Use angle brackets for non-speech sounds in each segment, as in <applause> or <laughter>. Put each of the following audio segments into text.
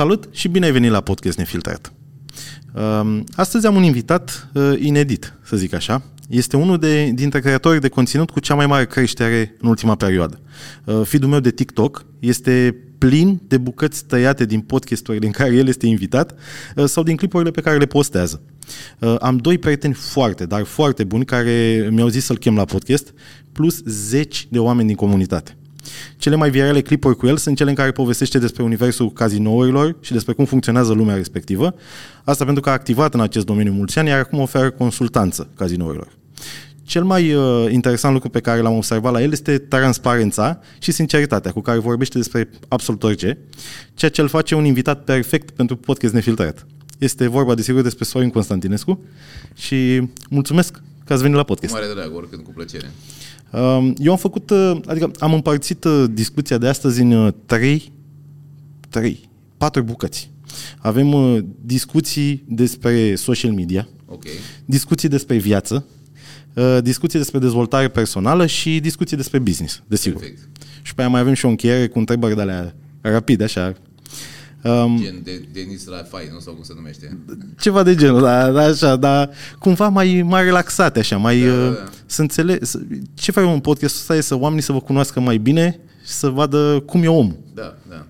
Salut și bine ai venit la Podcast Nefiltrat. Um, astăzi am un invitat uh, inedit, să zic așa. Este unul de, dintre creatorii de conținut cu cea mai mare creștere în ultima perioadă. Uh, feed meu de TikTok este plin de bucăți tăiate din podcasturile în care el este invitat uh, sau din clipurile pe care le postează. Am doi prieteni foarte, dar foarte buni care mi-au zis să-l chem la podcast, plus zeci de oameni din comunitate. Cele mai virale clipuri cu el sunt cele în care povestește despre universul cazinourilor și despre cum funcționează lumea respectivă. Asta pentru că a activat în acest domeniu mulți ani, iar acum oferă consultanță cazinourilor. Cel mai uh, interesant lucru pe care l-am observat la el este transparența și sinceritatea cu care vorbește despre absolut orice, ceea ce îl face un invitat perfect pentru podcast nefiltrat. Este vorba, desigur, despre Sorin Constantinescu și mulțumesc că ați venit la podcast. Cu mare drag, oricând cu plăcere. Um, eu am făcut, uh, adică am împărțit uh, discuția de astăzi în uh, trei, trei, patru bucăți. Avem discuții despre social media, okay. discuții despre viață, discuții despre dezvoltare personală și discuții despre business, desigur. Perfect. Și pe aia mai avem și o încheiere cu întrebări de alea rapide, așa, Um, Gen de Denis Rafai, nu? Sau cum se numește? Ceva de genul, da, da, așa, dar cumva mai, mai relaxate, așa, mai... Da, da, uh, da. Să înțeleg... Să, ce fac un podcast ăsta e să oamenii să vă cunoască mai bine și să vadă cum e om. Da, da.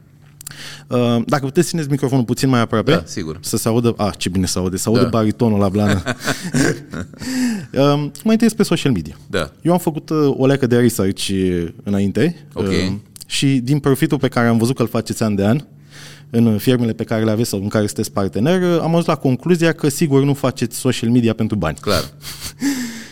Uh, dacă puteți țineți microfonul puțin mai aproape. Da, sigur. Să se audă... Ah, ce bine se aude. Se aude da. baritonul la blană. uh, mai întâi pe social media. Da. Eu am făcut uh, o leacă de research uh, înainte. Okay. Uh, și din profitul pe care am văzut că îl faceți an de an, în firmele pe care le aveți sau în care sunteți partener, am ajuns la concluzia că sigur nu faceți social media pentru bani. Clar. <laughs>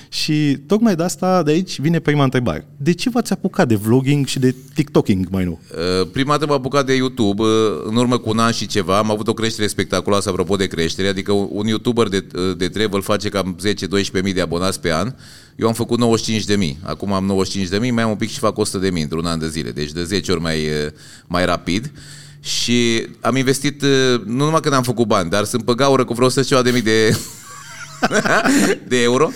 și tocmai de asta, de aici vine prima întrebare. De ce v-ați apucat de vlogging și de TikToking mai nou? Uh, prima dată m-am apucat de YouTube, uh, în urmă cu un an și ceva, am avut o creștere spectaculoasă apropo de creștere, adică un YouTuber de, uh, de travel face cam 10-12 mii de abonați pe an, eu am făcut 95 de mii, acum am 95 de mii, mai am un pic și fac 100 de mii într-un an de zile, deci de 10 ori mai, mai rapid. Și am investit, uh, nu numai că n-am făcut bani, dar sunt pe gaură cu vreo să ceva de mii de, <laughs> de euro.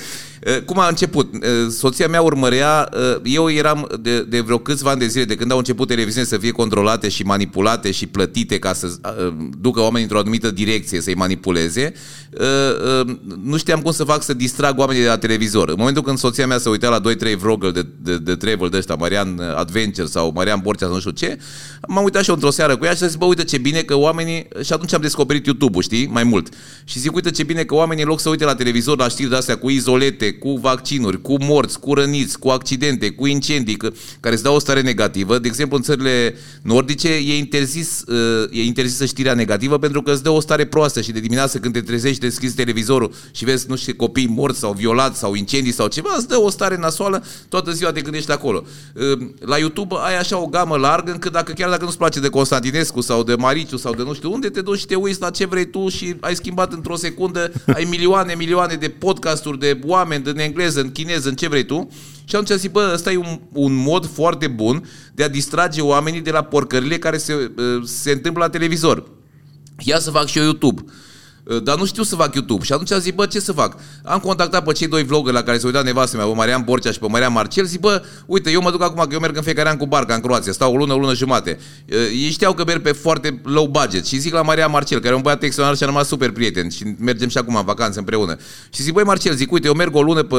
Uh, cum a început? Uh, soția mea urmărea, eu eram de, de vreo câțiva ani de zile, de când au început televiziunile să fie controlate și manipulate și plătite ca să ducă oamenii într-o anumită direcție, să-i manipuleze, nu știam cum să fac să distrag oamenii de la televizor. În momentul când soția mea se uita la 2-3 vlogger de, de, de travel de ăsta, Marian Adventure sau Marian Borcea sau nu știu ce, m-am uitat și eu într-o seară cu ea și a zis, bă, uite ce bine că oamenii, și atunci am descoperit YouTube-ul, știi, mai mult. Și zic, uite ce bine că oamenii în loc să uite la televizor, la știri de-astea cu izolete, cu vaccinuri, cu morți, cu răniți, cu accidente, cu incendii, că, care îți dau o stare negativă. De exemplu, în țările nordice e interzis, uh, e interzisă știrea negativă pentru că îți dă o stare proastă și de dimineață când te trezești, deschizi televizorul și vezi, nu știu, copii morți sau violați sau incendii sau ceva, îți dă o stare nasoală toată ziua de când ești acolo. Uh, la YouTube ai așa o gamă largă încât dacă chiar dacă nu-ți place de Constantinescu sau de Mariciu sau de nu știu unde, te duci și te uiți la ce vrei tu și ai schimbat într-o secundă, ai milioane, milioane de podcasturi de oameni în engleză, în chineză, în ce vrei tu. Și atunci zic, bă, ăsta e un, un mod foarte bun de a distrage oamenii de la porcările care se, uh, se întâmplă la televizor. Ia să fac și eu YouTube. Uh, dar nu știu să fac YouTube. Și atunci am zis, bă, ce să fac? Am contactat pe cei doi vloggeri la care se uita nevastă mea, pe Marian Borcea și pe Marian Marcel, zic, bă, uite, eu mă duc acum, că eu merg în fiecare an cu barca în Croația, stau o lună, o lună jumate. Uh, ei știau că merg pe foarte low budget și zic la Marian Marcel, care e un băiat extraordinar și a rămas super prieten și mergem și acum în vacanță împreună. Și zic, băi, Marcel, zic, uite, eu merg o lună pe,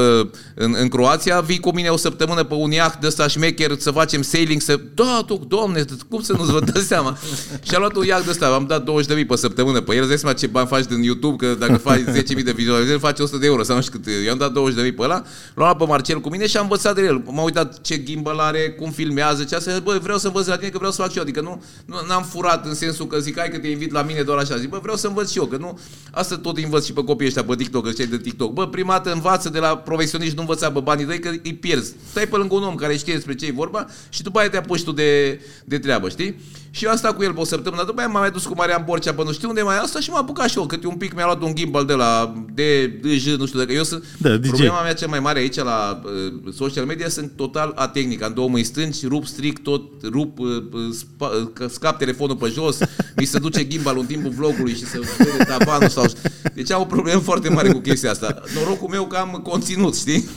în, în Croația, vii cu mine o săptămână pe un iaht de ăsta șmecher să facem sailing, să... Da, tu, domne, cum să nu-ți vă dă seama? <laughs> și am luat un iaht de ăsta, am dat 20.000 pe săptămână pe el, zic, ce bani faci din YouTube, că dacă dacă faci <laughs> 10.000 de vizualizări, faci 100 de euro sau nu știu cât. I-am dat 20.000 pe ăla, l-am luat pe Marcel cu mine și am învățat de el. M-am uitat ce gimbal are, cum filmează, ce asta. Bă, vreau să învăț la tine că vreau să fac și eu. Adică nu, nu n-am furat în sensul că zic, hai că te invit la mine doar așa. Zic, bă, vreau să învăț și eu, că nu, asta tot învăț și pe copiii ăștia pe TikTok, cei de TikTok. Bă, prima dată învață de la profesioniști, nu învăța pe banii tăi că îi pierzi. Stai pe lângă un om care știe despre ce e vorba și după aia te apuci tu de, de treabă, știi? Și eu am stat cu el pe o săptămână, după aia m-am mai dus cu Marian Borcea pe nu știu unde mai asta și m-am apucat și eu. Că știu, un pic mi-a luat un gimbal de la de DJ, nu știu dacă eu sunt... Da, DJ. Problema mea cea mai mare aici la uh, social media sunt total atehnic. Am două mâini stângi, rup strict tot, rup, uh, spa, uh, scap telefonul pe jos, <laughs> mi se duce gimbal în timpul vlogului și se vede tavanul sau... Deci am o problemă foarte mare cu chestia asta. Norocul meu că am conținut, știi?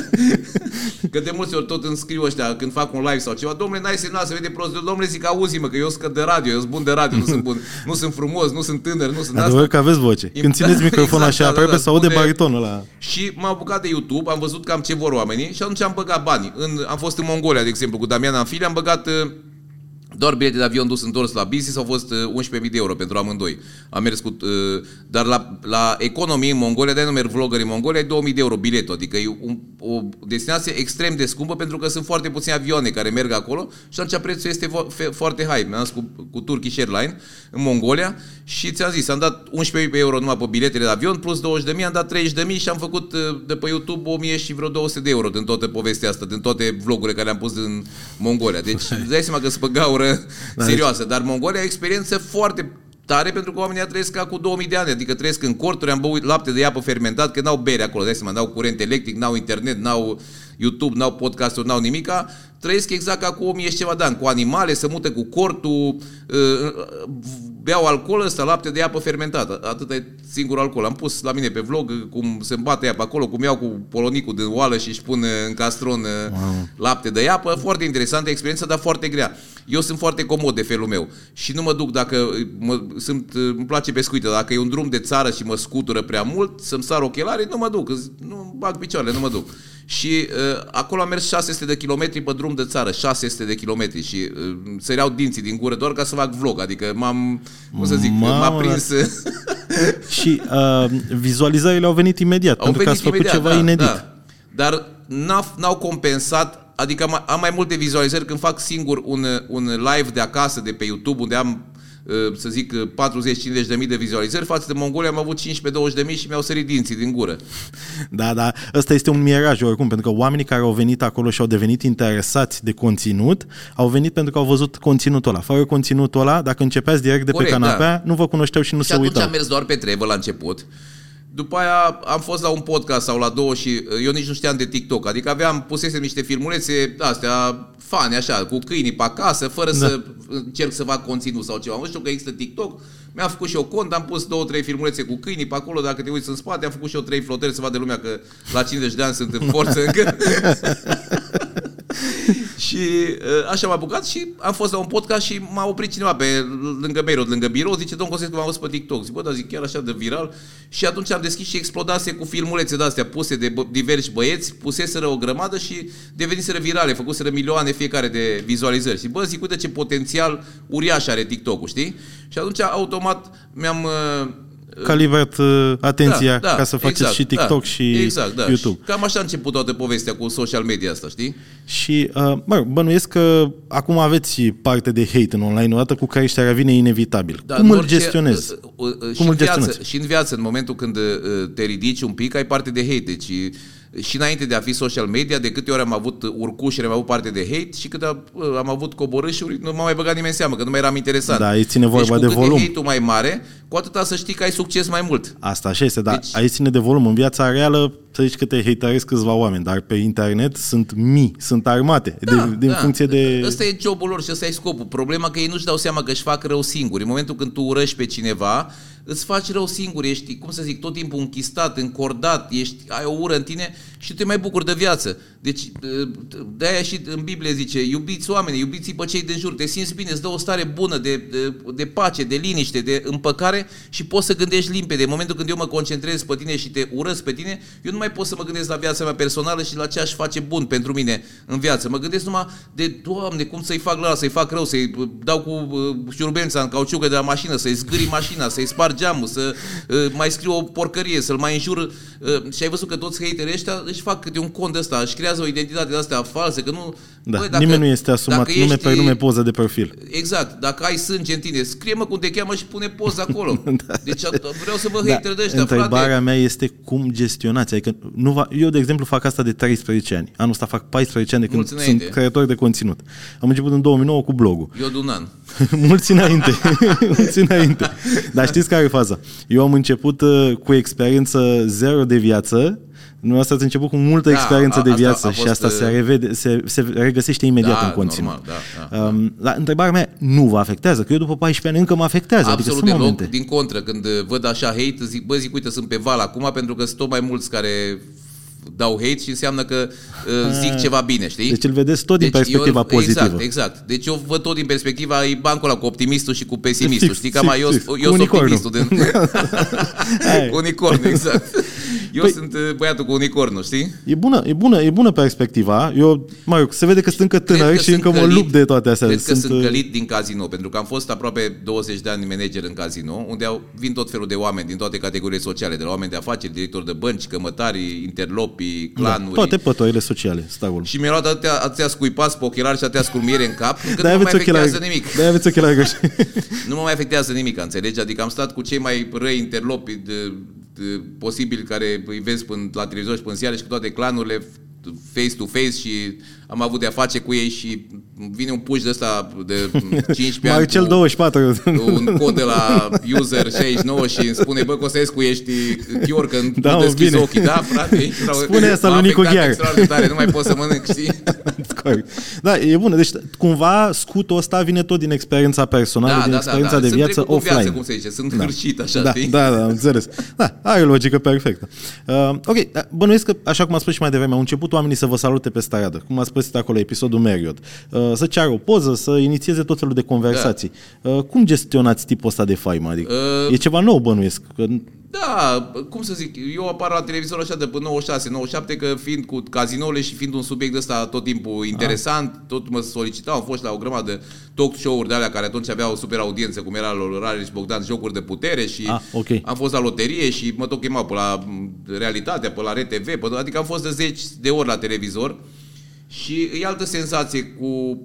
<laughs> că de multe ori tot îmi scriu ăștia când fac un live sau ceva, domnule, n-ai semnat să vede prost. Domnule, zic, auzi-mă, că eu sunt de radio, eu sunt bun de radio, nu sunt bun, nu sunt frumos, nu sunt tânăr, nu sunt Adevăr asta. că aveți voce. Când țineți <laughs> microfonul Exact, așa da, aproape, da, se aude spune- baritonul ăla. Și m-am apucat de YouTube, am văzut cam ce vor oamenii și atunci am băgat bani. În, am fost în Mongolia, de exemplu, cu Damian Anfile, am băgat uh, doar bilete de avion dus întors la business, au fost uh, 11.000 de euro pentru amândoi. Am mers cu... Uh, dar la, la economie în Mongolia, de nu merg vlogger în Mongolia, e 2000 de euro biletul. Adică e un, o destinație extrem de scumpă pentru că sunt foarte puține avioane care merg acolo și atunci prețul este fo- fe- foarte high. Mi-am dat cu, cu Turkish Airlines în Mongolia și ți-am zis, am dat 11.000 euro numai pe biletele de avion, plus 20.000, am dat 30.000 și am făcut uh, de pe YouTube 1000 și vreo 200 de euro din toată povestea asta, din toate vlogurile care le-am pus în Mongolia. Deci <laughs> îți dai seama că sunt pe gaură serioasă. Dar Mongolia e o experiență foarte tare pentru că oamenii trăiesc ca cu 2000 de ani, adică trăiesc în corturi, am băut lapte de apă fermentat, că n-au bere acolo, dai seama, n-au curent electric, n-au internet, n-au YouTube, n-au podcasturi, n-au nimica, trăiesc exact ca cu 1000 și ceva de ani, cu animale, se mută cu cortul, uh, beau alcool ăsta, lapte de apă fermentată. Atât e singurul alcool. Am pus la mine pe vlog cum se îmbate apa acolo, cum iau cu polonicul din oală și își pun uh, în castron wow. lapte de apă. Foarte interesantă experiență, dar foarte grea. Eu sunt foarte comod de felul meu și nu mă duc dacă mă, sunt, îmi place pescuitul. Dacă e un drum de țară și mă scutură prea mult, să-mi sar ochelarii, nu mă duc. Nu bag picioarele, nu mă duc. Și uh, acolo am mers 600 de kilometri pe drum de țară, 600 de kilometri și uh, săreau dinții din gură doar ca să fac vlog, adică m-am, cum să zic, Mamă, m-a prins... Și uh, vizualizările au venit imediat, Au pentru că venit ați făcut imediat, ceva da, inedit. Da. Dar n-au, n-au compensat, adică am, am mai multe vizualizări când fac singur un, un live de acasă, de pe YouTube, unde am uh, să zic 40-50 de mii de vizualizări, față de Mongolia am avut 15-20 de mii și mi-au sărit dinții din gură. <laughs> Da, da, ăsta este un miraj oricum, pentru că oamenii care au venit acolo și au devenit interesați de conținut, au venit pentru că au văzut conținutul ăla. Fără conținutul ăla, dacă începeați direct de Corect, pe canapea, nu vă cunoșteau și nu și se atunci uitau. am mers doar pe trebă la început. După aia am fost la un podcast sau la două și uh, eu nici nu știam de TikTok. Adică aveam, pusese niște filmulețe astea, fane așa, cu câinii pe acasă, fără da. să încerc să fac conținut sau ceva. Nu știu că există TikTok. Mi-am făcut și eu cont, am pus două, trei filmulețe cu câinii pe acolo, dacă te uiți în spate, am făcut și eu trei flotări să vadă lumea că la 50 de ani sunt în forță încă. <laughs> și uh, așa m-am apucat și am fost la un podcast și m-a oprit cineva pe lângă Beirut, lângă birou, zice, domn Cosescu, m-am văzut pe TikTok. Zic, bă, dar zic, chiar așa de viral. Și atunci am deschis și explodase cu filmulețe de-astea puse de bă- diversi băieți, puseseră o grămadă și deveniseră virale, făcuseră milioane fiecare de vizualizări. Și bă, zic, uite ce potențial uriaș are TikTok-ul, știi? Și atunci automat mi-am uh, Calibrat uh, atenția ca să faceți și TikTok da, și exact, da. YouTube. Și cam așa a început toată povestea cu social media asta, știi? Și, uh, mă rog, bănuiesc că acum aveți parte de hate în online, odată cu creșterea vine inevitabil. Da, Cum în îl orice- gestionezi? uh, uh, uh, și Cum în îl viață, gestionezi? și în viață, în momentul când uh, te ridici un pic, ai parte de hate. Deci și înainte de a fi social media, de câte ori am avut urcușuri, am avut parte de hate și cât am, uh, am avut coborâșuri, nu m-a mai băgat nimeni în seamă, că nu mai eram interesant. Da, aici ține vorba deci, de cu cât volum. e hate-ul mai mare, cu atâta să știi că ai succes mai mult. Asta așa este, dar Deci- aici ține de volum. În viața reală, să zici că te hateresc câțiva oameni, dar pe internet sunt mii, sunt armate, de, din funcție de... Ăsta e jobul lor și ăsta e scopul. Problema că ei nu-și dau seama că își fac rău singuri. În momentul când tu urăști pe cineva, îți faci rău singur, ești, cum să zic, tot timpul închistat, încordat, ești, ai o ură în tine și tu te mai bucuri de viață. Deci, de-aia și în Biblie zice, iubiți oamenii, iubiți pe cei din jur, te simți bine, îți dă o stare bună de, de, de pace, de liniște, de împăcare și poți să gândești limpede. În momentul când eu mă concentrez pe tine și te urăsc pe tine, eu nu mai pot să mă gândesc la viața mea personală și la ce aș face bun pentru mine în viață. Mă gândesc numai de, Doamne, cum să-i fac la ăla, să-i fac rău, să-i dau cu uh, șurubelța în cauciucă de la mașină, să-i zgâri mașina, să-i spar geamul, să uh, mai scriu o porcărie, să-l mai înjur. Uh, și ai văzut că toți haterii ăștia își fac câte un cont de ăsta, își creează o identitate de astea falsă, că nu... Da, Băi, nimeni nu este asumat, dacă nume ești- pe nume, poză de profil. Exact, dacă ai sânge în tine, scrie-mă cum te cheamă și pune poza acolo. <laughs> Deci at- vreau să vă Da, hater de ăștia, întrebarea frate. mea este cum gestionați. Adică nu va, eu, de exemplu, fac asta de 13 ani. Anul ăsta fac 14 ani de când Mulți sunt înainte. creator de conținut. Am început în 2009 cu blogul. Eu de un an. <laughs> Mulți înainte. <laughs> Mulți înainte. Dar știți care e faza? Eu am început uh, cu experiență zero de viață, Dumneavoastră ați început cu multă Da, experiență a- de asta viață a și fost, asta se, uh, revede, se, se regăsește imediat Da, în conținut. normal, da, da, Um, la întrebarea mea, nu vă afectează? Că eu după 14 ani încă mă afectează. adică Absolut sunt deloc. momente. Din contră, când uh, văd așa hate, zic, bă, zic, uite, sunt pe val acum pentru că sunt tot mai mulți care dau hate și înseamnă că uh, zic ceva bine, știi? Deci îl vedeți tot din perspectiva eu, pozitivă. Exact, exact. Deci eu văd tot din perspectiva, e bancul ăla cu optimistul și cu pesimistul. Fix, <laughs> știi, cam fix, eu, fix. eu Cu sunt unicornul. optimistul. Din... Aia e. cu unicorn, exact. <laughs> Eu Păi- sunt uh, băiatul cu unicornul, știi? E bună, e bună, e bună perspectiva. Eu, mă rog, se vede că sunt încă Cred tânăr că și sunt încă mă călit- lupt de toate astea. Cred că sunt, uh, călit din casino, pentru că am fost aproape 20 de ani manager în casino, unde au, vin tot felul de oameni din toate categoriile sociale, de la oameni de afaceri, directori de bănci, cămătari, interlopi, da, clanuri. toate pătorile sociale, stagul. Și mi-au luat atâtea, atâtea scuipați pe ochelari și atâtea scurmiere în cap, încât De nu mă mai aveți ochelari, afectează nimic. de aveți ochelari roșii. <laughs> Nu mă mai afectează nimic, înțelegi? Adică am stat cu cei mai răi interlopi de, de, posibili care îi vezi până la televizor și până în ziare și cu toate clanurile face-to-face și am avut de-a face cu ei și vine un puș de ăsta de <laughs> 15 ani Marcel cu 24. un cod de la user 69 și îmi spune, bă, Costescu, ești chior când Da, nu mă, deschizi bine. ochii. Da, frate, extra- Spune asta m-a lui Nicu afectat Ghear. extraordinar de tare, nu mai pot să mănânc, știi? <laughs> Corect. da, e bună. Deci, cumva, scutul ăsta vine tot din experiența personală, din experiența de Sunt viață trecut cu offline. viață, cum se zice, sunt hârșit așa, da, știi? da, da, am înțeles. Da, are logică perfectă. Uh, ok, da, bănuiesc că, așa cum am spus și mai devreme, au început oamenii să vă salute pe stradă, cum ați spus acolo, episodul Marriott, uh, să ceară o poză, să inițieze tot felul de conversații. Uh, cum gestionați tipul ăsta de faimă? Adică, Uh, e ceva nou, bănuiesc. Că, Da, cum să zic, eu apar la televizor așa de până 96, 97, că fiind cu cazinourile și fiind un subiect de ăsta tot timpul interesant, tot mă solicitau, am fost la o grămadă de talk show-uri de alea care atunci aveau super audiență, cum era la Rareș Bogdan, jocuri de putere și Ah, ok. am fost la loterie și mă tot chemau pe la m, Realitatea, pe la RTV, pe, adică am fost de zeci de ori la televizor și e altă senzație cu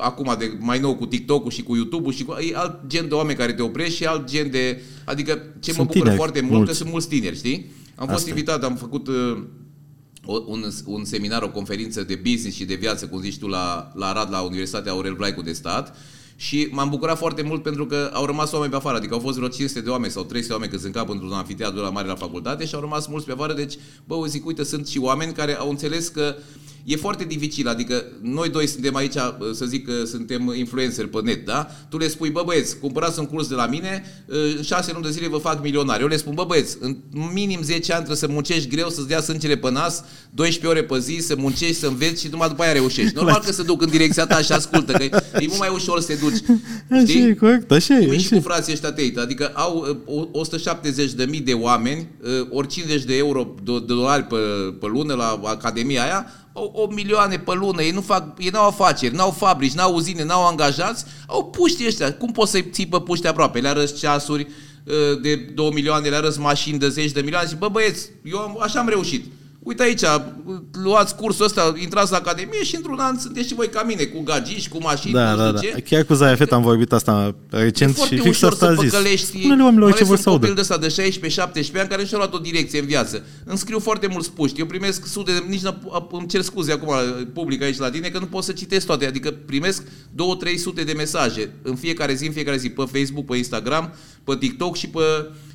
acum de mai nou cu TikTok-ul și cu YouTube-ul și cu, e alt gen de oameni care te oprești și alt gen de adică ce Sunt mă bucură tineri, foarte mult mulți. că sunt mulți tineri, știi? Am fost Asta e. invitat, am făcut uh, o- un, un seminar, o conferință de business și de viață, cum zici tu, la, la Arad, la Universitatea Aurel Vlaicu de Stat și m-am bucurat foarte mult pentru că au rămas oameni pe afară, adică au fost vreo 500 de oameni sau 300 de oameni când sunt cap într-un anfiteatru la mare la facultate și au rămas mulți pe afară, deci, bă, eu zic, uite, sunt și oameni care au înțeles că e foarte dificil, adică noi doi suntem aici, să zic că suntem influenceri pe net, da? Tu le spui, bă băieți, cumpărați un curs de la mine, în șase luni de zile vă fac milionari. Eu le spun, bă băieți, în minim 10 ani trebuie să muncești greu, să-ți dea sângele pe nas, 12 ore pe zi, să muncești, să înveți și numai după aia reușești. Normal că se duc în direcția ta și ascultă, că e mult mai ușor să te duci. așa e, corect, așa e. Cum e și așa e. cu frații ăștia tăi, adică au uh, 170.000 de mii de oameni, uh, ori 50 de euro, de, de dolari pe, pe lună la Academia aia, au 8 milioane pe lună, ei nu fac, ei n-au afaceri, n-au fabrici, n-au uzine, n-au angajați, au puști ăștia. Cum poți să-i ții pe puști aproape? Le arăți ceasuri uh, de 2 milioane, le arăți mașini de 10 de milioane și bă băieți, eu am, așa am reușit. Uite aici, luați cursul ăsta, intrați la Academie și într-un an sunteți și voi ca mine, cu gagici, cu mașini, Da, nu da, știu da. ce. Chiar cu Zaya Fet am vorbit asta recent E foarte și fix ușor asta a să zis. păcălești. Spune-le oamenilor mai ce vor ales să un audă. copil de ăsta de 16-17 ani care și-a luat o direcție în viață. Îmi scriu foarte mulți puști. Eu primesc sute, de, nici nu, îmi cer scuze acum public aici la tine că nu pot să citesc toate. Adică primesc 2-300 de mesaje în fiecare zi, în fiecare zi, pe Facebook, pe Instagram, pe TikTok și pe,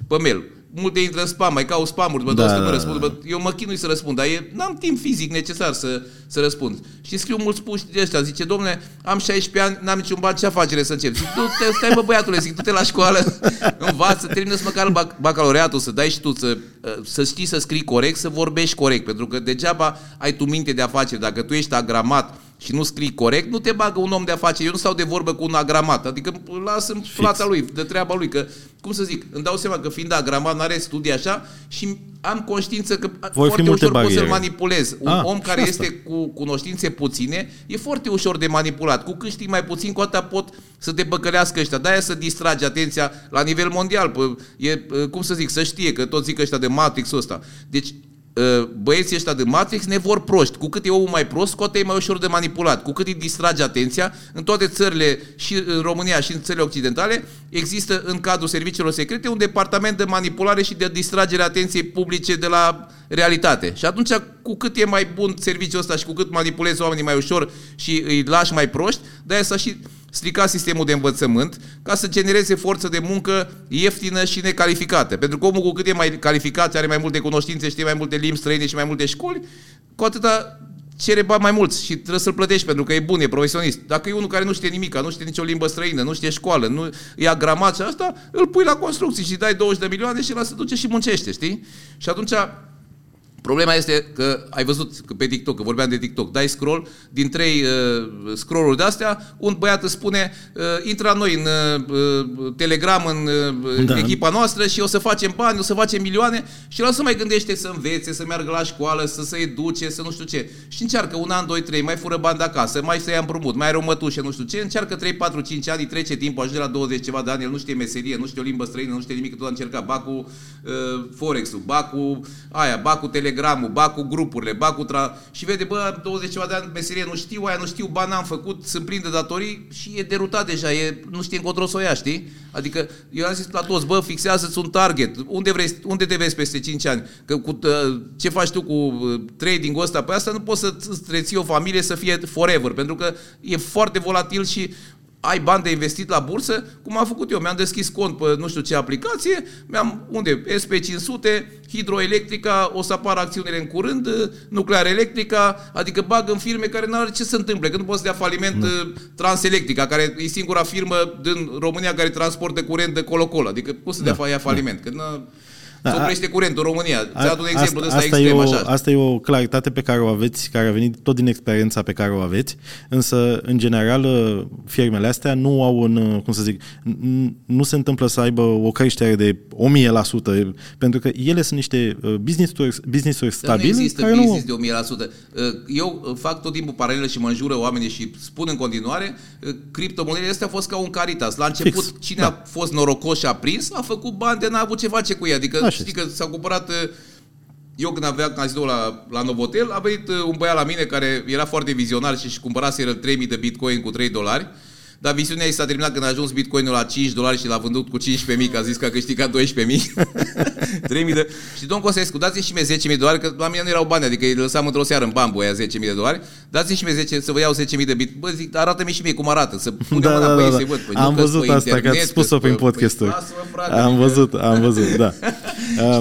pe mail. Multe intră în spam, mai caut spamuri, bă, Da, da, să da, nu da, răspund. Bă, eu mă chinui să răspund, dar e, n-am timp fizic necesar să, să răspund. Și scriu mulți puști de ăștia, zice, domne, am 16 ani, n-am niciun ban, ce afacere să încep? Zic, tu te, stai bă băiatule, zic, tu te la școală, <laughs> învață, termină măcar bac- bacalaureatul, să dai și tu, să, să știi să scrii corect, să vorbești corect, pentru că degeaba ai tu minte de afaceri, dacă tu ești agramat și nu scrii corect, nu te bagă un om de afaceri. Eu nu stau de vorbă cu un agramat, adică îl las în plata lui, de treaba lui, că, cum să zic, îmi dau seama că fiind agramat, n-are studii așa și am conștiință că Vor fi foarte multe ușor pot să-l bariere. manipulez. Un Ah, om și care asta. este cu cunoștințe puține e foarte ușor de manipulat. Cu cât știi mai puțin, cu atâta pot să te băcălească ăștia. De-aia să distragi atenția la nivel mondial. Pă, E, cum să zic, să știe că toți zic ăștia de Matrix-ul ăsta. Deci, uh, băieții ăștia de Matrix ne vor proști. Cu cât e omul mai prost, cu atât e mai ușor de manipulat. Cu cât îi distrage atenția, în toate țările, și în România și în țările occidentale, există în cadrul serviciilor secrete un departament de manipulare și de distragere a atenției publice de la realitate. Și atunci, cu cât e mai bun serviciul ăsta și cu cât manipulezi oamenii mai ușor și îi lași mai proști, de-aia să și strica sistemul de învățământ ca să genereze forță de muncă ieftină și necalificată. Pentru că omul cu cât e mai calificat, are mai multe cunoștințe, știe mai multe limbi străine și mai multe școli, cu atâta cere bani mai mulți și trebuie să-l plătești pentru că e bun, e profesionist. Dacă e unul care nu știe nimic, nu știe nicio limbă străină, nu știe școală, nu ia gramat și asta, îl pui la construcții și dai 20 de milioane și la se duce și muncește, știi? Și atunci Problema este că ai văzut că pe TikTok, că vorbeam de TikTok, dai scroll, din trei uh, scrolluri de-astea, un băiat îți spune, uh, intra noi în uh, Telegram, în uh, da. echipa noastră și o să facem bani, o să facem milioane și el să mai gândește să învețe, să meargă la școală, să se educe, să nu știu ce. Și încearcă un an, doi, trei, mai fură bani de acasă, mai să ia împrumut, mai are o mătușă, nu știu ce, încearcă 3, 4, 5 ani, trece timpul, ajunge la 20 ceva de ani, el nu știe meserie, nu știe o limbă străină, nu știe nimic, tot a încercat, ba cu uh, Forex-ul, ba cu aia, ba cu Telegram, Telegramul, ba cu grupurile, ba cu... Tra... Și vede, bă, 20 ceva de ani meserie, nu știu, aia nu știu, ba n-am făcut, sunt plin de datorii și e derutat deja, e, nu știe încotro să o ia, știi? Adică eu am zis la toți, bă, fixează-ți un target, unde, vrei, unde te vezi peste 5 ani? Că cu, uh, ce faci tu cu uh, trading-ul ăsta? Pe asta nu poți să-ți reții o familie să fie forever, pentru că e foarte volatil și ai bani de investit la bursă, cum am făcut eu. Mi-am deschis cont pe nu știu ce aplicație, mi-am, unde? SP500, hidroelectrica, o să apară acțiunile în curând, nuclear electrica, adică bag în firme care nu are ce să întâmple, că nu poți să dea faliment nu. Uh, Transelectrica, care e singura firmă din România care transportă curent de colo-colo, adică poți să dea da. faliment, că nu da, să oprește curentul în România. Ți-a un exemplu asta, asta extrem, e o, așa. Asta e o claritate pe care o aveți, care a venit tot din experiența pe care o aveți, însă, în general, firmele astea nu au un, cum să zic, nu se întâmplă să aibă o creștere de 1000%, pentru că ele sunt niște uh, business-uri, business-uri stabile. Nu există care business nu... de 1000%. Uh, eu uh, fac tot timpul paralele și mă înjură oamenii și spun în continuare, criptomonedele astea au fost ca un caritas. La început, Fix. cine da. a fost norocos și a prins, a făcut bani de n-a avut ce face cu ei. Adică Așa știi că s-a cumpărat uh, eu când aveam casino la, la Novotel, a venit uh, un băiat la mine care era foarte vizionar și își cumpărase 3000 de bitcoin cu 3 dolari dar visiunea ei s-a terminat când a ajuns bitcoinul la 5 dolari și l-a vândut cu 15.000, că a zis că a câștigat 12.000. 3.000 <laughs> de... Și domnul Cosescu, dați-mi și mie 10.000 de dolari, că la mine nu erau bani, adică îi lăsam într-o seară în bambu aia 10.000 de dolari. Dați-mi și mie 10, să vă iau 10.000 de bit. Bă, zic, arată-mi și mie cum arată, să punem da, mâna da, pe da, da. să văd. Păi, am văzut asta, că ați spus-o prin podcasturi. Am văzut, am văzut, da. <laughs>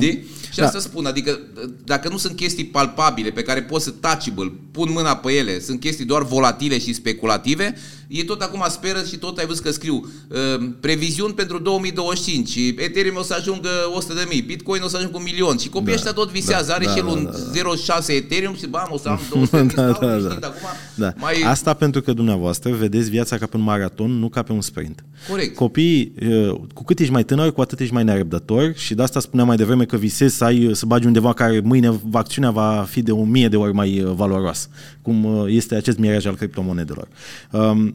Știi? Și da. asta spun, adică dacă nu sunt chestii palpabile pe care poți să touchable, pun mâna pe ele, sunt chestii doar volatile și speculative, e tot acum speră și tot ai văzut că scriu uh, previziuni pentru 2025, Ethereum o să ajungă 100 de mii, Bitcoin o să ajungă un milion și copiii da, ăștia tot visează, da, are da, și el da, un da, da. 0,6 Ethereum și bam, o să am <laughs> 200 de mii, da, da, da. acum da. mai... Asta pentru că dumneavoastră vedeți viața ca pe un maraton, nu ca pe un sprint. Corect. Copiii, uh, cu cât ești mai tânăr, cu atât ești mai nerăbdător și de asta spuneam mai devreme că visezi să, ai, să bagi undeva care mâine acțiunea va fi de o mie de ori mai uh, valoroasă, cum uh, este acest miraj al criptomonedelor. Um,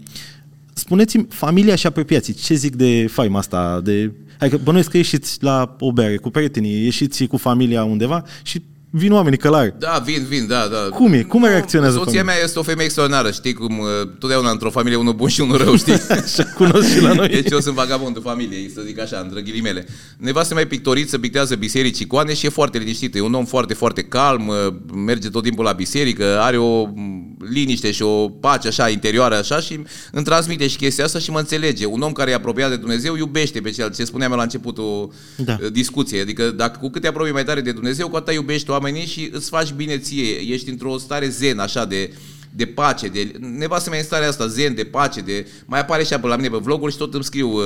spuneți-mi, familia și apropiații, ce zic de faima asta? De... Adică bănuiesc că ieșiți la o bere cu prietenii, ieșiți cu familia undeva și vin oamenii călari. Da, vin, vin, da, da. Cum e? Cum reacționează Soția familia? mea este o femeie extraordinară, știi cum uh, totdeauna într-o familie unul bun și unul rău, știi? <laughs> Așa cunosc și la noi. Deci eu sunt vagabondul familiei, să zic așa, între ghilimele. Nevastă mai pictoriță, pictează biserici, icoane și e foarte liniștită. E un om foarte, foarte calm, uh, merge tot timpul la biserică, are o mm, liniște și o pace așa interioară așa și îmi transmite și chestia asta și mă înțelege. Un om care e apropiat de Dumnezeu iubește pe cel ce spuneam la începutul da. Uh, discuției. Adică dacă cu cât te apropii mai tare de Dumnezeu, cu atât iubești oamenii și îți faci bine ție, ești într-o stare zen, așa, de, de pace, de, nevastă mea în starea asta, zen, de pace, de, mai apare și pe la mine pe vloguri și tot îmi scriu uh,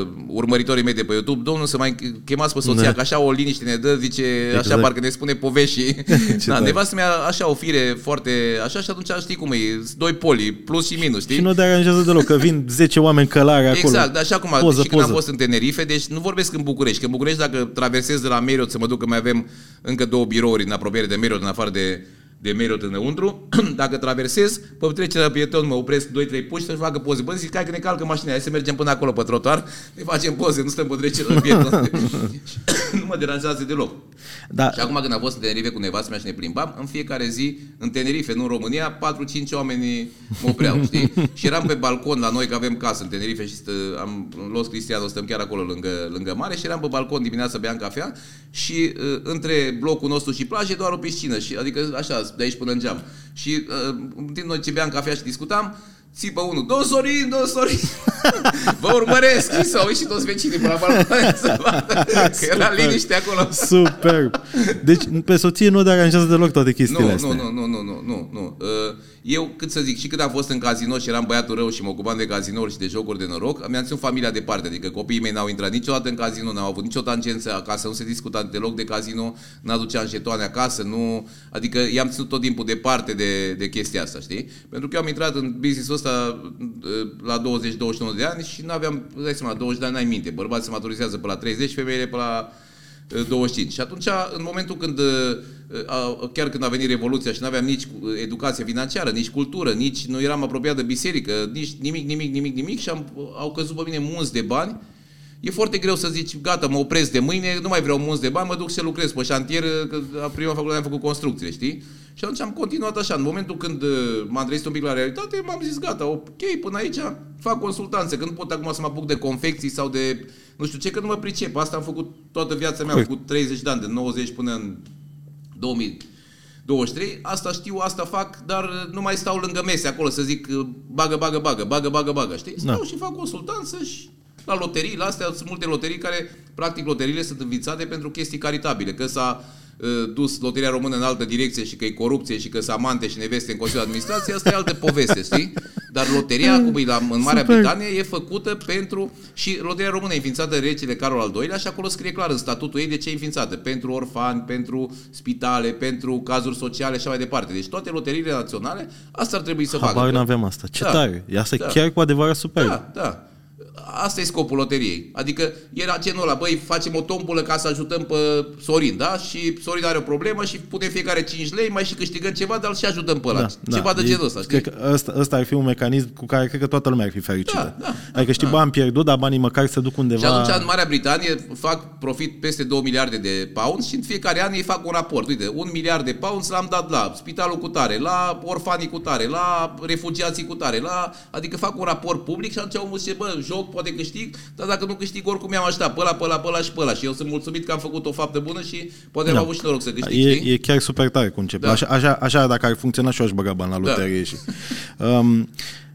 uh, urmăritorii mei de pe YouTube, domnul să mai chemați pe soția, da. că așa o liniște ne dă, zice, exact. așa parcă ne spune povești și, <laughs> da, nevastă mea așa o fire foarte, așa și atunci știi cum e, doi poli, plus și minus, știi? Și nu deranjează deloc, că vin 10 oameni călare acolo. Exact, așa cum poză, și când poză. am fost în Tenerife, deci nu vorbesc în București, că în București dacă traversez de la Marriott să mă duc, că mai avem încă două birouri în apropiere de Marriott, în afară de de Marriott înăuntru, <clears throat> dacă traversez, pe trecerea pieton mă opresc 2-3 puși să facă poze. Bă, zic, hai că ne calcă mașina, hai să mergem până acolo pe trotuar, ne facem poze, nu stăm pe trecerea pieton. <laughs> nu mă deranjează deloc. Da. Și acum când am fost în Tenerife cu nevastă mea și ne plimbam, în fiecare zi, în Tenerife, nu în România, 4-5 oameni mă opreau, <laughs> știi? și eram pe balcon la noi, că avem casă în Tenerife și stă, am în Los Cristiano, stăm chiar acolo lângă, lângă mare și eram pe balcon dimineața beam cafea și uh, între blocul nostru și plajă e doar o piscină, și, adică așa, de aici până în geam. Și uh, în timp noi ce beam cafea și discutam, țipă unul, Don Sorin, Don Sorin, <laughs> vă urmăresc, și s-au ieșit toți vecinii până la balcon <laughs> să vadă că era liniște acolo. Super. Deci pe soție nu deranjează deloc toate chestiile nu, astea. Nu, nu, nu, nu, nu, nu, nu. Uh, eu, cât să zic, și când am fost în casino și eram băiatul rău și mă ocupam de cazinouri și de jocuri de noroc, mi-am ținut familia departe, adică copiii mei n-au intrat niciodată în casino, n-au avut nicio tangență acasă, nu se discuta deloc de casino, n-aduceam jetoane acasă, nu... Adică i-am ținut tot timpul departe de, de chestia asta, știi? Pentru că eu am intrat în business-ul ăsta uh, la 20-21 de ani și n-aveam, dai seama, 20 de ani n-ai minte, bărbații se maturizează pe la 30, femeile pe la 25. Și atunci, în momentul când, chiar când a venit Revoluția și nu aveam nici educație financiară, nici cultură, nici nu eram apropiat de biserică, nici nimic, nimic, nimic, nimic și am, au căzut pe mine munți de bani, E foarte greu să zici, gata, mă opresc de mâine, nu mai vreau munți de bani, mă duc să lucrez pe șantier, că la prima facultate am făcut construcție, știi? Și atunci am continuat așa. În momentul când m-am trezit un pic la realitate, m-am zis, gata, ok, până aici fac consultanțe, că nu pot acum să mă apuc de confecții sau de nu știu ce, că nu mă pricep. Asta am făcut toată viața mea, am făcut 30 de ani, de 90 până în 2023. Asta știu, asta fac, dar nu mai stau lângă mese acolo să zic bagă, bagă, bagă, bagă, bagă, bagă, știi? Stau da. și fac consultanță și la loterii, la astea sunt multe loterii care, practic, loteriile sunt învițate pentru chestii caritabile, că s-a Uh, dus loteria română în altă direcție și că e corupție și că sunt amante și neveste în Consiliul Administrației, asta e altă poveste, știi? Dar loteria, cum e la, în Marea Super. Britanie, e făcută pentru... Și loteria română e înființată de regele Carol al II-lea și acolo scrie clar în statutul ei de ce e înființată. Pentru orfani, pentru spitale, pentru cazuri sociale și așa mai departe. Deci toate loteriile naționale, asta ar trebui să facă. Habar nu avem asta. Ce da. tare! Asta da. chiar cu adevărat super. Da, da. Asta e scopul loteriei. Adică era genul ăla, băi, facem o tombulă ca să ajutăm pe Sorin, da? Și Sorin are o problemă și putem fiecare 5 lei, mai și câștigăm ceva, dar și ajutăm pe ăla. Da, ceva da. de genul ăsta, știi? Cred că ăsta, ăsta ar fi un mecanism cu care cred că toată lumea ar fi fericită. Da, da, adică știi, da. bani pierdut, dar banii măcar se duc undeva... Și atunci în Marea Britanie fac profit peste 2 miliarde de pounds și în fiecare an ei fac un raport. Uite, un miliard de pounds l-am dat la spitalul cu tare, la orfanii cu tare, la refugiații cu tare, la... adică fac un raport public și atunci omul zice, bă, joc, poate câștig, dar dacă nu câștig, oricum i-am așteptat pe ăla, pe ăla, pe ăla și pe ăla. Și eu sunt mulțumit că am făcut o faptă bună și poate da. am avut și noroc să câștig. E, e chiar super tare conceptul. Da. Așa, așa, așa, dacă ar funcționa și eu aș băga bani la da. loterie. Da. Și, um,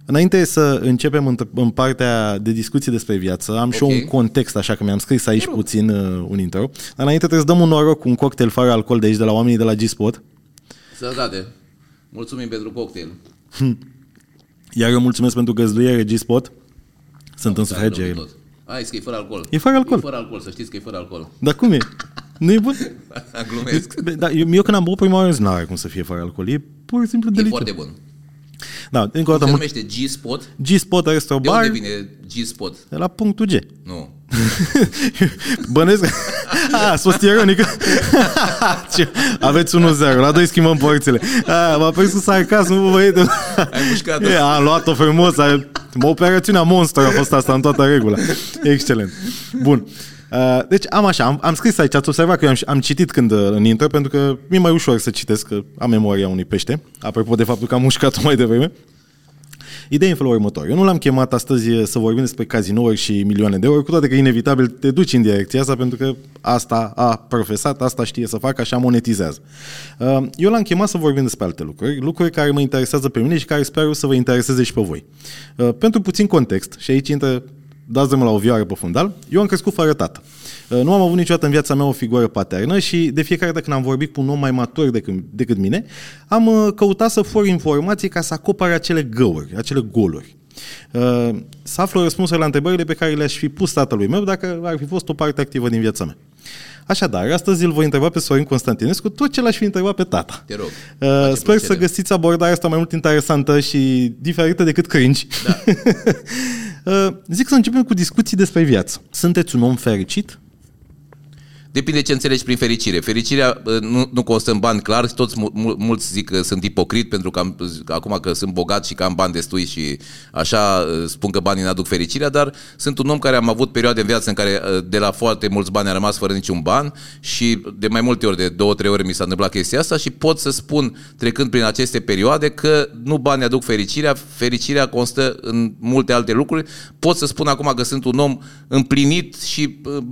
Înainte să începem în, partea de discuții despre viață, am okay. și eu un context, așa că mi-am scris aici puțin uh, un intro. Dar înainte trebuie să dăm un noroc cu un cocktail fără alcool de aici, de la oamenii de la G-Spot. Sănătate! Mulțumim pentru cocktail! Iar eu mulțumesc pentru găzduire G-Spot. Sunt în sufragere. Hai, că e fără alcool. E fără alcool. E fără alcool, să știți că e fără alcool. Dar cum e? Nu e bun? <laughs> Glumesc. Da, eu, eu când am băut prima oară, nu are cum să fie fără alcool. E pur și simplu delicios. E foarte bun. Da, încă o dată. se numește G-Spot? G-Spot Resto Bar. De unde vine G-Spot? De la punctul G. Nu. <laughs> Bănesc. <laughs> A, s fost ironic. Aveți 1-0, la 2 schimbăm porțile. A, m-a prins cu sarcasm, băiete. Ai mușcat e, Am luat-o frumos. A, operațiunea monstru a fost asta în toată regula. Excelent. Bun. Uh, deci am așa, am, am scris aici, ați observat că eu am, am citit când uh, în intro, pentru că mi-e mai ușor să citesc, că am memoria unui pește, apropo de faptul că am mușcat-o mai devreme. Ideea e în felul următor. Eu nu l-am chemat astăzi uh, să vorbim despre cazinouri și milioane de euro, cu toate că inevitabil te duci în direcția asta, pentru că asta a profesat, asta știe să facă, așa monetizează. Eu l-am chemat să vorbim despre alte lucruri, lucruri care mă interesează pe mine și care sper să vă intereseze și pe voi. Pentru puțin context, și aici intră dați-mă la o vioară pe fundal, eu am crescut fără tată. Uh, nu am avut niciodată în viața mea o figură paternă și de fiecare dată când am vorbit cu un om mai matur decât, decât mine, am uh, căutat să for informații ca să acopere acele găuri, acele goluri. Uh, să aflu răspunsuri la întrebările pe care le-aș fi pus tatălui meu dacă ar fi fost o parte activă din viața mea. Așadar, astăzi îl voi întreba pe Sorin Constantinescu tot ce l-aș fi întrebat pe tata. Te rog. Uh, sper plăcere. să găsiți abordarea asta mai mult interesantă și diferită decât cringe. Da. uh, <laughs> zic să începem cu discuții despre viață. Sunteți un om fericit? Depinde ce înțelegi prin fericire. Fericirea nu, nu constă în bani, clar, toți mul, mulți zic că sunt ipocrit pentru că am, acum că sunt bogat și că am bani destui și așa spun că banii n-aduc fericirea, dar sunt un om care am avut perioade în viață în care de la foarte mulți bani a rămas fără niciun ban și de mai multe ori, de două, trei ori mi s-a întâmplat chestia asta și pot să spun, trecând prin aceste perioade, că nu banii aduc fericirea, fericirea constă în multe alte lucruri. Pot să spun acum că sunt un om împlinit și Uh,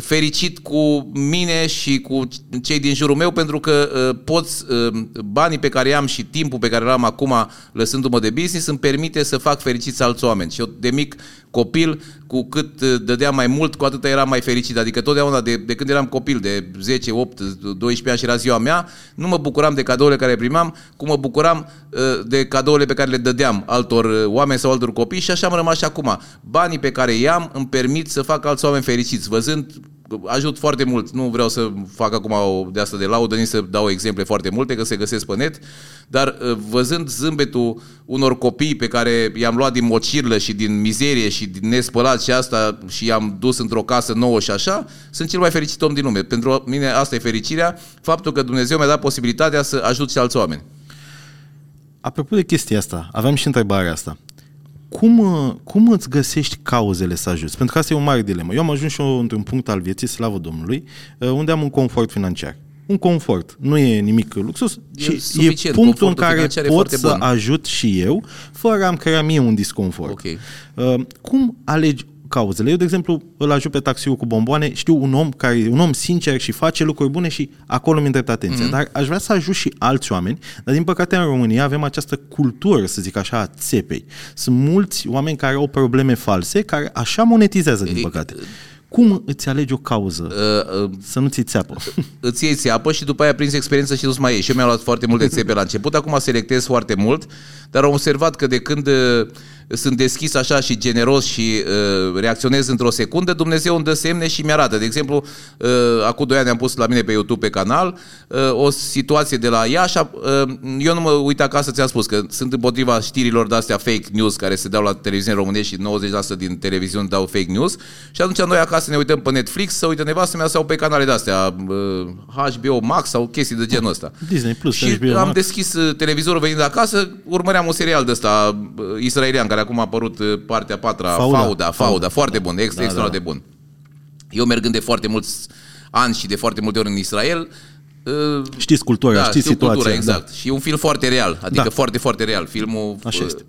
fericit cu mine și cu cei din jurul meu pentru că uh, poți, uh, banii pe care am și timpul pe care l-am acum lăsându-mă de business îmi permite să fac fericiți alți oameni. Și eu de mic copil, cu cât dădeam mai mult, cu atât eram mai fericit. Adică totdeauna de, de când eram copil, de 10, 8, 12 ani și era ziua mea, nu mă bucuram de cadourile care primam, cum mă bucuram de cadourile pe care le dădeam altor oameni sau altor copii și așa am rămas și acum. Banii pe care i-am îmi permit să fac alți oameni fericiți, văzând ajut foarte mult. Nu vreau să fac acum o de asta de laudă, nici să dau exemple foarte multe, că se găsesc pe net, dar uh, văzând zâmbetul unor copii pe care i-am luat din mocirlă și din mizerie și din nespălat și asta și i-am dus într-o casă nouă și așa, sunt cel mai fericit om din lume. Pentru mine asta e fericirea, faptul că Dumnezeu mi-a dat posibilitatea să ajut și alți oameni. Apropo de chestia asta, aveam și întrebarea asta cum, cum îți găsești cauzele să ajuți? Pentru că asta e o mare dilemă. Eu am ajuns și eu într-un punct al vieții, slavă Domnului, uh, unde am un confort financiar. Un confort. Nu e nimic luxus e și e punctul în care pot să bun. ajut și eu, fără a-mi crea mie un disconfort. Okay. Uh, cum alegi cauzele. Eu, de exemplu, îl ajut pe taxiul cu bomboane, știu un om care un om sincer și face lucruri bune și acolo mi îndrept atenția. Mm-hmm. Dar aș vrea să ajut și alți oameni, dar din păcate în România avem această cultură, să zic așa, a țepei. Sunt mulți oameni care au probleme false, care așa monetizează, din păcate. Cum îți alegi o cauză? Uh, uh, să nu ți țeapă. <laughs> Îți iei țeapă și după aia prinzi experiență și nu mai iei. Și eu mi-am luat foarte multe țepe la început, acum selectez foarte mult, dar am observat că de când uh, sunt deschis așa și generos și uh, reacționez într-o secundă, Dumnezeu îmi dă semne și mi-arată. De exemplu, uh, acum doi ani am pus la mine pe YouTube, pe canal, uh, o situație de la Iași. Uh, eu nu mă uit acasă, ți-am spus că sunt împotriva știrilor de-astea fake news care se dau la televiziune românești și 90% din televiziuni dau fake news. Și atunci noi acasă ne uităm pe Netflix, să uită nevastă mea sau pe canale de-astea, uh, HBO Max sau chestii de genul ăsta. Disney Plus, și HBO am Max. deschis uh, televizorul venind acasă, urmăream un serial de ăsta uh, israelian care acum a apărut uh, partea a patra, Fauda, Fauda, Fauda, Fauda foarte bun, extra, da, extra da. de bun. Eu mergând de foarte mulți ani și de foarte multe ori în Israel, uh, Știți cultura, da, știți situația. Cultura, exact. Da. Și e un film foarte real, adică da. foarte, foarte real. Filmul Așa este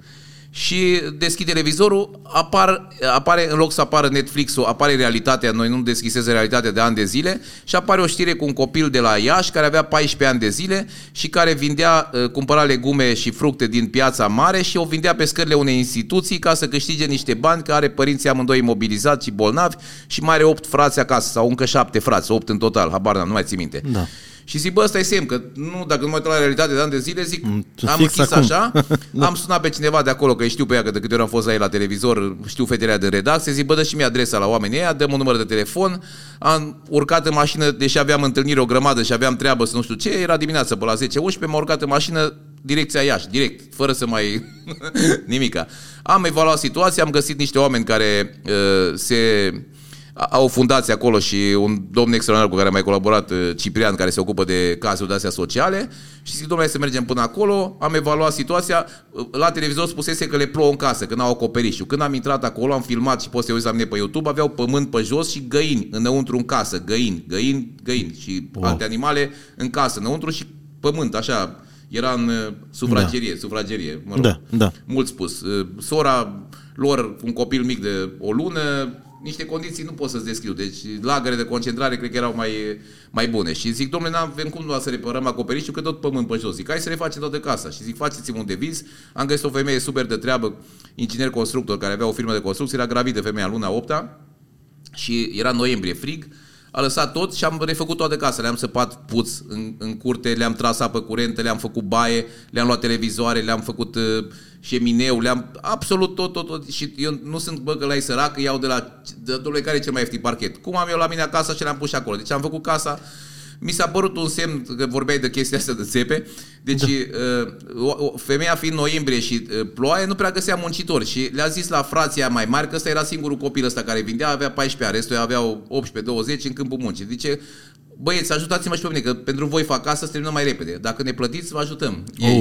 și deschid televizorul, apar, apare, în loc să apară Netflix-ul, apare realitatea, noi nu deschiseze realitatea de ani de zile și apare o știre cu un copil de la Iași care avea 14 ani de zile și care vindea, uh, cumpăra legume și fructe din piața mare și o vindea pe scările unei instituții ca să câștige niște bani, care are părinții amândoi imobilizați și bolnavi și mai are 8 frați acasă sau încă 7 frați, 8 în total, habar n-am, nu mai țin minte. Da. Și zic, bă, ăsta e semn, că nu, dacă nu mă uit la realitate de ani de zile, zic, mm, am închis acum. așa, <laughs> da. am sunat pe cineva de acolo, că știu pe ea, că de câte ori am fost la ei la televizor, știu fetele de redacție, zic, bă, dă și mie adresa la oamenii ăia, dăm un număr de telefon, am urcat în mașină, deși aveam întâlnire o grămadă și aveam treabă să nu știu ce, era dimineața pe la 10-11, m-am urcat în mașină, direcția Iași, direct, fără să mai <laughs> nimica. Am evaluat situația, am găsit niște oameni care uh, se au o fundație acolo și un domn extraordinar cu care am mai colaborat, uh, Ciprian, care se ocupă de cazuri de astea sociale și zic, domnule, să mergem până acolo, am evaluat situația, uh, la televizor spusese că le plouă în casă, că n-au acoperiș. Când am intrat acolo, am filmat și poți să uiți la mine pe YouTube, aveau pământ pe jos și găini înăuntru în casă, găini, găini, găini și wow. alte animale în casă, înăuntru și pământ, așa, era în uh, sufragerie, da. sufragerie, mă rog, da, da. mult spus. Sora lor, un copil mic de o lună, niște condiții nu pot să-ți descriu. Deci lagăre de concentrare cred că erau mai, mai bune. Și zic, domnule, n-avem cum doar să reparăm acoperișul, că tot pământ pe jos. Zic, hai să refacem toată casa. Și zic, faceți-mi un deviz. Am găsit o femeie super de treabă, inginer constructor, care avea o firmă de construcție, era gravidă femeia luna 8 și era noiembrie frig a lăsat tot și am refăcut toate casele. Le-am săpat puț în, în curte, le-am tras apă curentă, le-am făcut baie, le-am luat televizoare, le-am făcut uh, șemineu, le-am absolut tot, tot, tot. Și eu nu sunt, bă, că la sărac, că iau de la, de, de care e cel mai ieftin parchet. Cum am eu la mine acasă și le-am pus și acolo. Deci am făcut casa mi s-a părut un semn că vorbeai de chestia asta de țepe. Deci, da. uh, o, femeia fiind noiembrie și uh, ploaie, nu prea găsea muncitori și le-a zis la frația mai mari că ăsta era singurul copil ăsta care vindea, avea 14 ani, restul aveau 18-20 în câmpul muncii. Zice, băieți, ajutați-mă și pe mine, că pentru voi fac asta să terminăm mai repede. Dacă ne plătiți, vă ajutăm. Ei,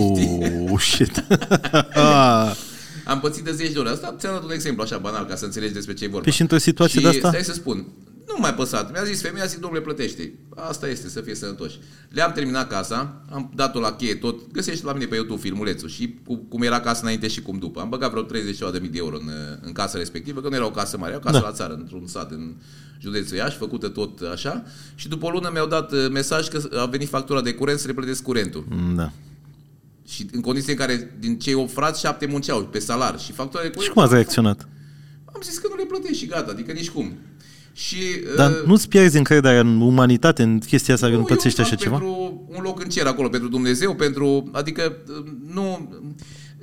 oh, shit. <laughs> <laughs> Am pățit de 10 de ori. Asta ți-am dat un exemplu așa banal ca să înțelegi despre ce e vorba. Păi și într-o situație și de asta? stai să spun, nu mai păsat. Mi-a zis femeia, zic, domnule, plătește. Asta este, să fie sănătoși. Le-am terminat casa, am dat-o la cheie tot. Găsești la mine pe YouTube filmulețul și cu, cum era casa înainte și cum după. Am băgat vreo 30 de mii de euro în, în casa respectivă, că nu era o casă mare, era o casă da. la țară, într-un sat în județul Iași, făcută tot așa. Și după o lună mi-au dat uh, mesaj că a venit factura de curent să le plătesc curentul. Da. Și în condiții în care din cei 8 frați, 7 munceau pe salar. Și factura de curent... Și cum ați reacționat? Am zis că nu le plătești și gata, adică nici cum. Și, Dar uh, nu-ți pierzi încrederea în umanitate, în chestia asta, că nu pățești așa ceva? pentru un loc în cer acolo, pentru Dumnezeu, pentru... Adică uh, nu...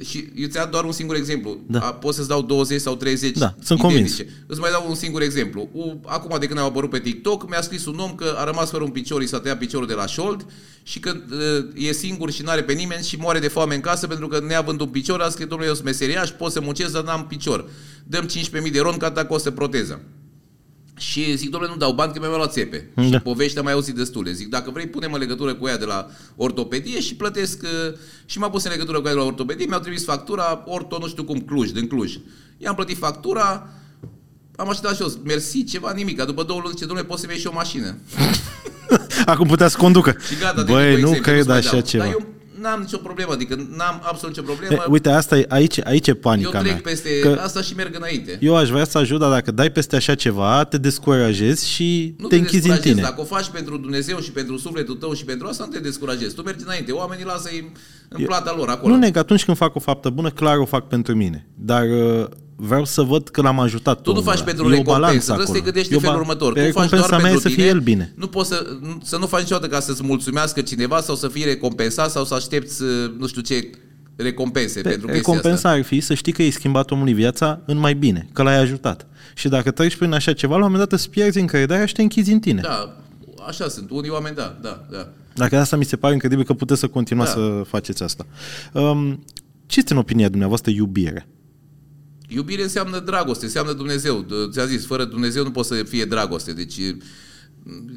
Și eu ți-am doar un singur exemplu. Da. A, pot să-ți dau 20 sau 30 Da, sunt identice. Îți mai dau un singur exemplu. U, acum de când am apărut pe TikTok, mi-a scris un om că a rămas fără un picior, i s-a tăiat piciorul de la șold și că uh, e singur și nu are pe nimeni și moare de foame în casă pentru că neavând un picior, a scris, domnule, eu sunt meseriaș, pot să muncesc, dar n-am picior. Dăm 15.000 de ron ca ta costă proteză. Și zic, domnule, nu dau bani că mi-au luat țepe. Da. Și povești am mai auzit destule. Zic, dacă vrei, punem în legătură cu ea de la ortopedie și plătesc. Uh, și m-a pus în legătură cu ea de la ortopedie, mi-au trimis factura, orto, nu știu cum, Cluj, din Cluj. I-am plătit factura, am așteptat și eu, mersi, ceva, nimic. După două luni, zice, domnule, poți să-mi iei și o mașină. <laughs> Acum putea să conducă. Și gata, Băi, nu cred așa ceva. Dar eu n-am nicio problemă, adică n-am absolut nicio problemă. E, uite, asta e, aici, aici e panica eu trec mea. peste că asta și merg înainte. Eu aș vrea să ajut, dar dacă dai peste așa ceva, te descurajezi și nu te, te închizi în tine. Dacă o faci pentru Dumnezeu și pentru sufletul tău și pentru asta, nu te descurajezi. Tu mergi înainte. Oamenii lasă-i în plata lor acolo. Nu neg, atunci când fac o faptă bună, clar o fac pentru mine. Dar uh, vreau să văd că l-am ajutat Tu nu faci pentru recompensă, trebuie să te gândești în felul următor. Tu faci doar mea pentru să tine, fie el bine. Nu poți să, să nu faci niciodată ca să-ți mulțumească cineva sau să fii recompensat sau să aștepți uh, nu știu ce recompense Pe, pentru recompensa asta. ar fi să știi că ai schimbat omului viața în mai bine, că l-ai ajutat. Și dacă treci prin așa ceva, la un moment dat îți pierzi încrederea și te închizi în tine. Da, așa sunt. Unii oameni, da, da, da. Dacă asta mi se pare incredibil că puteți să continuați da. să faceți asta. Um, ce este în opinia dumneavoastră iubire? Iubire înseamnă dragoste, înseamnă Dumnezeu. Ți-a zis, fără Dumnezeu nu poate să fie dragoste. Deci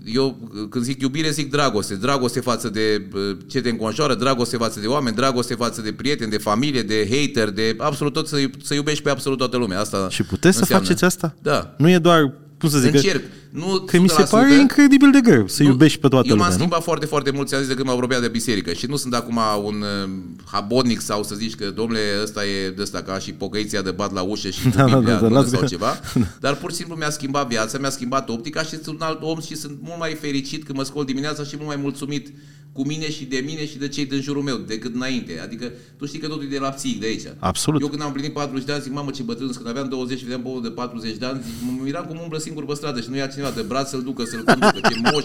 eu când zic iubire, zic dragoste. Dragoste față de ce te înconjoară, dragoste față de oameni, dragoste față de prieteni, de familie, de hater, de absolut tot, să, să iubești pe absolut toată lumea. Asta Și puteți înseamnă. să faceți asta? Da. Nu e doar cum să zic, Încerc. Nu că mi se pare incredibil de greu să nu, iubești pe toată eu lumea, m-am schimbat nu? foarte, foarte mult, ți-am zis de când m-am apropiat de biserică și nu sunt acum un uh, habonic sau să zici că, domnule, ăsta e de ăsta ca și pocăiția de bat la ușă și <laughs> cu Da, da, Biblia da, da, sau <laughs> da. ceva, dar pur și simplu mi-a schimbat viața, mi-a schimbat optica și sunt un alt om și sunt mult mai fericit când mă scol dimineața și mult mai mulțumit cu mine și de mine și de cei din jurul meu, decât înainte. Adică tu știi că totul e de la psihic de aici. Absolut. Eu când am plinit 40 de ani zic, mamă ce bătrân, sunt. când aveam 20 și vedeam pe unul de 40 de ani, zic, mă miram cum umblă singur pe stradă și nu ia cineva de braț să-l ducă, să-l conducă. Ce moș,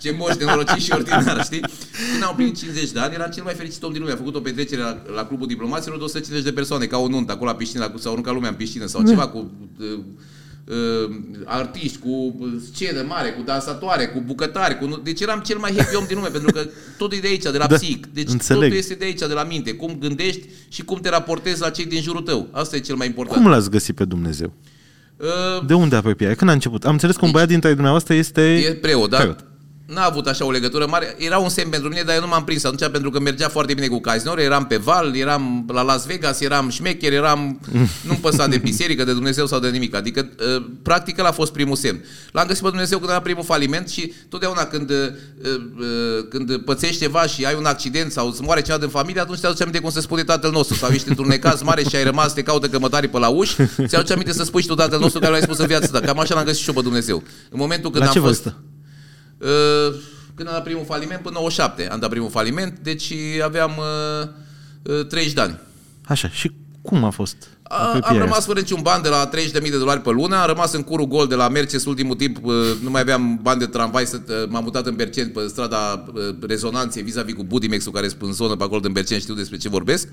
ce moș de norocit și ordinar, știi? Când am plinit 50 de ani, eram cel mai fericit om din lume. Am făcut o petrecere la, la clubul diplomaților de 150 de persoane, ca o nuntă, acolo la piscină, sau arunca lumea în piscină sau ceva cu uh, uh, artiști, cu scenă mare, cu dansatoare, cu bucătari. Cu... Deci eram cel mai happy om din lume, pentru că totul e de aici, de la Da, psihic. Deci înțeleg. totul este de aici, de la minte. Cum gândești și cum te raportezi la cei din jurul tău. Asta e cel mai important. Cum l-ați găsit pe Dumnezeu? Uh, De unde apropiare? Când a început? Am înțeles că un băiat dintre dumneavoastră este... e preot, da? Preot. N-a avut așa o legătură mare. Era un semn pentru mine, dar eu nu m-am prins atunci pentru că mergea foarte bine cu casinouri. Eram pe val, eram la Las Vegas, eram șmecher, eram... <laughs> Nu-mi păsa de biserică, de Dumnezeu sau de nimic. Adică, uh, practic, ăla a fost primul semn. L-am găsit pe Dumnezeu când era primul faliment și totdeauna când, uh, uh, când pățești ceva și ai un accident sau îți moare cineva din familie, atunci te aduce aminte cum se spune tatăl nostru. Sau ești într-un necaz mare și ai rămas, te caută cămătarii pe la uși, ți aduce aminte să spui și tu tatăl nostru care l-ai spus în viața ta. Cam așa l-am găsit și eu pe Dumnezeu. În momentul când La am ce fost... vârstă? Uh, când am dat primul faliment, până 97 am dat primul faliment, deci aveam uh, uh, 30 de ani. Așa, și cum a fost A, am apropierea rămas asta? fără niciun ban de la 30.000 de dolari pe lună, am rămas în curul gol de la Merces ultimul timp, uh, nu mai aveam bani de tramvai, să, uh, m-am mutat în Berceni pe strada uh, Rezonanței vis-a-vis cu Budimex-ul care sunt în zonă pe acolo din Berceni, știu despre ce vorbesc.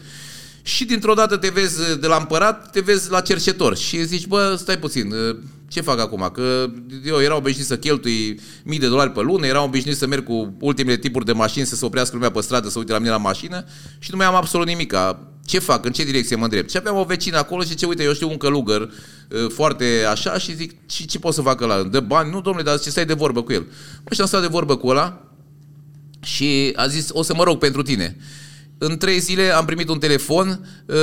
Și dintr-o dată te vezi uh, de la împărat, te vezi la cercetor și zici, bă, stai puțin, uh, Ce fac acum? Că eu eram obișnuit să cheltui mii de dolari pe lună, eram obișnuit să merg cu ultimele tipuri de mașini, să se oprească lumea pe stradă, să uite la mine la mașină și nu mai am absolut nimic. Ce fac? În ce direcție mă îndrept? Și aveam o vecină acolo și ce uite, eu știu un călugăr uh, foarte așa și zic, și ce pot să fac la Dă bani? Nu, domnule, dar ce stai de vorbă cu el? Păi și am stat de vorbă cu ăla și a zis, o să mă rog pentru tine. În trei zile am primit un telefon, uh,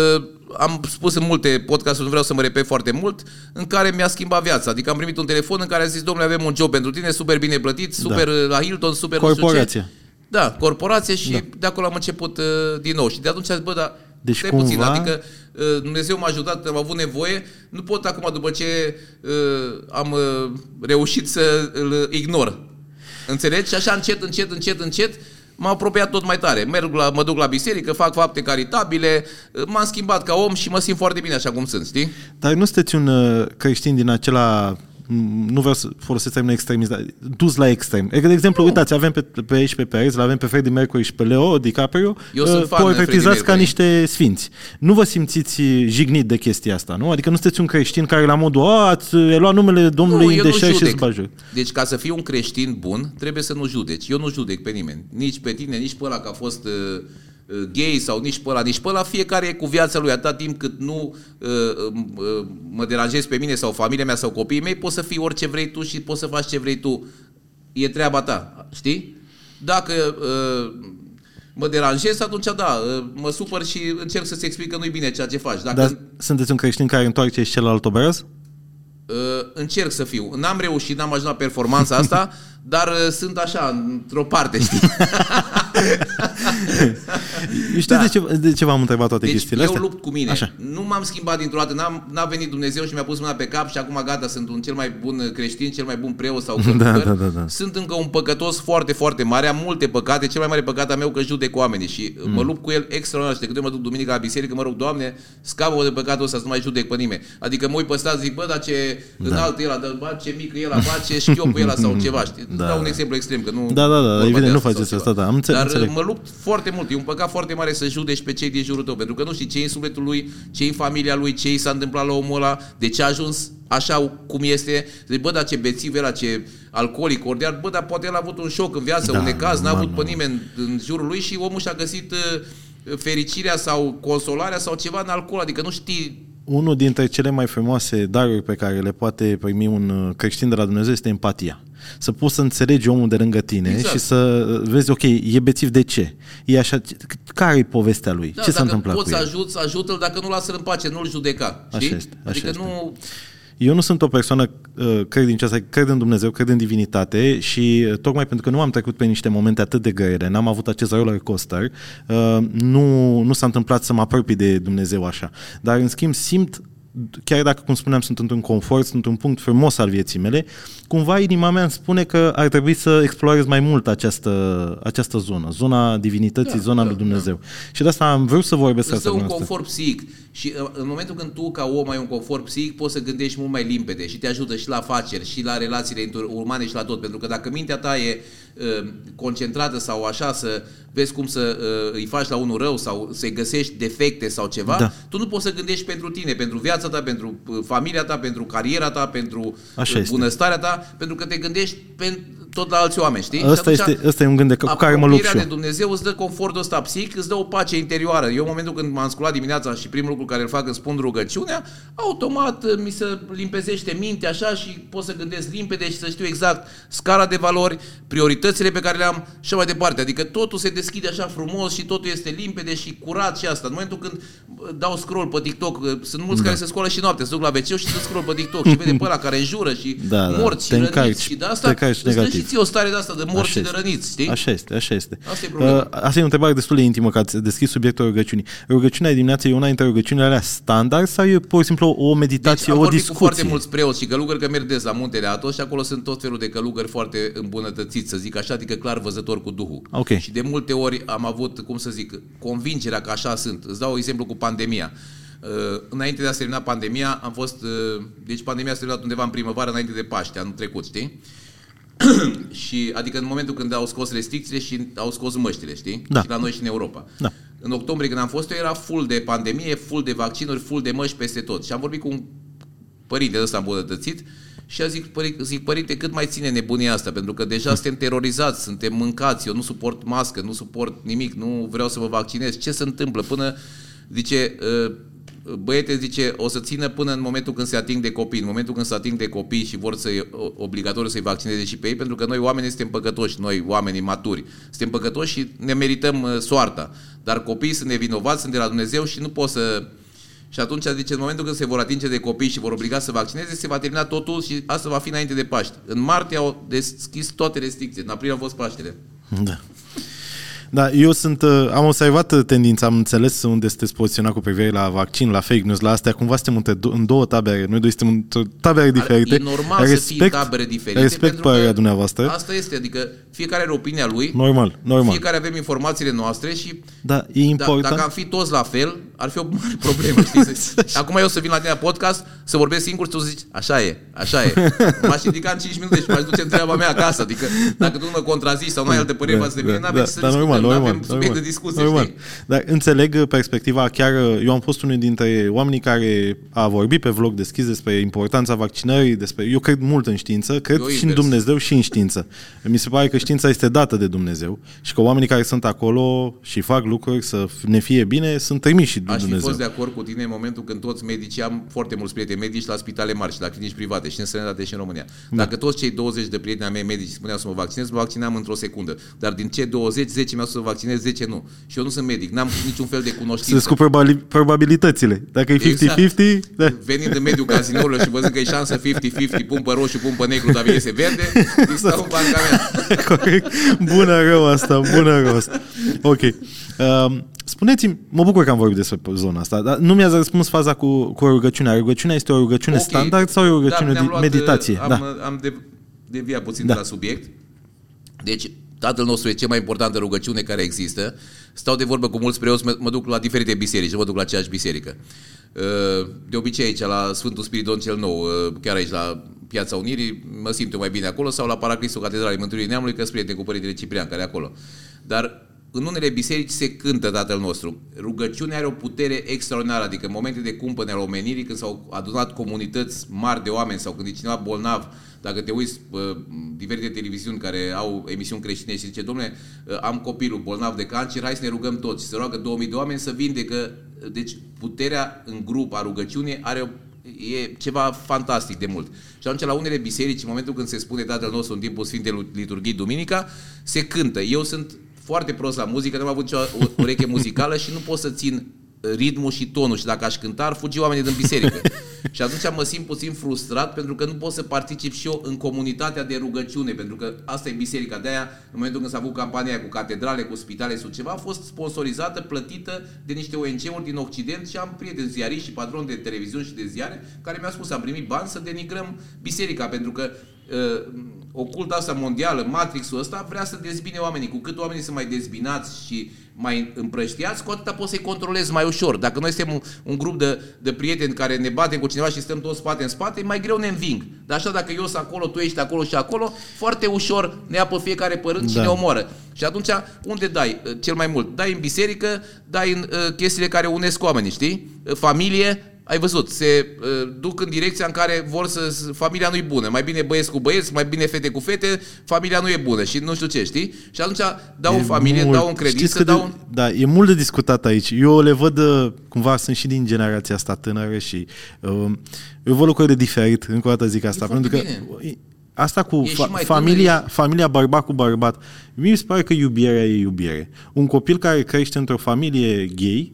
am spus în multe podcasturi, nu vreau să mă repet foarte mult, în care mi-a schimbat viața. Adică am primit un telefon în care a zis, domnule, avem un job pentru tine, super bine plătit, super da. la Hilton, super Corporație. Da, corporație și da. de acolo am început uh, din nou. Și de atunci am zis, bă, dar deci cumva... puțin, adică uh, Dumnezeu m-a ajutat, am avut nevoie, nu pot acum după ce uh, am uh, reușit să îl ignor. Înțelegi? Și așa încet, încet, încet, încet, m-a apropiat tot mai tare. Merg la, mă duc la biserică, fac fapte caritabile, m-am schimbat ca om și mă simt foarte bine așa cum sunt, știi? Dar nu sunteți un uh, creștin din acela nu vreau să folosesc termenul extremist, dar dus la extrem. De exemplu, nu. uitați, avem pe, pe aici pe Perez, avem pe Freddie Mercury și pe Leo DiCaprio, Eu uh, portretizați ca niște sfinți. Nu vă simțiți jignit de chestia asta, nu? Adică nu sunteți un creștin care la modul, a, ați luat numele Domnului nu, de și bajuri. Deci ca să fii un creștin bun, trebuie să nu judeci. Eu nu judec pe nimeni. Nici pe tine, nici pe ăla că a fost uh, Uh, gay sau nici pe ăla, nici pe ăla, fiecare e cu viața lui, atâta timp cât nu uh, uh, mă deranjezi pe mine sau familia mea sau copiii mei, poți să fii orice vrei tu și poți să faci ce vrei tu. E treaba ta, știi? Dacă uh, mă deranjez, atunci da, uh, mă supăr și încerc să-ți explic că nu-i bine ceea ce faci. Dacă... Dar sunteți un creștin care întoarce și celălalt obraz? Uh, încerc să fiu. N-am reușit, n-am ajuns la performanța asta, <laughs> dar uh, sunt așa, într-o parte, știi? <laughs> <laughs> Știți da. de, ce, de ce v-am întrebat toate deci chestiile eu astea? lupt cu mine. Așa. Nu m-am schimbat dintr-o dată, n-am, n-a venit Dumnezeu și mi-a pus mâna pe cap și acum gata, sunt un cel mai bun creștin, cel mai bun preot sau <laughs> da, da, da, da. Sunt încă un păcătos foarte, foarte mare, am multe păcate, cel mai mare păcat al meu că judec oamenii și mm. mă lupt cu el extraordinar. Și de câte mă duc duminica la biserică, mă rog, Doamne, scapă de păcatul ăsta să nu mai judec pe nimeni. Adică mă uit pe stat, zic, bă, dar ce da. înalt e ăla, bă, ce mic e ăla, bă, ce șchiop e ăla <laughs> sau ceva, știi? Da. Dau un exemplu extrem, că nu... Da, da, da, evident, nu faceți asta, da, am înțeleg, Dar înțeleg. mă lupt foarte mult, e un păcat foarte mare să judeci pe cei din jurul tău, pentru că nu știi ce e în sufletul lui, ce e în familia lui, ce i s-a întâmplat la omul ăla, de ce a ajuns așa cum este. Zic, bă, dar ce bețiv era, ce alcoolic, ordiar, bă, dar poate el a avut un șoc în viață, da, un necaz, n-a avut pe nimeni în jurul lui și omul și-a găsit uh, fericirea sau consolarea sau ceva în alcool, adică nu știi unul dintre cele mai frumoase daruri pe care le poate primi un uh, creștin de la Dumnezeu este empatia. Să poți să înțelegi omul de lângă tine exact. și să vezi, ok, e bețiv de ce? E așa, care e povestea lui? Da, ce s-a întâmplat poți cu să el? ajuți, ajută-l, dacă nu lasă-l în pace, nu-l judeca. Știi? Așa este, așa adică este. nu... Eu nu sunt o persoană uh, credincioasă, cred în Dumnezeu, cred în divinitate și uh, tocmai pentru că nu am trecut pe niște momente atât de grele, n-am avut acest roller coaster, uh, nu, nu s-a întâmplat să mă apropii de Dumnezeu așa. Dar în schimb simt chiar dacă, cum spuneam, sunt într-un confort, sunt într-un punct frumos al vieții mele, cumva inima mea îmi spune că ar trebui să explorez mai mult această, această zonă, zona divinității, Da, zona da, lui Dumnezeu. Și de asta am vrut să vorbesc Îți asta dă cu un noastră. confort psihic și uh, în momentul când tu ca om ai un confort psihic poți să gândești mult mai limpede și te ajută și la afaceri și la relațiile inter- umane și la tot. Pentru că dacă mintea ta e uh, concentrată sau așa să vezi cum să uh, îi faci la unul rău sau să-i găsești defecte sau ceva, Da. tu nu poți să gândești pentru tine, pentru viața ta, pentru uh, familia ta, pentru cariera ta, pentru Așa uh, este. bunăstarea ta, pentru că te gândești pe tot la alți oameni, știi? Ăsta Și atunci este- ăsta e un gând de- cu care mă lupt apropierea și eu. de Dumnezeu îți dă confortul ăsta psihic, îți dă o pace interioară. Eu în momentul când m-am sculat dimineața și primul lucru care îl fac îmi spun rugăciunea, automat uh, mi se limpezește mintea așa și pot să gândesc limpede și să știu exact scala de valori, prioritățile pe care le am și așa mai departe. Adică totul se deschide așa frumos și totul este limpede și curat și asta. În momentul când uh, dau scroll pe TikTok, uh, sunt mulți Da. care se scoală și noaptea, se duc la wc și se scroll pe TikTok și vede <laughs> pe ăla care înjură și Da, da. morți Te și încarci, răniți și de asta te încarci îți dă negativ. Și ție o stare de asta de morți Așa și de este. răniți, știi? Așa este, așa este. Asta e problema. Uh, asta e o întrebare destul de intimă, că ați deschis subiectul rugăciunii. Rugăciunea de dimineață e una dintre rugăciunile alea standard sau e pur și simplu o meditație, deci, am o vorbit discuție? cu foarte mulți preoți și călugări că merg des la muntele Atos și acolo sunt tot felul de călugări foarte îmbunătățiți, să zic așa, adică clar văzători cu Duhul. Ok. Și de multe ori am avut, cum să zic, convingerea că așa sunt. Îți dau un exemplu cu pandemia. Uh, înainte de a se termina pandemia, am fost, uh, deci pandemia s-a terminat undeva în primăvară, înainte de Paște, anul trecut, știi? <clears throat> și adică în momentul când au scos restricțiile și au scos măștile, știi? Da. Și la noi și în Europa. Da. În octombrie când am fost eu era full de pandemie, full de vaccinuri, full de măști peste tot. Și am vorbit cu un părinte ăsta îmbunătățit Și a zic, pări, zic, părinte, cât mai ține nebunia asta? Pentru că deja suntem terorizați, suntem mâncați, eu nu suport mască, nu suport nimic, nu vreau să mă vaccinez. Ce se întâmplă? Până, zice, uh, băiete, zice, o să țină până în momentul când se ating de copii. În momentul când se ating de copii și vor să obligatoriu să-i vaccineze și pe ei, pentru că noi oamenii suntem păcătoși, noi oamenii maturi, suntem păcătoși și ne merităm uh, soarta. Dar copiii sunt nevinovați, sunt de la Dumnezeu și nu pot să... Și atunci, zice, în momentul când se vor atinge de copii și vor obliga să vaccineze, se va termina totul și asta va fi înainte de Paști. În martie au deschis toate restricțiile. În aprilie au fost Paștele. Da. Da, eu sunt, uh, am observat uh, tendința, am înțeles unde sunteți poziționat cu privire la vaccin, la fake news, la astea. Cumva suntem între, în două tabere. Noi doi suntem în tabere diferite. E normal respect, să fie tabere diferite. Respect părerea dumneavoastră. Asta este, adică fiecare are opinia lui. Normal, normal. Fiecare avem informațiile noastre și da, e important. Da, dacă am fi toți la fel, ar fi o mare problemă, știți? <laughs> Acum eu să vin la tine la podcast, să vorbesc singur, tu să zici, așa e, așa e. <laughs> M-aș ridica în 5 minute și m-aș duce în treaba mea acasă. Adică dacă tu nu mă contrazici sau nu ai alte păreri da, față de mine, da, n-avem da, să da, normal, normal, avem subiect normal, de discuție, normal. știi? Dar înțeleg perspectiva, chiar eu am fost unul dintre oamenii care a vorbit pe vlog deschis despre importanța vaccinării, despre, eu cred mult în știință, cred eu și invers. în Dumnezeu și în știință. Mi se pare că știința este dată de Dumnezeu și că oamenii care sunt acolo și fac lucruri să ne fie bine, sunt trimiși de Aș Dumnezeu. Aș fi fost de acord cu tine în momentul când toți medici, am foarte mulți prieteni medici la spitale mari și la clinici private și în sănătate și în România. Da. Dacă toți cei 20 de prieteni mei medici spuneau să mă vaccinez, mă vaccinam într-o secundă. Dar din ce 20, 10 mi-au să mă vaccinez, 10 nu. Și eu nu sunt medic, n-am niciun fel de cunoștință. Sunt cu probabilitățile. Dacă e 50-50... Exact. Da. Venind în mediul cazinoului și văzând că e șansă 50-50, pun pe roșu, pun pe negru, dar iese verde, îi stau în banca mea. <laughs> Corect. Bună rău asta, bună rău asta. Ok. Um, spuneți-mi, mă bucur că am vorbit despre zona asta, dar nu mi-ați răspuns faza cu, cu rugăciunea. Rugăciunea este o rugăciune okay. standard sau e o rugăciune da, de luat, meditație? Am, da. am de, deviat puțin da. de la subiect. Deci, Tatăl nostru e cea mai importantă rugăciune care există. Stau de vorbă cu mulți preoți, mă, mă duc la diferite biserici, mă duc la aceeași biserică. Uh, de obicei aici, la Sfântul Spiridon cel Nou, uh, chiar aici la Piața Unirii, mă simt eu mai bine acolo, sau la Paraclisul Catedralei Mântuirii Neamului, că sunt cu Părintele Ciprian, care e acolo. Dar în unele biserici se cântă Tatăl nostru. Rugăciunea are o putere extraordinară, adică în momente de cumpăne al omenirii, când s-au adunat comunități mari de oameni sau când e cineva bolnav, dacă te uiți pe diferite televiziuni care au emisiuni creștine și zice, domnule, am copilul bolnav de cancer, hai să ne rugăm toți. Și se roagă 2000 de oameni să vindecă. Deci puterea în grup a rugăciunii are o e ceva fantastic de mult. Și atunci la unele biserici, în momentul când se spune Tatăl nostru în timpul Sfintei Liturghii Duminica, se cântă. Eu sunt foarte prost la muzică, nu am avut nicio ureche muzicală și nu pot să țin ritmul și tonul și dacă aș cânta, ar fugi oamenii din biserică. și atunci mă simt puțin frustrat pentru că nu pot să particip și eu în comunitatea de rugăciune, pentru că asta e biserica. De aia, în momentul când s-a avut campania cu catedrale, cu spitale sau ceva, a fost sponsorizată, plătită de niște ONG-uri din Occident și am prieteni ziariști și patroni de televiziuni și de ziare care mi-au spus, am primit bani să denigrăm biserica, pentru că uh, oculta asta mondială, Matrixul ăsta, vrea să dezbine oamenii. Cu cât oamenii sunt mai dezbinați și mai împrăștiați, cu atâta poți să-i controlezi mai ușor. Dacă noi suntem un, un grup de, de prieteni care ne batem cu cineva și stăm toți spate în spate, mai greu ne înving. Dar așa dacă eu sunt acolo, tu ești acolo și acolo, foarte ușor ne apă fiecare părând da. și ne omoară. Și atunci, unde dai uh, cel mai mult? Dai în biserică, dai în uh, chestiile care unesc oamenii, știi? Uh, familie, ai văzut, se uh, duc în direcția în care vor să... Familia nu e bună. Mai bine băieți cu băieți, mai bine fete cu fete, familia nu e bună și nu știu ce, știi? Și atunci dau e în familie, mult. dau în credință, dau în... Da, e mult de discutat aici. Eu le văd, uh, cumva, sunt și din generația asta tânără și uh, eu văd lucruri de diferit, încă o dată zic asta. E pentru că bine. Asta cu fa- familia, familia bărbat cu bărbat, mi se pare că iubirea e iubire. Un copil care crește într-o familie gay,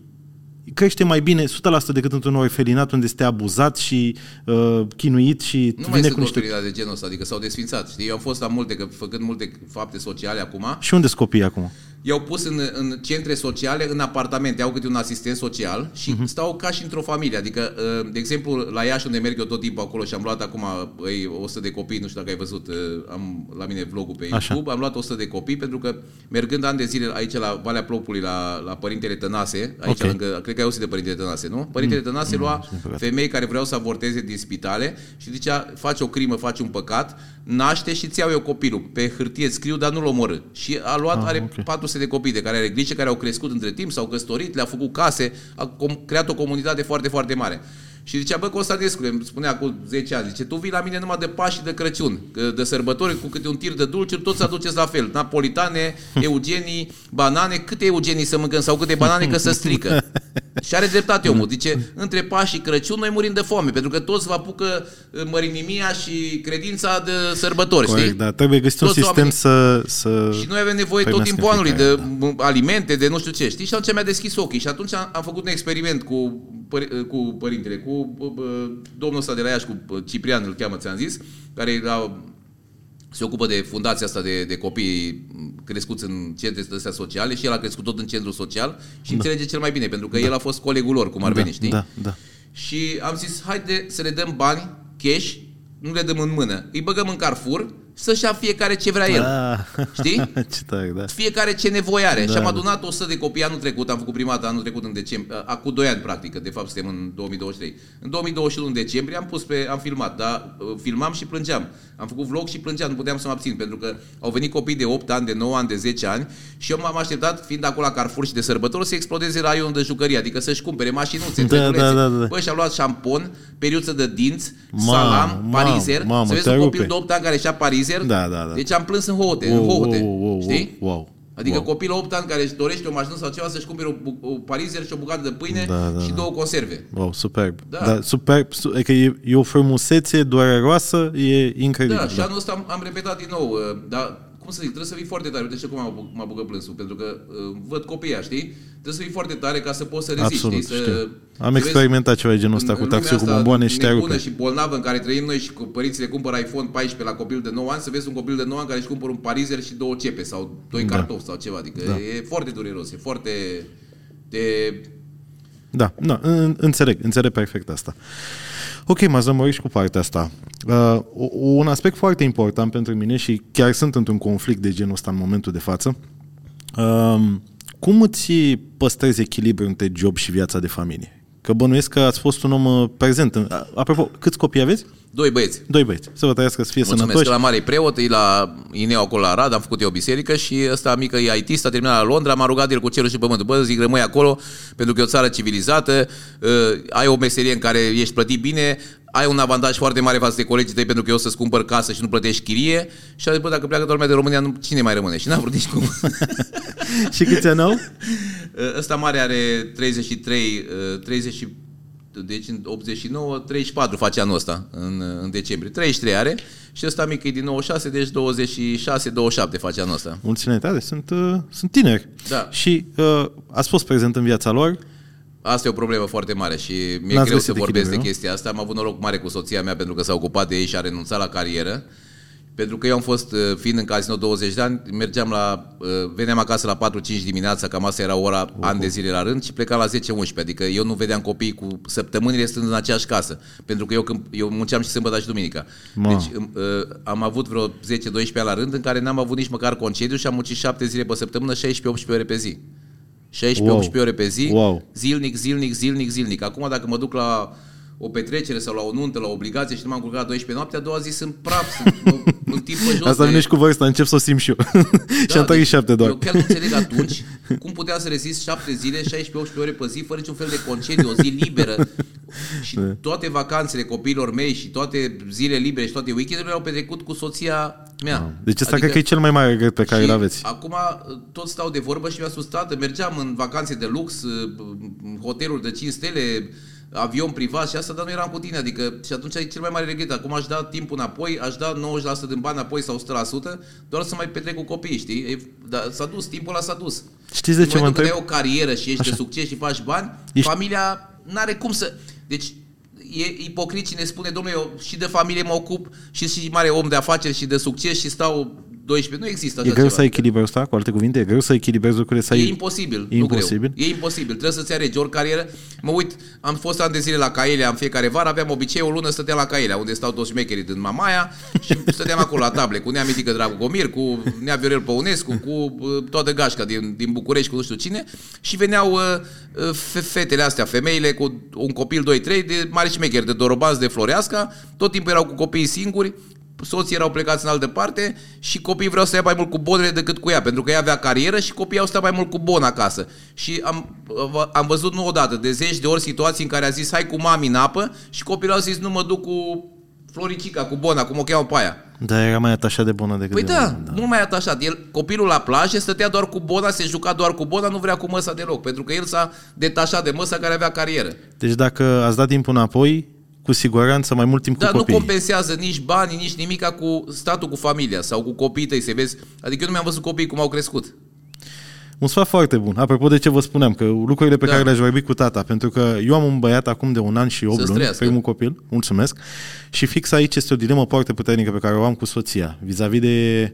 crește mai bine 100% decât într-un orfelinat unde este abuzat și uh, chinuit și nu vine mai cu niște... de genul ăsta, adică s-au desfințat. Știi? Eu am fost la multe, că făcând multe fapte sociale acum. Și unde sunt copiii acum? I-au pus în, în centre sociale, în apartamente, au câte un asistent social și uh-huh. stau ca și într-o familie. Adică, uh, de exemplu, la Iași, unde merg eu tot timpul acolo și am luat acum ei, 100 de copii, nu știu dacă ai văzut, uh, am la mine vlogul pe Așa. YouTube, am luat 100 de copii pentru că mergând ani de zile aici la Valea Plopului, la, la Părintele Tănase, aici okay. lângă, cred că ai auzit de Părintele Tănase, nu? Părintele mm. Tănase mm. lua femei care vreau să avorteze din spitale și zicea, faci o crimă, faci un păcat, naște și ți iau eu copilul. Pe hârtie scriu, dar nu-l omorâ. Și a luat, ah, are okay. 400 de copii de care are grijă, care au crescut între timp, s-au căsătorit, le-a făcut case, a creat o comunitate foarte, foarte mare. Și zicea, bă, Constantinescu, îmi spunea cu 10 ani, zice, tu vii la mine numai de Paști și de Crăciun, că de sărbători, cu câte un tir de dulciuri, toți aduceți la fel. Napolitane, eugenii, banane, câte eugenii să mâncăm sau câte banane că să strică. <laughs> Și are dreptate omul. Zice, între Paști și Crăciun noi murim de foame, pentru că toți vă apucă uh, mărinimia și credința de sărbători, Corect, știi? da. Trebuie găsit un Toți sistem oamenii- să, să... Și noi avem nevoie tot primească timpul anului de fiecare, da. alimente, de nu știu ce, știi? Și atunci mi-a deschis ochii și atunci am, am făcut un experiment cu, păr- cu părintele, cu bă, bă, domnul ăsta de la Iași, cu bă, Ciprian îl cheamă, ți-am zis, care a, se ocupă de fundația asta de, de copii crescuți în centre astea sociale și el a crescut tot în centru social și înțelege cel mai bine, pentru că el a fost colegul lor, cum ar Da, veni, știi? da, da. Și am zis, haide să le dăm bani, cash, nu le dăm în mână, îi băgăm în Carrefour să-și ia fiecare ce vrea el. Ah, Știi? <laughs> Ce tare, da. fiecare ce nevoie are. Da, și am da. adunat 100 de copii anul trecut, am făcut prima dată anul trecut în decembrie, acum 2 ani practic, că de fapt suntem în 2023. În 2021 în decembrie am pus pe, am filmat, dar uh, filmam și plângeam. Am făcut vlog și plângeam, nu puteam să mă abțin, pentru că au venit copii de 8 ani, de 9 ani, de 10 ani și eu m-am așteptat, fiind acolo la Carrefour și de sărbători, să explodeze raionul de jucărie, adică să-și cumpere mașinuțe, Da, trenulețe. da, da, da. Bă, și-am luat șampon, periuță de dinți, Mamă, salam, mamă, parizer, mamă, să vezi te un copil rupe. de 8 ani care și-a parizer. Da, da, da. Deci am plâns în hohote, în Wow, hohote. wow, wow, wow, știi? wow. Adică Wow. copilul 8 ani care își dorește o mașină sau ceva să-și cumpere o, bu- o parizer și o bucată de pâine Da, da, și da. două conserve. Wow, superb. Da. Da. superb. Su- Adică e, e o frumusețe dureroasă, e incredibil. Da, și anul ăsta am, am repetat din nou, uh, dar cum să zic, trebuie să fii foarte tare. Uite și cum m-a apuc- m-a apucat plânsul, pentru că uh, văd copiii ăia, știi? Trebuie să fii foarte tare ca să poți să reziști, Absolut, știi? Să, știu. să Am vezi experimentat ceva de genul ăsta în- cu în taxiul cu lumea asta bomboane și te nebună rupe. și bolnavă în care trăim noi și cu părinții le cumpără iPhone 14 la copil de 9 ani, să vezi un copil de 9 ani care își cumpără un parizer și două cepe sau doi Da. cartofi sau ceva. Adică Da. e foarte dureros, e foarte... De, Da, da, în- înțeleg, înțeleg perfect asta. Ok, m-ați lămurit și cu partea asta. Uh, o- un aspect foarte important pentru mine și chiar sunt într-un conflict de genul ăsta în momentul de față. Uh, cum îți păstrezi echilibru între job și viața de familie? Că bănuiesc că ați fost un om uh, prezent. în- a- Apropo, câți copii aveți? doi băieți. Doi băieți. Să vă trăiască să fie Mulțumesc, sănătoși. că la mare preot, e la Ineu acolo la Rad, am făcut eu o biserică și ăsta mică e IT, a terminat la Londra, m-a rugat el cu cerul și pământul. Bă, zic, rămâi acolo, pentru că e o țară civilizată, uh, ai o meserie în care ești plătit bine, ai un avantaj foarte mare față de colegii tăi pentru că eu să-ți cumpăr casă și nu plătești chirie și a zis, bă, dacă pleacă toată lumea de România, nu, cine mai rămâne? Și n-a vrut nici cum. <laughs> și câți ani au? <laughs> Ăsta mare are 33, uh, 30 și- deci în 89, 34 face anul ăsta, în, în decembrie. 33 are și ăsta mic e din 96, deci 26, 27 face anul ăsta. Mulți tare, sunt, uh, sunt tineri. Da. Și uh, ați fost prezent în viața lor. Asta e o problemă foarte mare și mi-e N-ați greu găsit să vorbesc echilibru, de nu? chestia asta. Am avut noroc mare cu soția mea pentru că s-a ocupat de ei și a renunțat la carieră. Pentru că eu am fost, uh, fiind în casino 20 de ani, mergeam la, uh, veneam acasă la 4-5 dimineața, cam asta era ora, uh-huh. ani de zile la rând și plecam la 10-11, adică eu nu vedeam copiii cu săptămânile stând în aceeași casă, pentru că eu, când, eu munceam și sâmbătă și duminica. Mamă. Deci uh, am avut vreo 10-12 ani la rând în care n-am avut nici măcar concediu și am muncit 7 zile pe săptămână, 16-18 ore pe zi. 16-18 Wow. ore pe zi, Wow. zilnic, zilnic, zilnic, zilnic. Acum dacă mă duc la o petrecere sau la o nuntă, la o obligație și nu m-am culcat la 12 noaptea, a doua zi sunt praf, sunt mă- mă timp pe jos. Asta de- vine și cu vârsta, încep să o simt și eu. <laughs> și am trăit deci șapte doar. Eu chiar nu înțeleg atunci cum putea să rezist șapte zile, 16-18 ore pe zi, fără niciun fel de concediu, o zi liberă. Și Da. toate vacanțele copiilor mei și toate zile libere și toate weekendurile le-au petrecut cu soția mea. Deci ăsta cred că e cel mai mare regret pe care îl Și aveți. Acum tot stau de vorbă și mi-a spus, tată, mergeam în vacanțe de lux, în hoteluri de 5 stele, avion privat și asta, dar nu eram cu tine, adică și atunci e cel mai mare regret. Acum aș da timpul înapoi, aș da 90% din bani înapoi sau 100%, doar să mai petrec cu copiii, știi? E, dar s-a dus, timpul ăla s-a dus. Știți de în ce mă momentul când întreb? ai o carieră și ești Așa. de succes și faci bani, Ești- familia n-are cum să... Deci e ipocrit cine spune, domnule, eu și de familie mă ocup și și mare om de afaceri și de succes și stau 12... Nu există așa E greu ceva. să ai echilibrul ăsta, cu alte cuvinte, e greu să echilibrezi lucrurile, să ai... E imposibil, E nu imposibil? greu. E imposibil. Trebuie să-ți alegi ori carieră. Mă uit, am fost ani de zile la Caelea în fiecare vară, aveam obicei o lună stăteam la Caelea, unde stau toți șmecherii din Mamaia <laughs> și stăteam acolo la table cu Nea Mitică Dragomir, cu Nea Viorel Păunescu, cu uh, toată gașca din, din București, cu nu știu cine și veneau uh, uh, fe- fetele astea, femeile cu un copil 2-3 de mari șmecheri, de Dorobanți, de Floreasca, tot timpul erau cu copiii singuri, soții erau plecați în altă parte și copiii vreau să ia mai mult cu bonele decât cu ea, pentru că ea avea carieră și copiii au stat mai mult cu bon acasă. Și am, am văzut nu odată, de zeci de ori situații în care a zis hai cu mami în apă și copilul au zis nu mă duc cu Floricica, cu Bona, cum o cheamă pe aia. Da, era mai atașat de Bona decât Păi de da, Bona, da, mult mai atașat. El, copilul la plajă stătea doar cu Bona, se juca doar cu Bona, nu vrea cu măsa deloc, pentru că el s-a detașat de măsa care avea carieră. Deci dacă ați dat timpul înapoi, cu siguranță mai mult timp Dar cu nu copiii. compensează nici banii, nici nimica cu statul cu familia sau cu copiii tăi, să vezi. Adică eu nu mi-am văzut copiii cum au crescut. Un sfat foarte bun. Apropo de ce vă spuneam, că lucrurile pe Da. care le-aș vorbi cu tata, pentru că eu am un băiat acum de un an și 8 Să-ți luni, trăiască. primul copil, mulțumesc, și fix aici este o dilemă foarte puternică pe care o am cu soția, vis-a-vis de...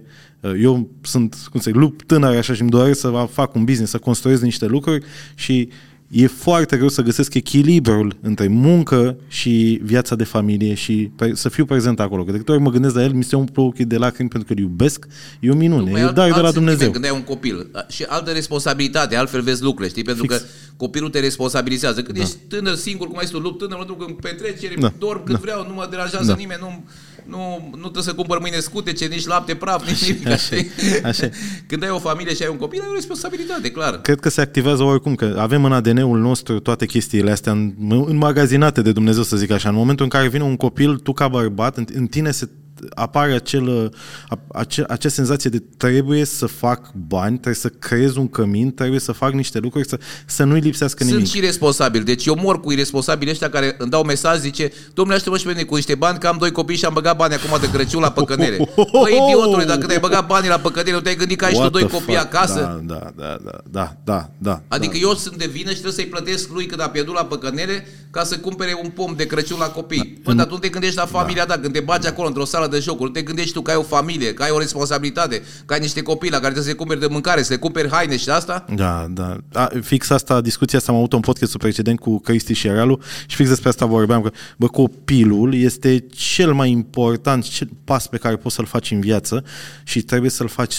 Eu sunt, cum să zic, lup tânăr așa și îmi doresc să fac un business, să construiesc niște lucruri și e foarte greu să găsesc echilibrul între muncă și viața de familie și pe, să fiu prezent acolo. Că de câte ori mă gândesc la el, mi se umplu ochii de lacrimi pentru că îl iubesc, e o minune, Mai e alt- dar de alt la sentiment Dumnezeu. Când ai un copil și altă responsabilitate, altfel vezi lucrurile, știi? Pentru Fix. că copilul te responsabilizează. Când ești tânăr, singur, cum ai zis tu, lupt tânăr, mă duc în petrecere, Da. dorm cât Da. vreau, nu mă deranjează Da. nimeni, nu, nu, nu trebuie să cumpăr mâine scutece, nici lapte praf, nici nimic. Așa știi? e, așa e. Când ai o familie și ai un copil, ai o responsabilitate, clar. Cred că se activează oricum, că avem în ADN-ul nostru toate chestiile astea în- înmagazinate de Dumnezeu, să zic așa. În momentul în care vine un copil, tu ca bărbat, în, în tine se apare acel, a- ace, acea senzație de trebuie să fac bani, trebuie să creez un cămin, trebuie să fac niște lucruri, să, să nu-i lipsească Sunt nimic. și responsabil. Deci eu mor cu irresponsabili ăștia care îmi dau mesaj, zice, domnule, aștept și pe mine cu niște bani, că am doi copii și am băgat bani acum de Crăciun la păcănele. <laughs> Băi, idiotule, dacă te-ai băgat banii la păcănele, nu te-ai gândit că ai și tu What doi the copii fuck? acasă? Da, da, da, da, da, da, da. Adică da. eu sunt de vină și trebuie să-i plătesc lui când a pierdut la păcănele ca să cumpere un pom de Crăciun la copii. Bă, dar tu nu te gândești la familia ta, când te bagi acolo într-o sală de jocuri, nu te gândești tu că ai o familie, că ai o responsabilitate, că ai niște copii la care trebuie să le cumperi de mâncare, să le cumperi haine și asta? Da, da. A, fix asta, discuția asta am avut în podcastul precedent cu Cristi și Eralu și fix despre asta vorbeam, că bă, copilul este cel mai important cel pas pe care poți să-l faci în viață și trebuie să-l faci 100%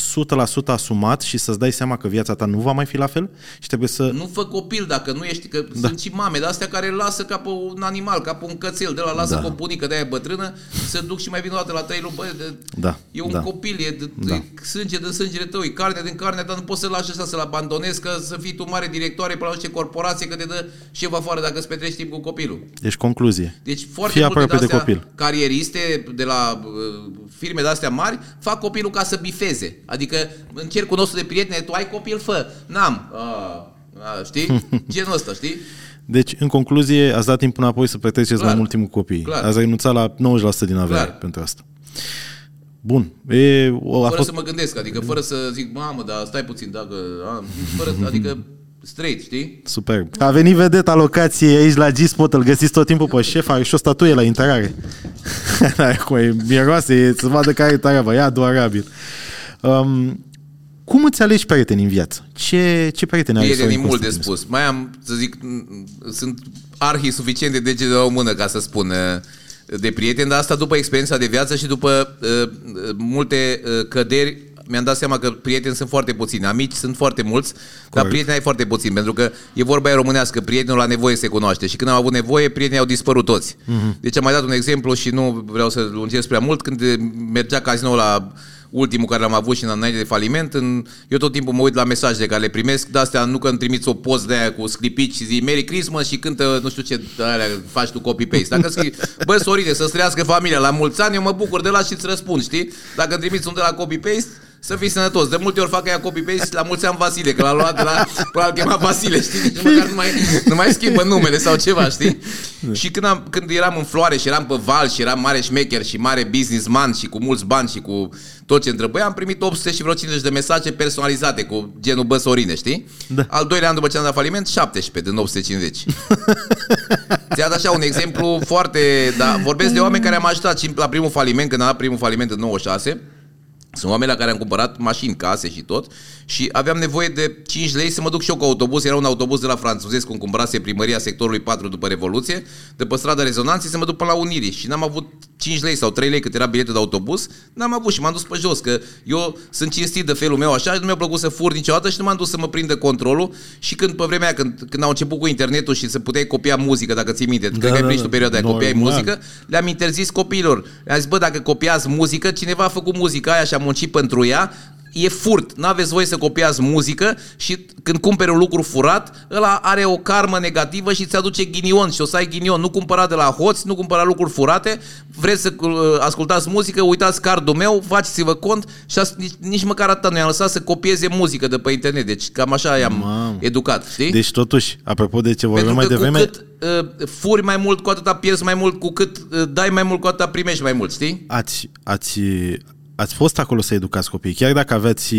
asumat și să-ți dai seama că viața ta nu va mai fi la fel și trebuie să... Nu fă copil dacă nu ești, că da. sunt și mame de astea care lasă ca pe un animal, ca pe un cățel, de la lasă Da. da. pe o bunică de aia bătrână, să duc și mai vin o dată la trei luni, bă, de, Da, e un da. copil, e, de, Da. e sânge din sângele tău, e carne din carnea ta, nu poți să lași așa să-l abandonezi, că să fii tu mare directoare pe la orice corporație, că te dă șef afară dacă îți petreci timp cu copilul. Deci, concluzie. Deci foarte Fii multe aproape de de-astea copil. carieriste de la uh, firme de astea mari fac copilul ca să bifeze. Adică în cercul nostru de prieteni, tu ai copil, fă. N-am. A, a, știi? <laughs> Genul ăsta, știi? Deci, în concluzie, ați dat timp înapoi să petreceți Clar. mai mult timp cu copiii. Clar. Ați renunțat la 90% din avere Clar. pentru asta. Bun. E, o, a Fără fost... să mă gândesc, adică fără să zic, mamă, dar stai puțin, dacă... A, fără, <laughs> adică straight, știi? Superb. A venit vedeta locației aici la G-Spot, îl găsiți tot timpul pe șef, are și o statuie la intrare. <laughs> Acum e miroase, e, să vadă care e treaba, e adorabil. Um, cum îți alegi prieteni în viață? Ce, ce prieteni ai? Prietenii Sorin mult de Constantinescu? spus. Mai am, să zic, m- sunt arhii suficient de degete de la o mână ca să spun uh, de prieteni, dar asta după experiența de viață și după uh, uh, multe uh, căderi mi-am dat seama că prieteni sunt foarte puțini, amici sunt foarte mulți, dar Corect. prieteni ai foarte puțini, pentru că e vorba aia românească, prietenul la nevoie se cunoaște și când am avut nevoie, prietenii au dispărut toți. Mhm. Deci am mai dat un exemplu și nu vreau să lungesc prea mult, când mergea casinoul la ultimul care l-am avut și înainte de faliment, în, eu tot timpul mă uit la mesajele care le primesc, de astea nu că îmi trimiți o post de aia cu sclipici și zi Merry Christmas și cântă nu știu ce de alea faci tu copy-paste. Dacă scrii, bă, Sorine, să-ți trăiască familia la mulți ani, eu mă bucur de la și îți răspund, știi? Dacă îmi trimiți un de la copy-paste, să fii sănătos. De multe ori fac aia copy-paste la mulți ani Vasile, că l-a luat de la, până l chema Vasile, știi? Nici măcar nu mai, nu mai schimbă numele sau ceva, știi? Și când, am, când eram în floare și eram pe val și eram mare șmecher și mare businessman și cu mulți bani și cu tot ce întrebăia, am primit 800 și vreo 50 de mesaje personalizate cu genul bă Sorine, știi? Da. Al doilea an după ce am dat faliment, 17 din 850. <laughs> Ți-a dat așa un exemplu foarte... Da, vorbesc de oameni care am ajutat și la primul faliment, când am dat primul faliment în 96, Sunt oameni la care am cumpărat mașini, case și tot și aveam nevoie de 5 lei să mă duc și eu cu autobuz. Era un autobuz de la Franțuzesc, cum cumpărase primăria sectorului 4 după Revoluție, de pe strada Rezonanței să mă duc până la Unirii și n-am avut 5 lei sau 3 lei cât era biletul de autobuz, n-am avut și m-am dus pe jos, că eu sunt cinstit de felul meu așa și nu mi-a plăcut să fur niciodată și nu m-am dus să mă prindă controlul și când pe vremea aia, când, când au început cu internetul și să puteai copia muzică, dacă ții minte, da, cred că ai da, prins da. tu perioada aia, copiai Normal. muzică, le-am interzis copiilor. Le-am zis, bă, dacă copiați muzică, cineva a făcut muzica aia și a muncit pentru ea, e furt. N-aveți voie să copiați muzică și când cumperi un lucru furat, ăla are o karmă negativă și îți aduce ghinion și o să ai ghinion. Nu cumpăra de la hoți, nu cumpăra lucruri furate, vreți să uh, ascultați muzică, uitați cardul meu, faceți-vă cont și as- nici, nici măcar atât nu i-am lăsat să copieze muzică de pe internet. Deci cam așa i-am Mamă. educat, știi? Deci totuși, apropo de ce vorbeam Pentru mai că devreme, cu cât uh, furi mai mult, cu atâta pierzi mai mult, cu cât uh, dai mai mult, cu atâta primești mai mult, știi? ați, ați, ați fost acolo să educați copiii, chiar dacă aveți...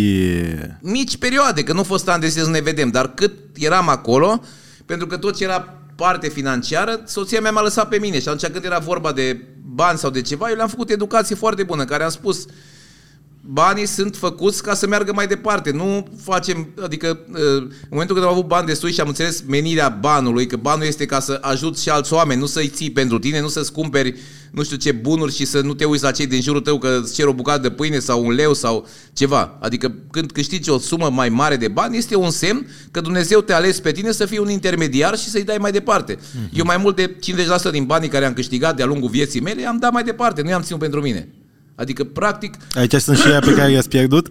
mici perioade, că nu a fost ani de zile să ne vedem, dar cât eram acolo, pentru că tot ce era parte financiară, soția mea m-a lăsat pe mine și atunci când era vorba de bani sau de ceva, eu le-am făcut educație foarte bună, în care am spus banii sunt făcuți ca să meargă mai departe. Nu facem, adică în momentul când am avut bani destui și am înțeles menirea banului, că banul este ca să ajuți și alți oameni, nu să-i ții pentru tine, nu să-ți cumperi nu știu ce bunuri și să nu te uiți la cei din jurul tău că îți cer o bucată de pâine sau un leu sau ceva. Adică când câștigi o sumă mai mare de bani, este un semn că Dumnezeu te-a ales pe tine să fii un intermediar și să-i dai mai departe. Mm-hmm. Eu mai mult de 50% din banii care am câștigat de-a lungul vieții mele am dat mai departe, nu i-am ținut pentru mine. Adică, practic, Aici sunt și aia pe care i-ați pierdut,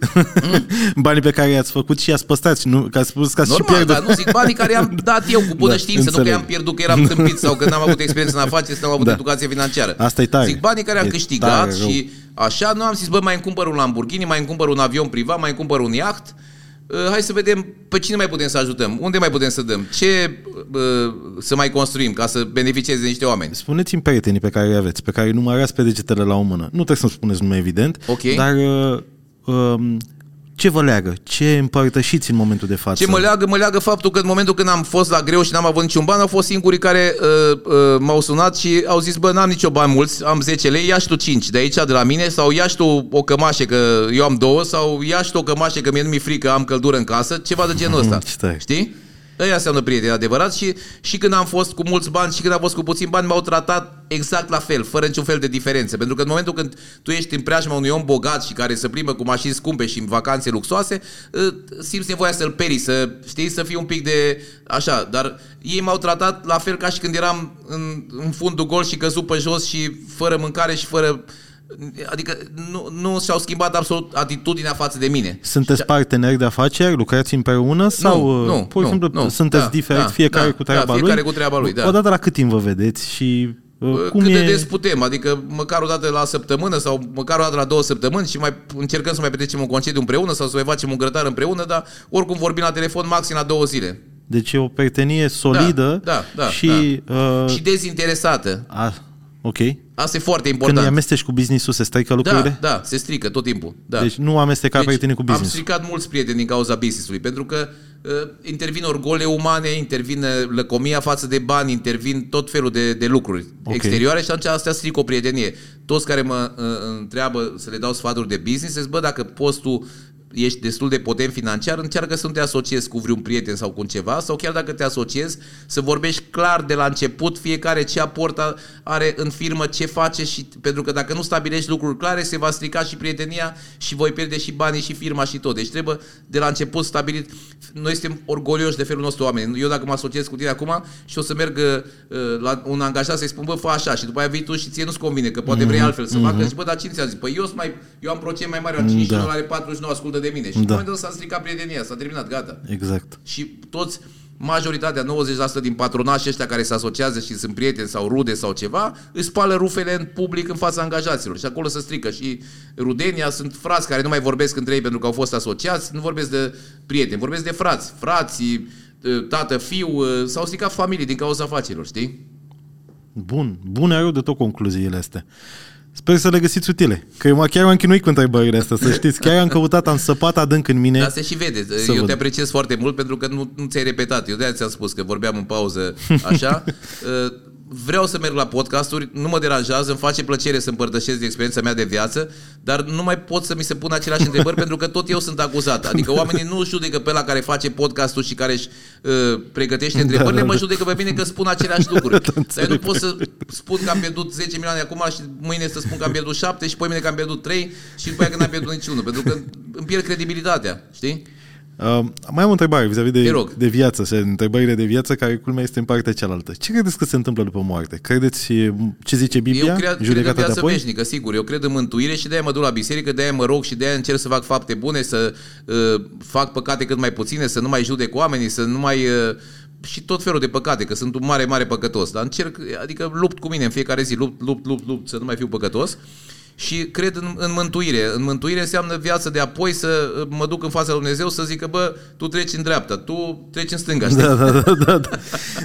<laughs> banii pe care i-ați făcut și i-ați păstrat, și nu, că ați spus că ați și normal, pierdut. dar nu zic banii care i-am dat eu cu bună Da, știință, nu că înțeleg. i-am pierdut, că eram tâmpit sau că n-am avut experiență în afaceri sau n-am avut Da. educație financiară. Asta e tare. Zic banii care am E câștigat tare rău. și așa, nu am zis, bă, mai îmi cumpăr un Lamborghini, mai îmi cumpăr un avion privat, mai îmi cumpăr un iaht, Uh, hai să vedem pe cine mai putem să ajutăm, unde mai putem să dăm, ce uh, să mai construim ca să beneficieze niște oameni. Spuneți-mi prietenii pe care îi aveți, pe care îi numărați pe degetele la o mână. Nu trebuie să-mi spuneți nume evident, Ok. dar uh, um, ce vă leagă? Ce împărtășiți în momentul de față? Ce mă leagă? Mă leagă faptul că în momentul când am fost la greu și n-am avut niciun ban, au fost singurii care uh, uh, m-au sunat și au zis, bă, n-am nicio bani mulți, am 10 lei, ia și tu 5 de aici, de la mine, sau ia și tu o cămașă, că eu am două, sau ia și tu o cămașă, că mie nu mi-e frică, am căldură în casă, ceva de genul ăsta. Ce tare. Știi? Ăia înseamnă prieteni adevărat și, și când am fost cu mulți bani și când am fost cu puțin bani, m-au tratat exact la fel, fără niciun fel de diferență. Pentru că în momentul când tu ești în preajma unui om bogat și care se plimbă cu mașini scumpe și în vacanțe luxoase, ă, simți nevoia să-l peri, să știi, să fii un pic de așa. Dar ei m-au tratat la fel ca și când eram în, în fundul gol și căzut pe jos și fără mâncare și fără... Adică nu, nu și-au schimbat absolut atitudinea față de mine. Sunteți parteneri de afaceri? Lucrați împreună? Sau, nu, uh, pur și nu, simplu, nu. sunteți Da, diferiți, da, fiecare da, cu treaba da, lui? fiecare cu treaba lui, da. Odată la cât timp vă vedeți și uh, cum Cât e... de des putem, adică măcar o dată la săptămână sau măcar o dată la două săptămâni și mai încercăm să mai petrecem un concediu împreună sau să mai facem un grătar împreună, dar oricum vorbim la telefon maxim la două zile. Deci e o prietenie solidă da, da, și... Uh, Și dezinteresată. a, ok. Asta e foarte Când important. îi amesteci cu business-ul, se strică lucrurile? da, da, se strică tot timpul. Da. Deci nu amesteca prietenii cu am business stricat mulți prieteni din cauza business-ului, pentru că uh, intervin orgole umane, intervin uh, lăcomia față de bani, intervin tot felul de, de lucruri Ok. okay. exterioare și atunci astea strică o prietenie. Toți care mă uh, întreabă să le dau sfaturi de business, zic, bă, dacă poți tu ești destul de potent financiar, încearcă să nu te asociezi cu vreun prieten sau cu ceva, sau chiar dacă te asociezi, să vorbești clar de la început fiecare ce aport a- are în firmă, ce face și pentru că dacă nu stabilești lucruri clare, se va strica și prietenia și voi pierde și banii și firma și tot. Deci trebuie de la început stabilit. Noi suntem orgolioși de felul nostru oameni. Eu dacă mă asociez cu tine acum și o să merg uh, la un angajat să-i spun, bă, fă așa și după aia vii tu și ție nu-ți convine, că poate vrei altfel să facă și bă, dar cine ți-a zis? Păi eu, sunt mai, eu am procent mai mare, am 5 Da. da. dolari, 49, ascultă de mine. Și în Da. momentul ăsta s-a stricat prietenia, s-a terminat, gata. Exact. Și toți, majoritatea, 90% din patronași ăștia care se asociază și sunt prieteni sau rude sau ceva, își spală rufele în public în fața angajaților și acolo se strică. Și rudenia sunt frați care nu mai vorbesc între ei pentru că au fost asociați, nu vorbesc de prieteni, vorbesc de frați. Frații, tată, fiu, s-au stricat familii din cauza afacerilor, știi? Bun. Bune rău de tot concluziile astea. Sper să le găsiți utile. Că eu chiar m-am chinuit cu întrebările astea, să <laughs> știți. Chiar am căutat, am săpat adânc în mine. Dar se și vede. Să eu văd. te apreciez foarte mult pentru că nu, nu ți-ai repetat. Eu de-aia ți-am spus că vorbeam în pauză așa. <laughs> Uh, vreau să merg la podcasturi, nu mă deranjează, îmi face plăcere să împărtășesc de experiența mea de viață, dar nu mai pot să mi se pună aceleași <laughs> întrebări pentru că tot eu sunt acuzat. Adică oamenii nu judecă pe la care face podcastul și care își uh, pregătește întrebările, da, da, da. mă judecă pe mine că spun aceleași <laughs> lucruri. Dar eu nu pot să spun că am pierdut 10 milioane acum și mâine să spun că am pierdut 7 și poi mâine că am pierdut 3 și după aia că n-am pierdut niciunul, pentru că îmi pierd credibilitatea, știi? Uh, mai am o întrebare vis-a-vis de, de viață, se, întrebările de viață care culmea este în partea cealaltă. Ce credeți că se întâmplă după moarte? Credeți ce zice Biblia? Eu cred, cred în viață veșnică, sigur. Eu cred în mântuire și de-aia mă duc la biserică, de-aia mă rog și de-aia încerc să fac fapte bune, să uh, fac păcate cât mai puține, să nu mai judec oamenii, să nu mai... Uh, și tot felul de păcate, că sunt un mare, mare păcătos. Dar încerc, adică lupt cu mine în fiecare zi, lupt, lupt, lupt, lupt să nu mai fiu păcătos. Uh, și cred în, în mântuire. În mântuire înseamnă viață de apoi să uh, mă duc în fața lui Dumnezeu să zic că, bă, tu treci în dreapta, tu treci în stânga. Știi? Da, da, da, da, da.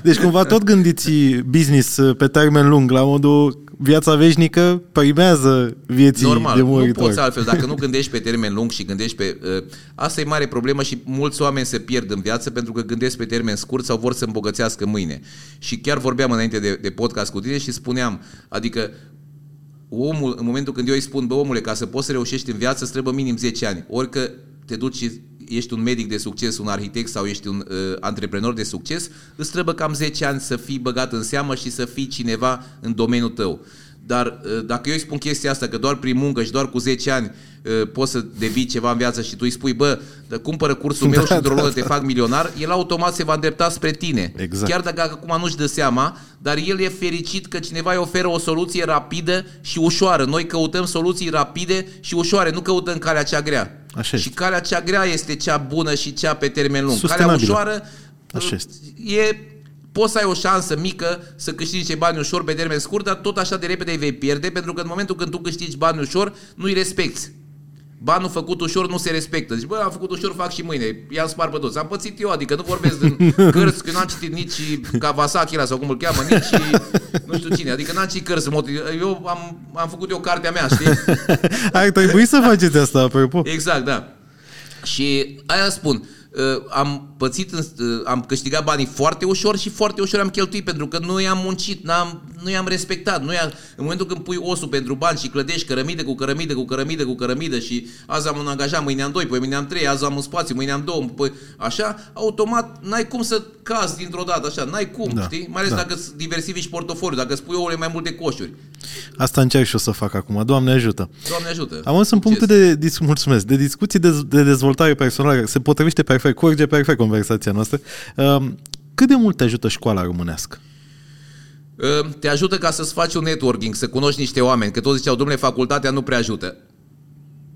Deci cumva tot gândiți business uh, pe termen lung, la modul viața veșnică primează vieții Normal, de muritor. nu poți altfel. Dacă nu gândești pe termen lung și gândești pe... Uh, asta e mare problemă și mulți oameni se pierd în viață pentru că gândesc pe termen scurt sau vor să îmbogățească mâine. Și chiar vorbeam înainte de, de podcast cu tine și spuneam, adică omul, în momentul când eu îi spun, bă, omule, ca să poți să reușești în viață, îți trebuie minim 10 ani. Ori că te duci și ești un medic de succes, un arhitect sau ești un uh, antreprenor de succes, îți trebuie cam 10 ani să fii băgat în seamă și să fii cineva în domeniul tău. Dar uh, dacă eu îi spun chestia asta, că doar prin muncă și doar cu 10 ani uh, poți să devii ceva în viață și tu îi spui, bă, cumpără cursul meu da, și într-o lună da, te fac milionar, el automat se va îndrepta spre tine. Exact. Chiar dacă acum nu-și dă seama, dar el e fericit că cineva îi oferă o soluție rapidă și ușoară. Noi căutăm soluții rapide și ușoare, nu căutăm calea cea grea. Așa și calea cea grea este cea bună și cea pe termen lung. Calea ușoară Așa este. e poți să ai o șansă mică să câștigi niște bani ușor pe termen scurt, dar tot așa de repede îi vei pierde, pentru că în momentul când tu câștigi bani ușor, nu-i respecti. Banul făcut ușor nu se respectă. Zici, bă, am făcut ușor, fac și mâine. I-am spart pe toți. Am pățit eu, adică nu vorbesc din <laughs> cărți, că n-am citit nici Kawasaki sau cum îl cheamă, nici nu știu cine. Adică n-am citit cărți. Eu am, am făcut eu cartea mea, știi? <laughs> Ai trebuit să faceți asta, apropo. Exact, da. Și aia spun, uh, am pățit, uh, am câștigat banii foarte ușor și foarte ușor am cheltuit pentru că nu i-am muncit, n-am, nu i-am respectat. Nu i-am, în momentul când pui osul pentru bani și clădești cărămidă cu cărămidă cu cărămidă cu cărămidă și azi am un angajat, mâine am doi, păi mâine am trei, azi am un spațiu, mâine am două, păi așa, automat n-ai cum să cazi dintr-o dată, așa, n-ai cum, da, știi? Mai ales da. dacă diversifici portofoliu, dacă spui ouăle mai multe coșuri. Asta încerc și o să fac acum. Doamne ajută. Doamne ajută. Am ajuns în punctul de, dis- mulțumesc, de discuții de, de dezvoltare personală. Se potrivește perfect, curge perfect conversația noastră. Um, cât de mult te ajută școala românească? Uh, te ajută ca să-ți faci un networking, să cunoști niște oameni, că toți ziceau, domnule, facultatea nu prea ajută.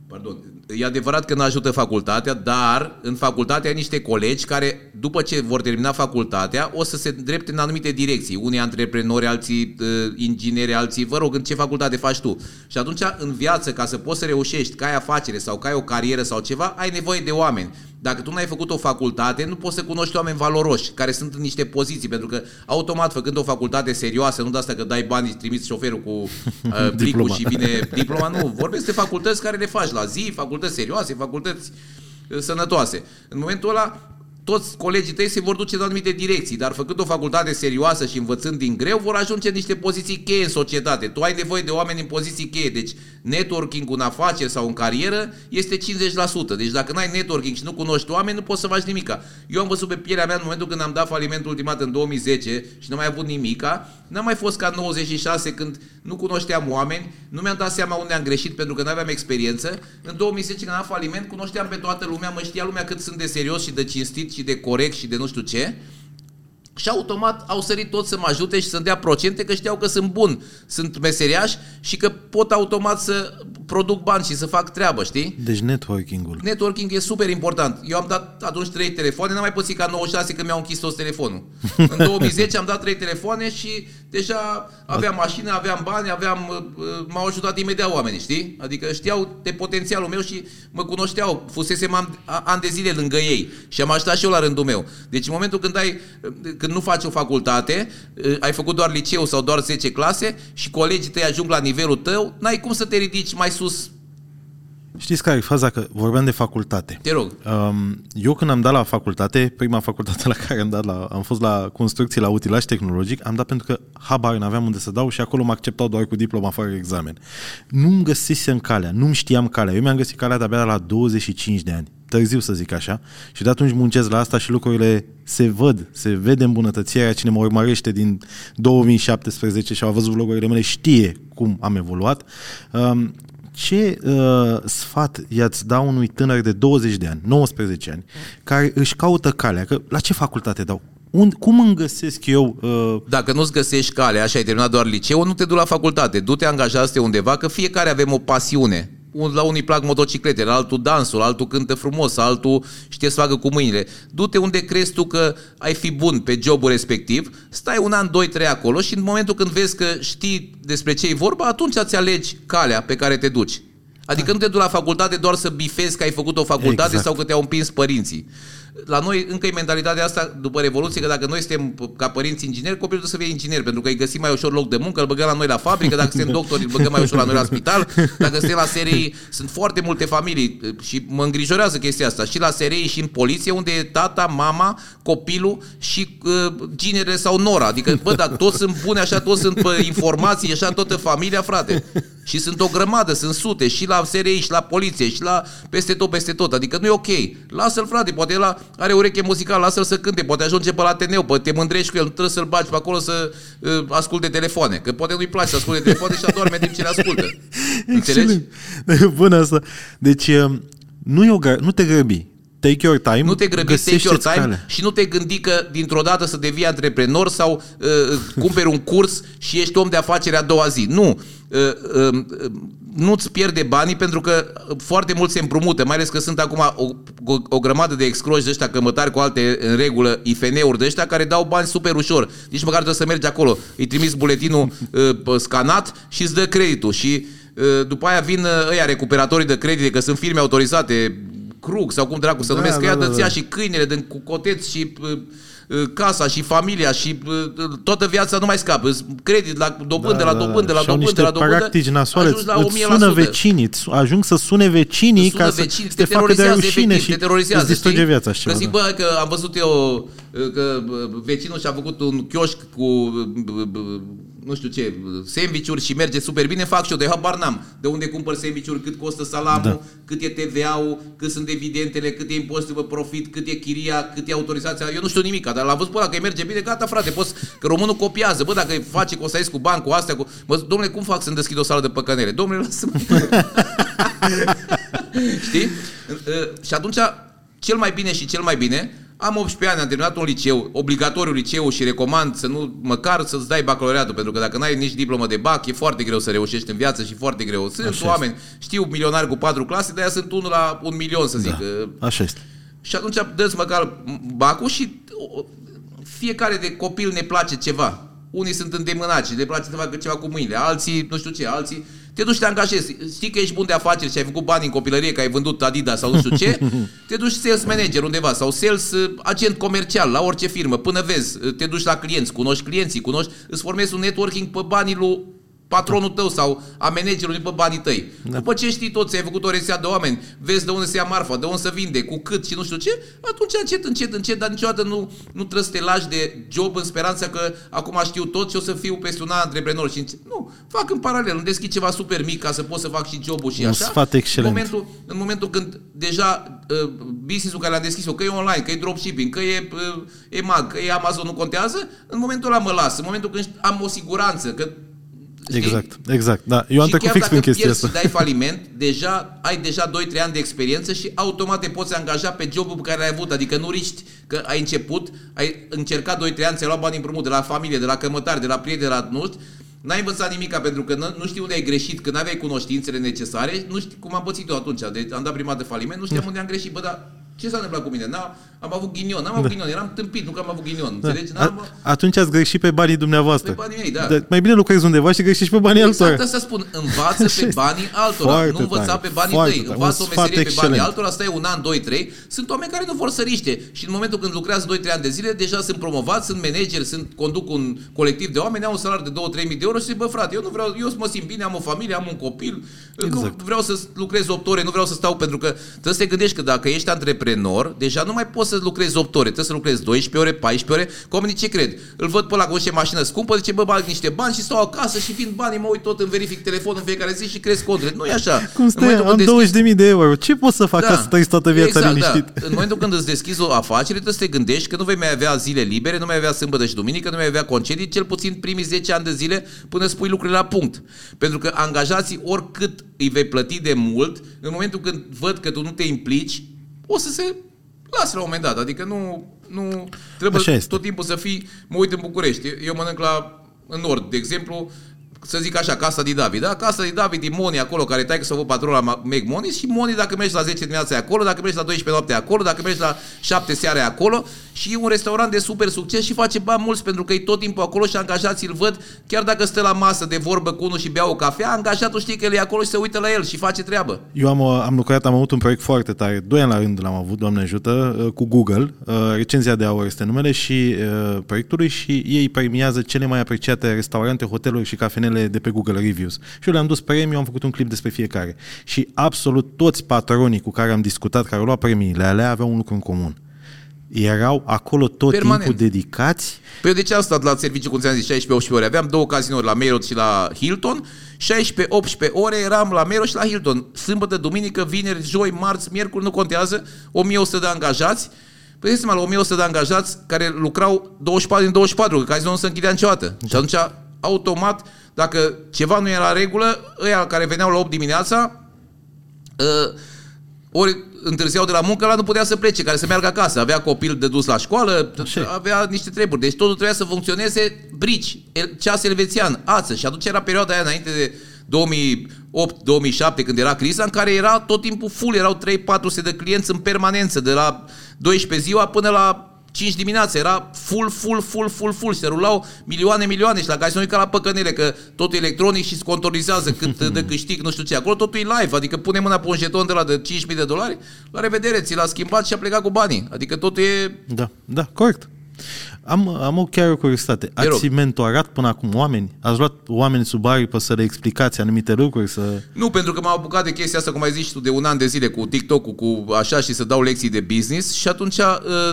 Pardon. E adevărat că nu ajută facultatea, dar în facultate ai niște colegi care, după ce vor termina facultatea, o să se îndrepte în anumite direcții. Unii antreprenori, alții uh, ingineri, alții, vă rog, în ce facultate faci tu? Și atunci, în viață, ca să poți să reușești, ca ai afacere sau ca ai o carieră sau ceva, ai nevoie de oameni. Dacă tu n-ai făcut o facultate, nu poți să cunoști oameni valoroși, care sunt în niște poziții, pentru că automat, făcând o facultate serioasă, nu de asta că dai bani, trimiți șoferul cu <laughs> uh, plicul și vine <laughs> diploma, nu. Vorbesc de facultăți care le faci la zi, facultăți serioase, facultăți uh, sănătoase. În momentul ăla, toți colegii tăi se vor duce în anumite direcții, dar făcând o facultate serioasă și învățând din greu, vor ajunge în niște poziții cheie în societate. Tu ai nevoie de oameni în poziții cheie, deci networking în afaceri sau în carieră este 50%. Deci dacă n-ai networking și nu cunoști oameni, nu poți să faci nimica. Eu am văzut pe pielea mea în momentul când am dat falimentul ultimat în 2010 și nu am mai avut nimica, n-am mai fost ca în 96 când nu cunoșteam oameni, nu mi-am dat seama unde am greșit pentru că nu aveam experiență. În 2010 când am dat faliment, cunoșteam pe toată lumea, mă știa lumea cât sunt de serios și de cinstit și de corect și de nu știu ce. Și automat au sărit toți să mă ajute și să-mi dea procente că știau că sunt bun, sunt meseriaș și că pot automat să produc bani și să fac treabă, știi? Deci networking-ul. Networking e super important. Eu am dat atunci trei telefoane, n-am mai pățit ca 96 când mi-au închis toți telefonul. <laughs> În 2010 am dat trei telefoane și deja aveam mașină, aveam bani, aveam, uh, uh, m-au ajutat imediat oamenii, știi? Adică știau de potențialul meu și mă cunoșteau. Fusesem ani de zile lângă ei și am ajutat și eu la rândul meu. Deci în momentul când ai, când nu faci o facultate, uh, ai făcut doar liceu sau doar 10 clase și colegii tăi ajung la nivelul tău, n-ai cum să te ridici mai sus Știți care e faza? Că vorbeam de facultate. Te rog. Um, eu când am dat la facultate, prima facultate la care am dat, la, am fost la construcții la utilaj tehnologic, am dat pentru că habar n-aveam unde să dau și acolo mă acceptau doar cu diploma fără examen. Nu-mi găsisem calea, nu-mi știam calea. Eu mi-am găsit calea de-abia la 25 de ani târziu să zic așa, și de atunci muncesc la asta și lucrurile se văd, se vede îmbunătățirea. Cine mă urmărește din 2017 și a văzut vlogurile mele știe cum am evoluat. Um, ce uh, sfat i-ați da unui tânăr de 20 de ani, 19 ani, care își caută calea? Că la ce facultate dau? Un, cum îmi găsesc eu... Uh... Dacă nu-ți găsești calea și ai terminat doar liceu, nu te du la facultate. Du-te angajați undeva, că fiecare avem o pasiune la unii plac motociclete, la altul dansul, altul cântă frumos, altul știe să facă cu mâinile. Du-te unde crezi tu că ai fi bun pe jobul respectiv, stai un an, doi, trei acolo și în momentul când vezi că știi despre ce e vorba, atunci îți alegi calea pe care te duci. Adică nu te duci la facultate doar să bifezi că ai făcut o facultate exact. sau că te-au împins părinții la noi încă e mentalitatea asta după Revoluție, că dacă noi suntem ca părinți ingineri, copilul trebuie să fie inginer, pentru că îi găsim mai ușor loc de muncă, îl băgăm la noi la fabrică, dacă suntem doctori, îl băgăm mai ușor la noi la spital, dacă suntem la serii, sunt foarte multe familii și mă îngrijorează chestia asta, și la serii și în poliție, unde e tata, mama, copilul și uh, ginerele sau nora. Adică, bă, dar toți sunt bune, așa toți sunt pe informații, așa toată familia, frate. Și sunt o grămadă, sunt sute, și la SRI, și la poliție, și la peste tot, peste tot. Adică nu e ok. Lasă-l, frate, poate la are ureche muzicală, lasă-l să cânte, poate ajunge pe la Ateneu, poate te mândrești cu el, nu trebuie să-l bagi pe acolo să uh, asculte telefoane, că poate nu-i place să asculte telefoane și adorme timp ce le ascultă. <laughs> Înțelegi? <laughs> Bună asta. Deci, um, nu, e o, nu te grăbi. Take your time. Nu te grăbi, take your time calea. și nu te gândi că dintr-o dată să devii antreprenor sau uh, cumperi un curs și ești om de afaceri a doua zi. Nu. Uh, uh, nu-ți pierde banii pentru că foarte mult se împrumută, mai ales că sunt acum o, o, o grămadă de excroși de ăștia cămătari cu alte în regulă, IFN-uri de ăștia care dau bani super ușor. Nici măcar trebuie să mergi acolo. Îi trimis buletinul uh, scanat și îți dă creditul și uh, după aia vin uh, ăia recuperatorii de credite, că sunt firme autorizate, Krug sau cum dracu să da, numesc, da, că ea da, da. și câinele din cu coteți și uh, Uh, casa și familia și uh, toată viața nu mai scapă. Credit la dobândă, da, la dobândă, la dobândă, la dobândă. practici nasoale, la îți sună vecinii, ajung să sune vecinii ca să te facă de rușine și te terorizează, îți distruge viața. Că zic, bă, că am văzut eu că vecinul și-a făcut un chioșc cu nu știu ce, sandvișuri și merge super bine, fac și eu, de habar n-am. De unde cumpăr sandvișuri, cât costă salamul, da. cât e TVA-ul, cât sunt evidentele, cât e impozitul pe profit, cât e chiria, cât e autorizația. Eu nu știu nimic, dar l-am văzut pe ăla că merge bine, gata frate, poți, că românul copiază. Bă, dacă face cu o să cu bani, cu astea, cu... Bă, domnule, cum fac să-mi deschid o sală de păcănele? Domnule, lasă <laughs> Știi? Și atunci, cel mai bine și cel mai bine, am 18 ani, am terminat un liceu, obligatoriu liceu și recomand să nu, măcar să-ți dai bacalaureatul, pentru că dacă n-ai nici diplomă de bac, e foarte greu să reușești în viață și foarte greu. Sunt Așa oameni, este. știu milionari cu patru clase, dar sunt unul la un milion, să zic. Da. Așa este. Și atunci dă măcar bacul și fiecare de copil ne place ceva. Unii sunt îndemânați și le place să facă ceva cu mâinile, alții nu știu ce, alții te duci și te angajezi. Știi că ești bun de afaceri și ai făcut bani în copilărie, că ai vândut Adidas sau nu știu ce, <laughs> te duci sales manager undeva sau sales uh, agent comercial la orice firmă, până vezi, uh, te duci la clienți, cunoști clienții, cunoști, îți formezi un networking pe banii lui patronul tău sau a managerului pe banii tăi. Da. După ce știi tot, ți-ai făcut o rețea de oameni, vezi de unde se ia marfa, de unde se vinde, cu cât și nu știu ce, atunci încet, încet, încet, dar niciodată nu, nu trebuie să te lași de job în speranța că acum știu tot și o să fiu peste un antreprenor. Și nu, fac în paralel, îmi deschid ceva super mic ca să pot să fac și jobul și un așa. sfat excelent. În momentul, în momentul când deja uh, business-ul care l-am deschis eu, că e online, că e dropshipping, că e uh, EMAG, că e Amazon, nu contează, în momentul ăla mă las, în momentul când am o siguranță, că Știi? Exact, exact. Da. Eu am trecut fix prin chestia asta. Și dai faliment, deja ai deja 2-3 ani de experiență și automat te poți angaja pe jobul pe care l-ai avut. Adică nu riști că ai început, ai încercat 2-3 ani, ți-ai luat bani împrumut de la familie, de la cămătari, de la prieteni, de la nu N-ai învățat nimic pentru că nu știi unde ai greșit, că nu aveai cunoștințele necesare, nu știi cum am pățit eu atunci. Deci am dat prima de faliment, nu știam da. unde am greșit, bă, dar Ce s-a întâmplat cu mine? N-am, am avut ghinion, n-am avut da. ghinion, eram tâmpit, nu că am avut ghinion, da. înțelegi? N-am, A, atunci ați greșit pe banii dumneavoastră. Pe banii mei, da. De, mai bine lucrezi undeva și greșești pe banii exact altora. asta spun, învață pe banii altora, Foarte nu învăța tare, pe banii foarte tăi. tare, Învață un o meserie sfat pe banii excelent. altora, stai un an, doi, trei. Sunt oameni care nu vor să riște și în momentul când lucrează 2-3 ani de zile, deja sunt promovați, sunt manageri, sunt, conduc un colectiv de oameni, au un salariu de 2-3 mii de euro și zic, bă frate, eu nu vreau, eu mă simt bine, am o familie, am un copil, Exact. nu vreau să lucrez 8 ore, nu vreau să stau pentru că trebuie să te gândești că dacă ești antreprenor, deja nu mai poți să lucrezi 8 ore, trebuie să lucrezi 12 ore, 14 ore. Că Oamenii ce cred? Îl văd pe ăla cu o mașină scumpă, zice, bă, bag niște bani și stau acasă și fiind banii, mă uit tot în verific telefonul în fiecare zi și cresc contele. Nu e așa. Cum În stai? momentul Am când deschizi- 20.000 de euro. Ce pot să fac ca să trăiți toată viața exact, liniștit? Da. În momentul când îți deschizi o afacere, trebuie să te gândești că nu vei mai avea zile libere, nu mai avea sâmbătă și duminică, nu mai avea concedii, cel puțin primii 10 ani de zile până spui lucrurile la punct. Pentru că angajații, oricât îi vei plăti de mult, în momentul când văd că tu nu te implici, o să se lasă la un moment dat. Adică nu, nu trebuie Așa este. tot timpul să fii, mă uit în București, eu mănânc la în nord, de exemplu, să zic așa, Casa din David, da? Casa din David din Moni acolo, care tai că să vă patrol la Meg Moni și Moni dacă mergi la 10 dimineața e acolo, dacă mergi la 12 noapte e acolo, dacă mergi la 7 seara e acolo și e un restaurant de super succes și face bani mulți pentru că e tot timpul acolo și angajații îl văd, chiar dacă stă la masă de vorbă cu unul și bea o cafea, angajatul știe că el e acolo și se uită la el și face treabă. Eu am, am lucrat, am avut un proiect foarte tare, doi ani la rând l-am avut, Doamne ajută, uh, cu Google, uh, Recenzia de Aur este numele și uh, proiectului și ei premiază cele mai apreciate restaurante, hoteluri și cafenele de pe Google Reviews. Și eu le-am dus premiu, am făcut un clip despre fiecare. Și absolut toți patronii cu care am discutat, care au luat premiile alea, aveau un lucru în comun. Erau acolo tot Permanent. timpul dedicați Păi eu de ce am stat la serviciu, cum ți-am zis, 16-18 ore? Aveam două cazinouri, la Marriott și la Hilton. 16-18 ore eram la Marriott și la Hilton. Sâmbătă, duminică, vineri, joi, marți, miercuri, nu contează. 1100 de angajați. Păi este la 1100 de angajați care lucrau 24 din 24, că cazinoul nu se închidea niciodată. Și atunci, automat, dacă ceva nu era în regulă, ăia care veneau la 8 dimineața, uh, ori întârziau de la muncă, la nu putea să plece, care să meargă acasă. Avea copil de dus la școală, Așa e. avea niște treburi. Deci totul trebuia să funcționeze brici, el- ceas elvețian, ață. Și atunci era perioada aia înainte de 2008-2007, când era criza, în care era tot timpul full, erau 3-400 de clienți în permanență, de la 12 ziua până la 5 dimineața, era full, full, full, full, full și se rulau milioane, milioane și la casino e ca la păcănele, că totul e electronic și se controlizează cât <laughs> de câștig, nu știu ce. Acolo totul e live, adică pune mâna pe un jeton de la de 5.000 de dolari, la revedere, ți l-a schimbat și a plecat cu banii. Adică totul e... Da, da, corect. Am, am o chiar o curiozitate. Te rog. Ați mentorat până acum oameni? Ați luat oameni sub aripă să le explicați anumite lucruri? Să... Nu, pentru că m-am apucat de chestia asta, cum ai zis și tu, de un an de zile cu TikTok-ul, cu așa și să dau lecții de business și atunci uh,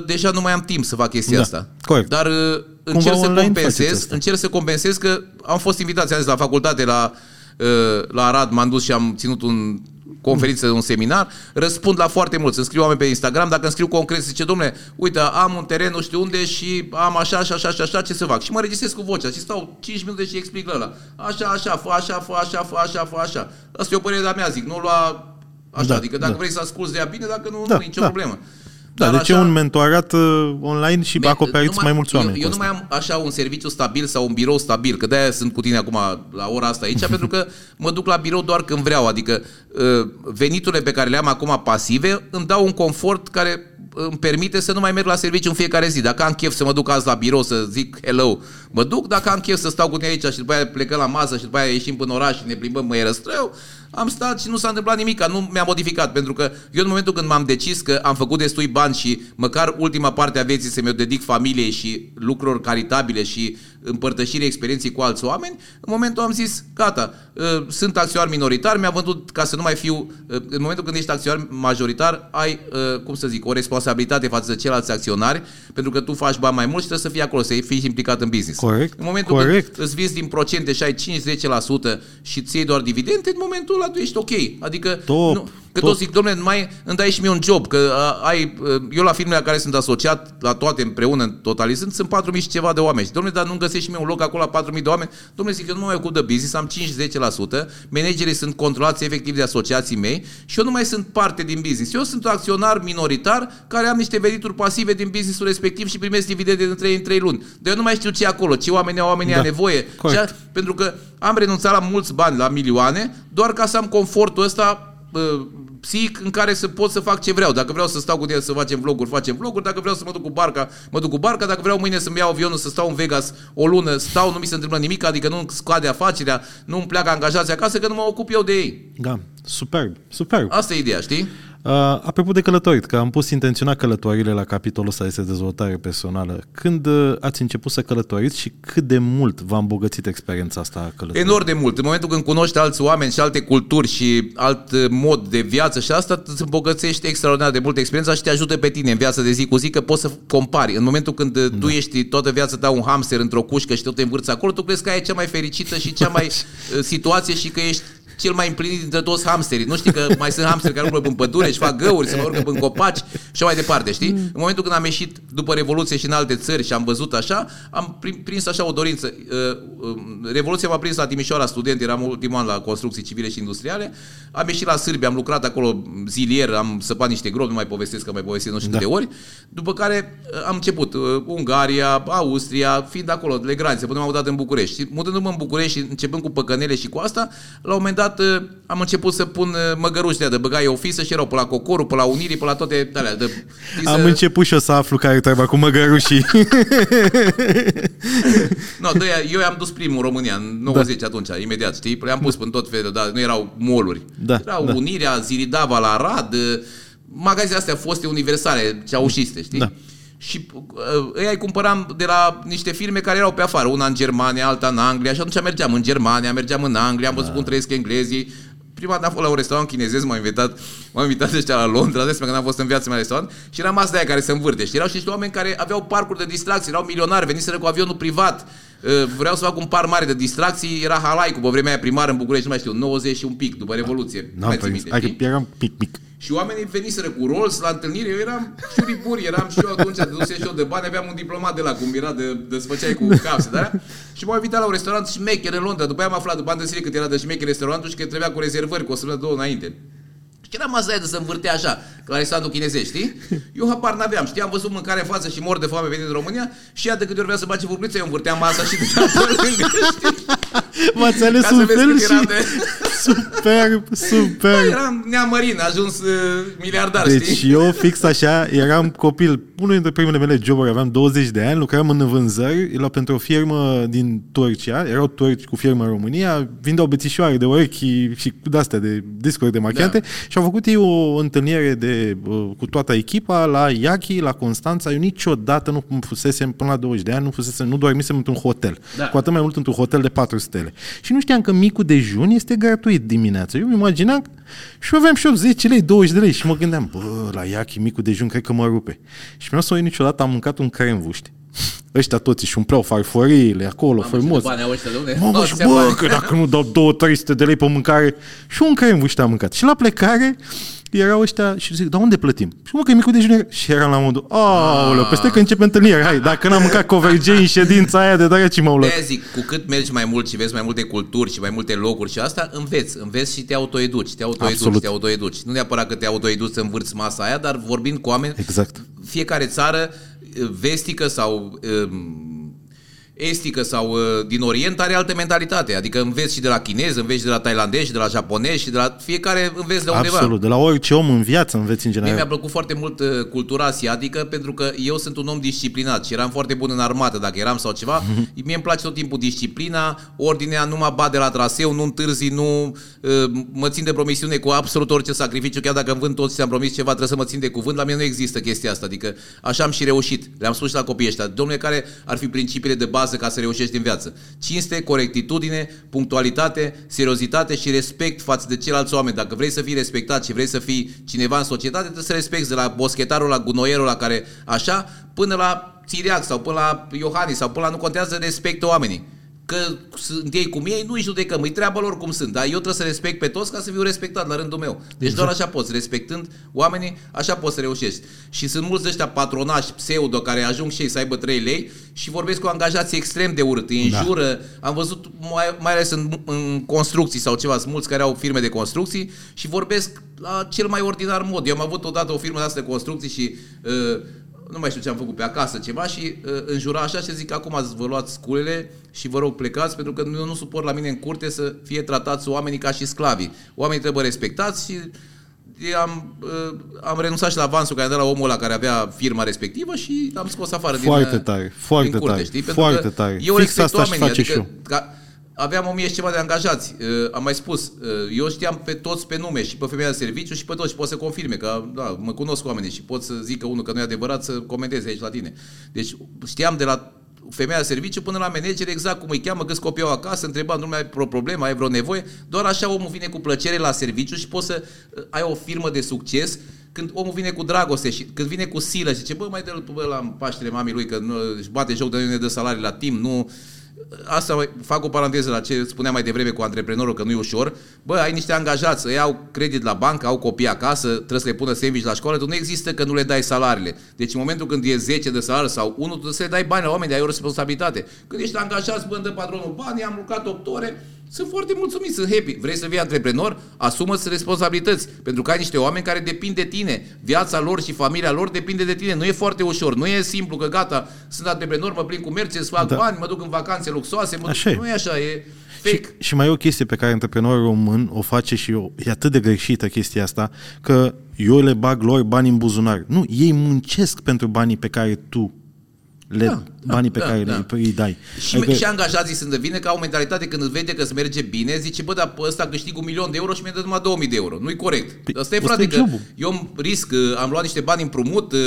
deja nu mai am timp să fac chestia Da, asta. corect. Dar uh, încerc să online faceți compensez, asta. încerc să compensez că am fost invitat, ți-am zis, la facultate, la, uh, la Arad, m-am dus și am ținut un conferință, un seminar, răspund la foarte mulți. Îmi scriu oameni pe Instagram, dacă îmi scriu concret, zice, domnule, uite, am un teren, nu știu unde și am așa, așa, așa, așa, așa, ce să fac? Și mă registrez cu vocea și stau 5 minute și explic la ăla. Așa, așa, fă așa, fă așa, fă așa, fă așa. Asta e o părere de-a mea, zic, nu lua așa, Da, adică dacă da. vrei să asculți de ea bine, dacă nu, Da, nu e nicio da. problemă. Da, Dar deci e un mentorat uh, online și Me- acoperiți nu mai mulți oameni. Eu, eu cu nu asta. mai am așa un serviciu stabil sau un birou stabil, că de-aia sunt cu tine acum la ora asta aici, <laughs> pentru că mă duc la birou doar când vreau. Adică uh, veniturile pe care le am acum pasive îmi dau un confort care îmi permite să nu mai merg la serviciu în fiecare zi. Dacă am chef să mă duc azi la birou să zic hello, mă duc. Dacă am chef să stau cu tine aici și după aia plecăm la masă și după aia ieșim până în oraș și ne plimbăm mă răstrău, am stat și nu s-a întâmplat nimic, nu mi-a modificat, pentru că eu în momentul când m-am decis că am făcut destui bani și măcar ultima parte a vieții să mi-o dedic familiei și lucruri caritabile și împărtășirii experienței cu alți oameni, în momentul am zis, gata, uh, sunt acționar minoritar, mi-a vândut ca să nu mai fiu, uh, în momentul când ești acționar majoritar, ai, uh, cum să zic, o responsabilitate față de ceilalți acționari, pentru că tu faci bani mai mult și trebuie să fii acolo, să fii implicat în business. Corect, În momentul corect. când îți vizi din procente și ai 5-10% și îți iei doar dividende, în momentul ăla tu ești ok. Adică, Top, nu, că top. toți zic, domnule, mai îmi dai și mie un job, că a, ai, eu la firmele la care sunt asociat, la toate împreună, totalizând, sunt 4.000 și ceva de oameni. Și, domnule, dar nu găsești și mie un loc acolo la 4.000 de oameni? Domnule, zic, eu nu mă mai ocup de business, am 5-10%, managerii sunt controlați efectiv de asociații mei și eu nu mai sunt parte din business. Eu sunt un acționar minoritar care am niște venituri pasive din businessul respectiv și primesc dividende în 3 în 3 luni. Dar eu nu mai știu ce e acolo, ce oameni au oamenii Da, da, nevoie. corect. Ce, pentru că am renunțat la mulți bani, la milioane, doar ca să am confortul ăsta uh, psihic în care să pot să fac ce vreau. Dacă vreau să stau cu el să facem vloguri, facem vloguri. Dacă vreau să mă duc cu barca, mă duc cu barca. Dacă vreau mâine să-mi iau avionul, să stau în Vegas o lună, stau, nu mi se întâmplă nimic, adică nu scade afacerea, nu îmi pleacă angajații acasă, că nu mă ocup eu de ei. Da, superb, superb. Asta e ideea, știi? Uh, apropo de călătorit, că am pus intenționat călătorile la capitolul ăsta este dezvoltare personală. Când uh, ați început să călătoriți și cât de mult v-a îmbogățit experiența asta a călătoriei? Enorm de mult. În momentul când cunoști alți oameni și alte culturi și alt uh, mod de viață și asta îți îmbogățește extraordinar de mult experiența și te ajută pe tine în viața de zi cu zi că poți să compari. În momentul când uh, da. tu ești toată viața ta un hamster într-o cușcă și tot te învârți acolo, tu crezi că ai cea mai fericită și cea mai <laughs> uh, situație și că ești cel mai împlinit dintre toți hamsterii. Nu știi că mai sunt hamsteri care urcă în pădure și fac găuri, se mai urcă în copaci și mai departe, știi? Mm. În momentul când am ieșit după Revoluție și în alte țări și am văzut așa, am prins așa o dorință. Uh, uh, Revoluția m-a prins la Timișoara, student, eram ultimul an la construcții civile și industriale. Am ieșit la Sârbia, am lucrat acolo zilier, am săpat niște gropi, nu mai povestesc că mai povestesc nu știu da. de ori. După care uh, am început Ungaria, Austria, fiind acolo, de granițe, până m-am mutat în București. Mutându-mă în București și începând cu păcănele și cu asta, la un moment dat dat uh, am început să pun uh, măgăruși de, de băgai o fisă și erau pe la Cocorul, pe la Unirii, pe la toate alea. De, am să... început și o să aflu care treaba cu măgărușii. <laughs> no, de eu i-am dus primul în România, în 90 da. atunci, imediat, știi? Le-am pus în tot felul, dar nu erau moluri. Da, erau da. Unirea, Ziridava la Rad, uh, magazinele astea foste universale, ceaușiste, știi? Da. Și uh, îi cumpăram de la niște firme care erau pe afară, una în Germania, alta în Anglia și atunci mergeam în Germania, mergeam în Anglia, am văzut da. cum trăiesc englezii. Prima dată am fost la un restaurant chinezesc, m-au invitat, m-au invitat ăștia la Londra, despre că n-am fost în viața mea restaurant și era masa de aia care se învârte. Și erau și niște oameni care aveau parcuri de distracții, erau milionari, veniseră cu avionul privat. Uh, vreau să fac un par mare de distracții, era halai cu pe vremea aia primar în București, nu mai știu, 90 și un pic după Revoluție. Nu mai țin minte. Eram pic, pic. Și oamenii veniseră cu Rolls la întâlnire, eu eram șuriburi, eram și eu atunci, duse și eu de bani, aveam un diplomat de la cum era de desfăceai cu capse, da? Și m-au invitat la un restaurant șmecher în Londra. După aia am aflat după ani de zile cât era de șmecher restaurantul și că trebuia cu rezervări, cu o săptămână, două înainte. Și era masa de să învârtea așa, că la restaurantul chinezesc, știi? Eu habar n-aveam, știi, am văzut mâncare în față și mor de foame venind din România și ea de câte ori vrea să bage furculiță, eu învârteam masa și de lângă, știi? M-ați ales un fel și... De... Superb, superb. Da, eram neamărin, ajuns uh, miliardar, deci știi? eu fix așa, eram copil, unul dintre primele mele joburi, aveam 20 de ani, lucram în vânzări la pentru o firmă din Turcia, erau turci cu firmă în România, vindeau bețișoare de urechi și de-astea, de discuri de machiante da. și au făcut ei o întâlnire de, uh, cu toată echipa la Iachi, la Constanța. Eu niciodată nu fusesem, până la 20 de ani, nu fusesem, nu dormisem într-un hotel. Da. Cu atât mai mult într-un hotel de 4 stele. Și nu știam că micul dejun este gratuit dimineața. Eu îmi imaginam și aveam și eu 10 lei, 20 de lei și mă gândeam, bă, la Iachi, micul dejun, cred că mă rupe. Și mi-a să niciodată am mâncat un crem știi? ăștia toți și umpleau farforiile acolo, Mamă, frumos. Mamă, și bă, că dacă nu dau 2-300 de lei pe mâncare și un crem ăștia am mâncat. Și la plecare erau ăștia și zic, dar unde plătim? Și mă, că e micul dejun. Și eram la modul, aoleu, peste că începe întâlnirea, hai, dacă n-am mâncat covergei în ședința aia de dragi m-au luat. zic, cu cât mergi mai mult și vezi mai multe culturi și mai multe locuri și asta, înveți, înveți și te autoeduci, te autoeduci, Absolut. te autoeduci. Nu neapărat că te autoeduci să învârți masa aia, dar vorbind cu oameni, exact. fiecare țară vestică sau um, estică sau uh, din Orient are altă mentalitate. Adică înveți și de la chinez, înveți și de la tailandezi, și de la japonezi și de la fiecare înveți de undeva. Absolut, de la orice om în viață înveți în general. Mie mi-a plăcut foarte mult uh, cultura asiatică pentru că eu sunt un om disciplinat și eram foarte bun în armată dacă eram sau ceva. <laughs> Mie îmi place tot timpul disciplina, ordinea, nu mă bat de la traseu, nu întârzi, nu uh, mă țin de promisiune cu absolut orice sacrificiu, chiar dacă îmi vând toți am promis ceva, trebuie să mă țin de cuvânt. La mine nu există chestia asta, adică așa am și reușit. Le-am spus și la copiii ăștia, domnule, care ar fi principiile de bază bază ca să reușești în viață. Cinste, corectitudine, punctualitate, seriozitate și respect față de ceilalți oameni. Dacă vrei să fii respectat și vrei să fii cineva în societate, trebuie să respecti de la boschetarul, la gunoierul la care așa, până la Țiriac sau până la Iohannis sau până la nu contează, respectă oamenii că sunt ei cum ei, nu-i judecăm, îi treabă lor cum sunt, dar eu trebuie să respect pe toți ca să fiu respectat la rândul meu. Deci exact. doar așa poți, respectând oamenii, așa poți să reușești. Și sunt mulți ăștia patronași, pseudo, care ajung și ei să aibă 3 lei și vorbesc cu angajații extrem de urât, îi da. înjură. Da. Am văzut, mai, mai ales în, în construcții sau ceva, sunt mulți care au firme de construcții și vorbesc la cel mai ordinar mod. Eu am avut odată o firmă de asta de construcții și uh, nu mai știu ce am făcut pe acasă, ceva și uh, înjura așa și zic acum vă luați sculele și vă rog plecați pentru că eu nu suport la mine în curte să fie tratați oamenii ca și sclavii. Oamenii trebuie respectați și am, uh, am renunțat și la avansul care a dat la omul ăla care avea firma respectivă și am scos afară Foarte din, uh, tare, foarte din curte, tare, știi? Pentru foarte că tare. Eu Fix respect asta aș oamenii, face adică, și eu. Ca, aveam o mie și ceva de angajați. Uh, am mai spus, uh, eu știam pe toți pe nume și pe femeia de serviciu și pe toți și pot să confirme că da, mă cunosc oamenii și pot să zic că unul că nu e adevărat să comenteze aici la tine. Deci știam de la femeia de serviciu până la manager exact cum îi cheamă, câți copii au acasă, întrebam, nu mai ai vreo problemă, ai vreo nevoie, doar așa omul vine cu plăcere la serviciu și poți să uh, ai o firmă de succes când omul vine cu dragoste și când vine cu silă și zice, bă, mai dă-l bă, la Paștele mamii lui că nu, își bate joc de noi, ne dă salarii la timp, nu... Asta mai- fac o paranteză la ce spuneam mai devreme cu antreprenorul, că nu e ușor. Bă, ai niște angajați, ei au credit la bancă, au copii acasă, trebuie să le pună sandwich la școală, tu nu există că nu le dai salariile. Deci în momentul când e 10 de salariu sau 1, tu trebuie să le dai bani la oameni, ai o responsabilitate. Când ești angajat, bă, îmi dă patronul bani, am lucrat 8 ore, sunt foarte mulțumit, sunt happy. Vrei să fii antreprenor? Asumă-ți responsabilități. Pentru că ai niște oameni care depind de tine. Viața lor și familia lor depinde de tine. Nu e foarte ușor. Nu e simplu că gata, sunt antreprenor, mă plin cu Mercedes, fac Da. da. bani, mă duc în vacanțe luxoase. Mă Așa e. duc... Nu e așa, e Și, fake. și mai e o chestie pe care antreprenorul român o face și eu, e atât de greșită chestia asta, că eu le bag lor bani în buzunar. Nu, ei muncesc pentru banii pe care tu le, Da, banii pe da, care da. le, îi dai. Și, adică... și angajații sunt de vină că au mentalitate când îți vede că îți merge bine, zice, bă, dar pe ăsta câștig un milion de euro și mi-a dat numai 2000 de euro. Nu-i corect. Păi, Asta e ăsta frate, e că jobul. eu îmi risc, uh, am luat niște bani împrumut, uh,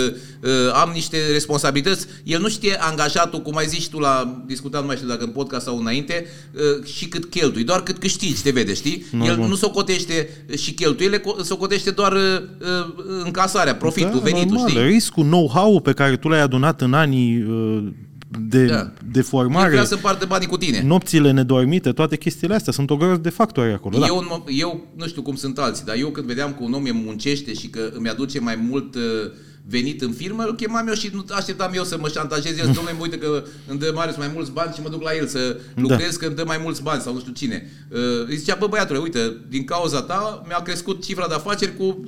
uh, am niște responsabilități. El nu știe angajatul, cum ai zis și tu la discutat, nu mai știu dacă în podcast sau înainte, uh, și cât cheltui, doar cât câștigi, te vede, știi? El Normal. nu socotește și cheltuielile, co- socotește doar uh, uh, încasarea, profitul, da, venitul, normal, știi? Riscul, know-how-ul pe care tu l-ai adunat în anii uh, de, Da. de El formare, vrea să împartă banii cu tine. nopțile nedormite, toate chestiile astea, sunt o groază de factori acolo. Da. Eu, în mo- eu nu știu cum sunt alții, dar eu când vedeam că un om îmi muncește și că îmi aduce mai mult uh, venit în firmă, îl chemam eu și nu așteptam eu să mă șantajez el, domnule, mă uite că îmi dă Marius mai mulți bani și mă duc la el să lucrez că îmi dă mai mulți bani sau nu știu cine. Uh, îi zicea, bă băiatule, uite, din cauza ta mi-a crescut cifra de afaceri cu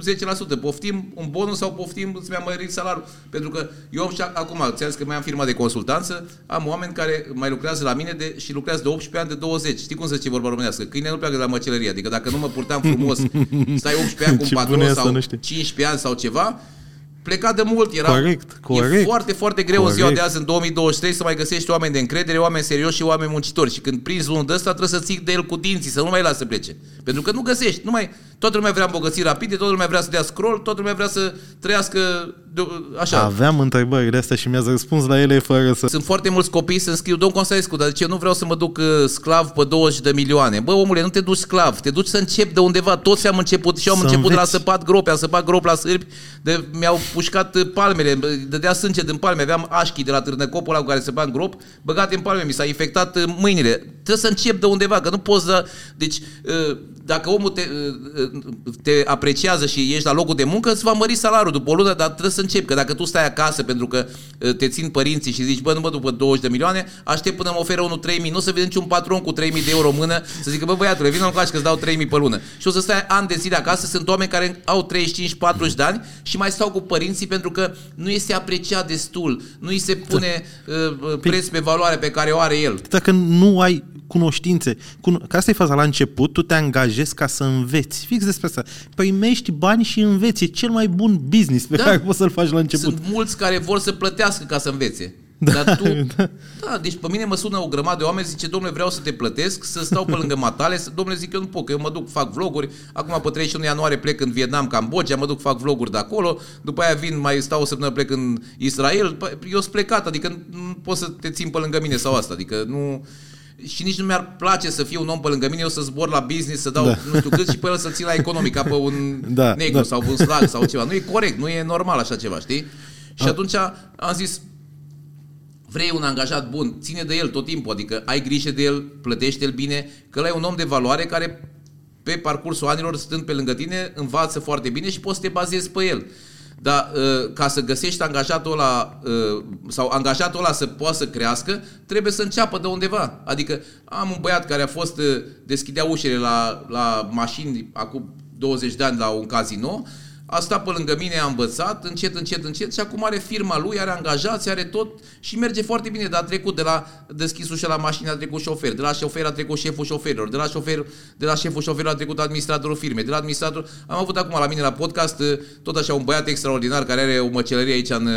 10%. Poftim un bonus sau poftim, îți mi-a mărit salariul. Pentru că eu am și acum, ți că mai am firma de consultanță, am oameni care mai lucrează la mine de, și lucrează de 18 ani, de 20. Știi cum se zice vorba românească? Câine nu pleacă de la măcelărie. Adică dacă nu mă purtam frumos, <laughs> stai 18 ani cu un Ce bună patron e asta, sau nu știu. 15 ani sau ceva, pleca de mult. Era, Corect, E corect. foarte, foarte greu în ziua Corect. de azi, în 2023, să mai găsești oameni de încredere, oameni serioși și oameni muncitori. Și când prinzi unul de ăsta, trebuie să ții de el cu dinții, să nu mai lasă să plece. Pentru că nu găsești. Nu mai, toată lumea vrea îmbogățiri rapide, toată lumea vrea să dea scroll, toată lumea vrea să trăiască de, așa. Aveam întrebările astea și mi-ați răspuns la ele fără să... Sunt foarte mulți copii să scriu, domn Constantinescu, dar de ce nu vreau să mă duc uh, sclav pe 20 de milioane? Bă, omule, nu te duci sclav, te duci să începi de undeva. Toți am început și eu am Să început de la înveți. săpat gropi, am săpat grop la sârbi, de, mi-au pușcat uh, palmele, bă, dădea sânge din palme, aveam așchi de la târnăcopul ăla cu care săpat grop, băgate în palme, mi s-a infectat uh, mâinile. Trebuie să încep de undeva, că nu poți să... Deci, uh, dacă omul te, uh, uh, te apreciază și ești la locul de muncă, îți va mări salariul după o lună, dar trebuie să începi, că dacă tu stai acasă pentru că uh, te țin părinții și zici, bă, nu mă duc pe 20 de milioane, aștept până mă oferă unul 3000, nu o să vezi niciun patron cu 3000 de euro în mână să zică, bă, băiatule, vină încoace că îți dau 3000 pe lună. Și o să stai ani de zile acasă, sunt oameni care au 35-40 de ani și mai stau cu părinții pentru că nu este apreciat destul, nu îi se pune uh, uh, preț pe valoarea pe care o are el. Dacă nu ai cunoștințe, cuno- că asta e faza la început, tu te angajezi ca să înveți. Fix despre asta. Primești bani și înveți. E cel mai bun business pe Da. care poți să-l faci la început. Sunt mulți care vor să plătească ca să învețe. Da, Dar tu, <laughs> da. da. deci pe mine mă sună o grămadă de oameni, zice, domnule, vreau să te plătesc, să stau pe lângă matale, să, domnule, zic, eu nu pot, că eu mă duc, fac vloguri, acum pe 31 ianuarie plec în Vietnam, Cambodgia, mă duc, fac vloguri de acolo, după aia vin, mai stau o săptămână, plec în Israel, Păi, eu sunt plecat, adică nu pot să te țin pe lângă mine sau asta, adică nu... Și nici nu mi-ar place să fiu un om pe lângă mine, eu să zbor la business, să dau da. nu știu cât și pe el să țin la economic, ca pe un <laughs> Da, negru da. sau pe un slag sau ceva. Nu e corect, nu e normal așa ceva, știi? Și atunci am zis, vrei un angajat bun, ține de el tot timpul, adică ai grijă de el, plătește-l bine, că ăla e un om de valoare care pe parcursul anilor, stând pe lângă tine, învață foarte bine și poți să te bazezi pe el. Dar uh, ca să găsești angajatul ăla uh, sau angajatul ăla să poată să crească, trebuie să înceapă de undeva. Adică am un băiat care a fost, uh, deschidea ușile la, la mașini acum 20 de ani la un casino, a stat pe lângă mine, a învățat, încet, încet, încet și acum are firma lui, are angajați, are tot și merge foarte bine, dar a trecut de la deschis ușa la mașină, a trecut șofer, de la șofer a trecut șeful șoferilor, de la șofer, de la șeful șoferilor a trecut administratorul firmei, de la administrator... Am avut acum la mine la podcast tot așa un băiat extraordinar care are o măcelărie aici în,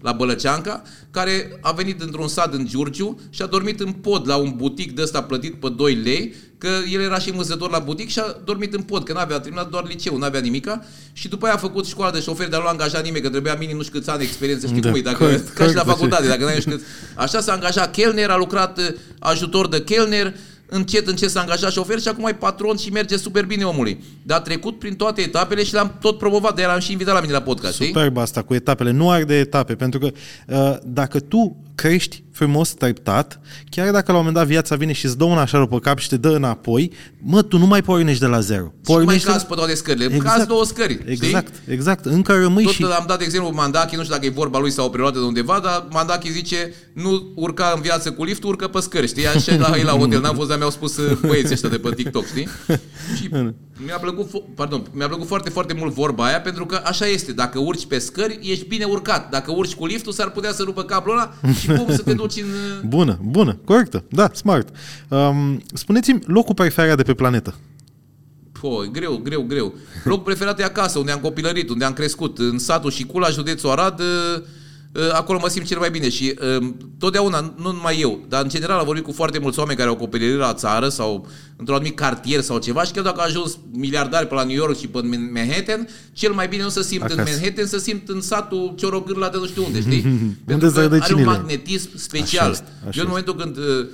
la Bălăceanca, care a venit într-un sat în Giurgiu și a dormit în pod la un butic de ăsta plătit pe 2 lei, că el era și învățător la butic și a dormit în pod, că n-avea terminat doar liceu, n-avea nimica și după aia a făcut școala de șofer, dar nu a angajat nimeni, că trebuia minim nu știu câți ani experiență, știi da, cum e, dacă, corect, ca și la facultate, dacă n-ai știu cât. Așa s-a angajat chelner, a lucrat uh, ajutor de chelner, încet, încet s-a angajat șofer și acum e patron și merge super bine omului. Dar a trecut prin toate etapele și l-am tot promovat, de el am și invitat la mine la podcast. Superb știi? asta cu etapele, nu are de etape, pentru că uh, dacă tu crești frumos treptat, chiar dacă la un moment dat viața vine și îți dă una așa pe cap și te dă înapoi, mă, tu nu mai pornești de la zero. Pornești și nu mai cazi pe toate scările. Exact, cazi două scări, Exact, știi? exact. Încă rămâi Tot și... am dat exemplu Mandachi, nu știu dacă e vorba lui sau o perioadă de undeva, dar Mandachi zice, nu urca în viață cu lift, urcă pe scări, știi? Așa la, la hotel, n-am fost, dar mi-au spus uh, băieții ăștia de pe TikTok, știi? <laughs> Și mi-a plăcut, pardon, mi-a plăcut foarte, foarte mult vorba aia, pentru că așa este. Dacă urci pe scări, ești bine urcat. Dacă urci cu liftul, s-ar putea să rupă capul ăla și <laughs> cum să te duci în... Bună, bună, corectă, da, smart. Um, spuneți-mi locul preferat de pe planetă. Po, greu, greu, greu. Locul preferat e acasă, unde am copilărit, unde am crescut, în satul și Cula, județul Arad, Ă, acolo mă simt cel mai bine și uh, totdeauna, nu numai eu, dar în general am vorbit cu foarte mulți oameni care au copilărit la țară sau într-un anumit cartier sau ceva și chiar dacă a ajuns miliardari pe la New York și pe Manhattan, cel mai bine nu să simt Acasă. în Manhattan, să simt în satul Ciorogârla de nu știu unde, știi? <laughs> Pentru că are un magnetism special. Așa este, așa eu în momentul când uh, Uh,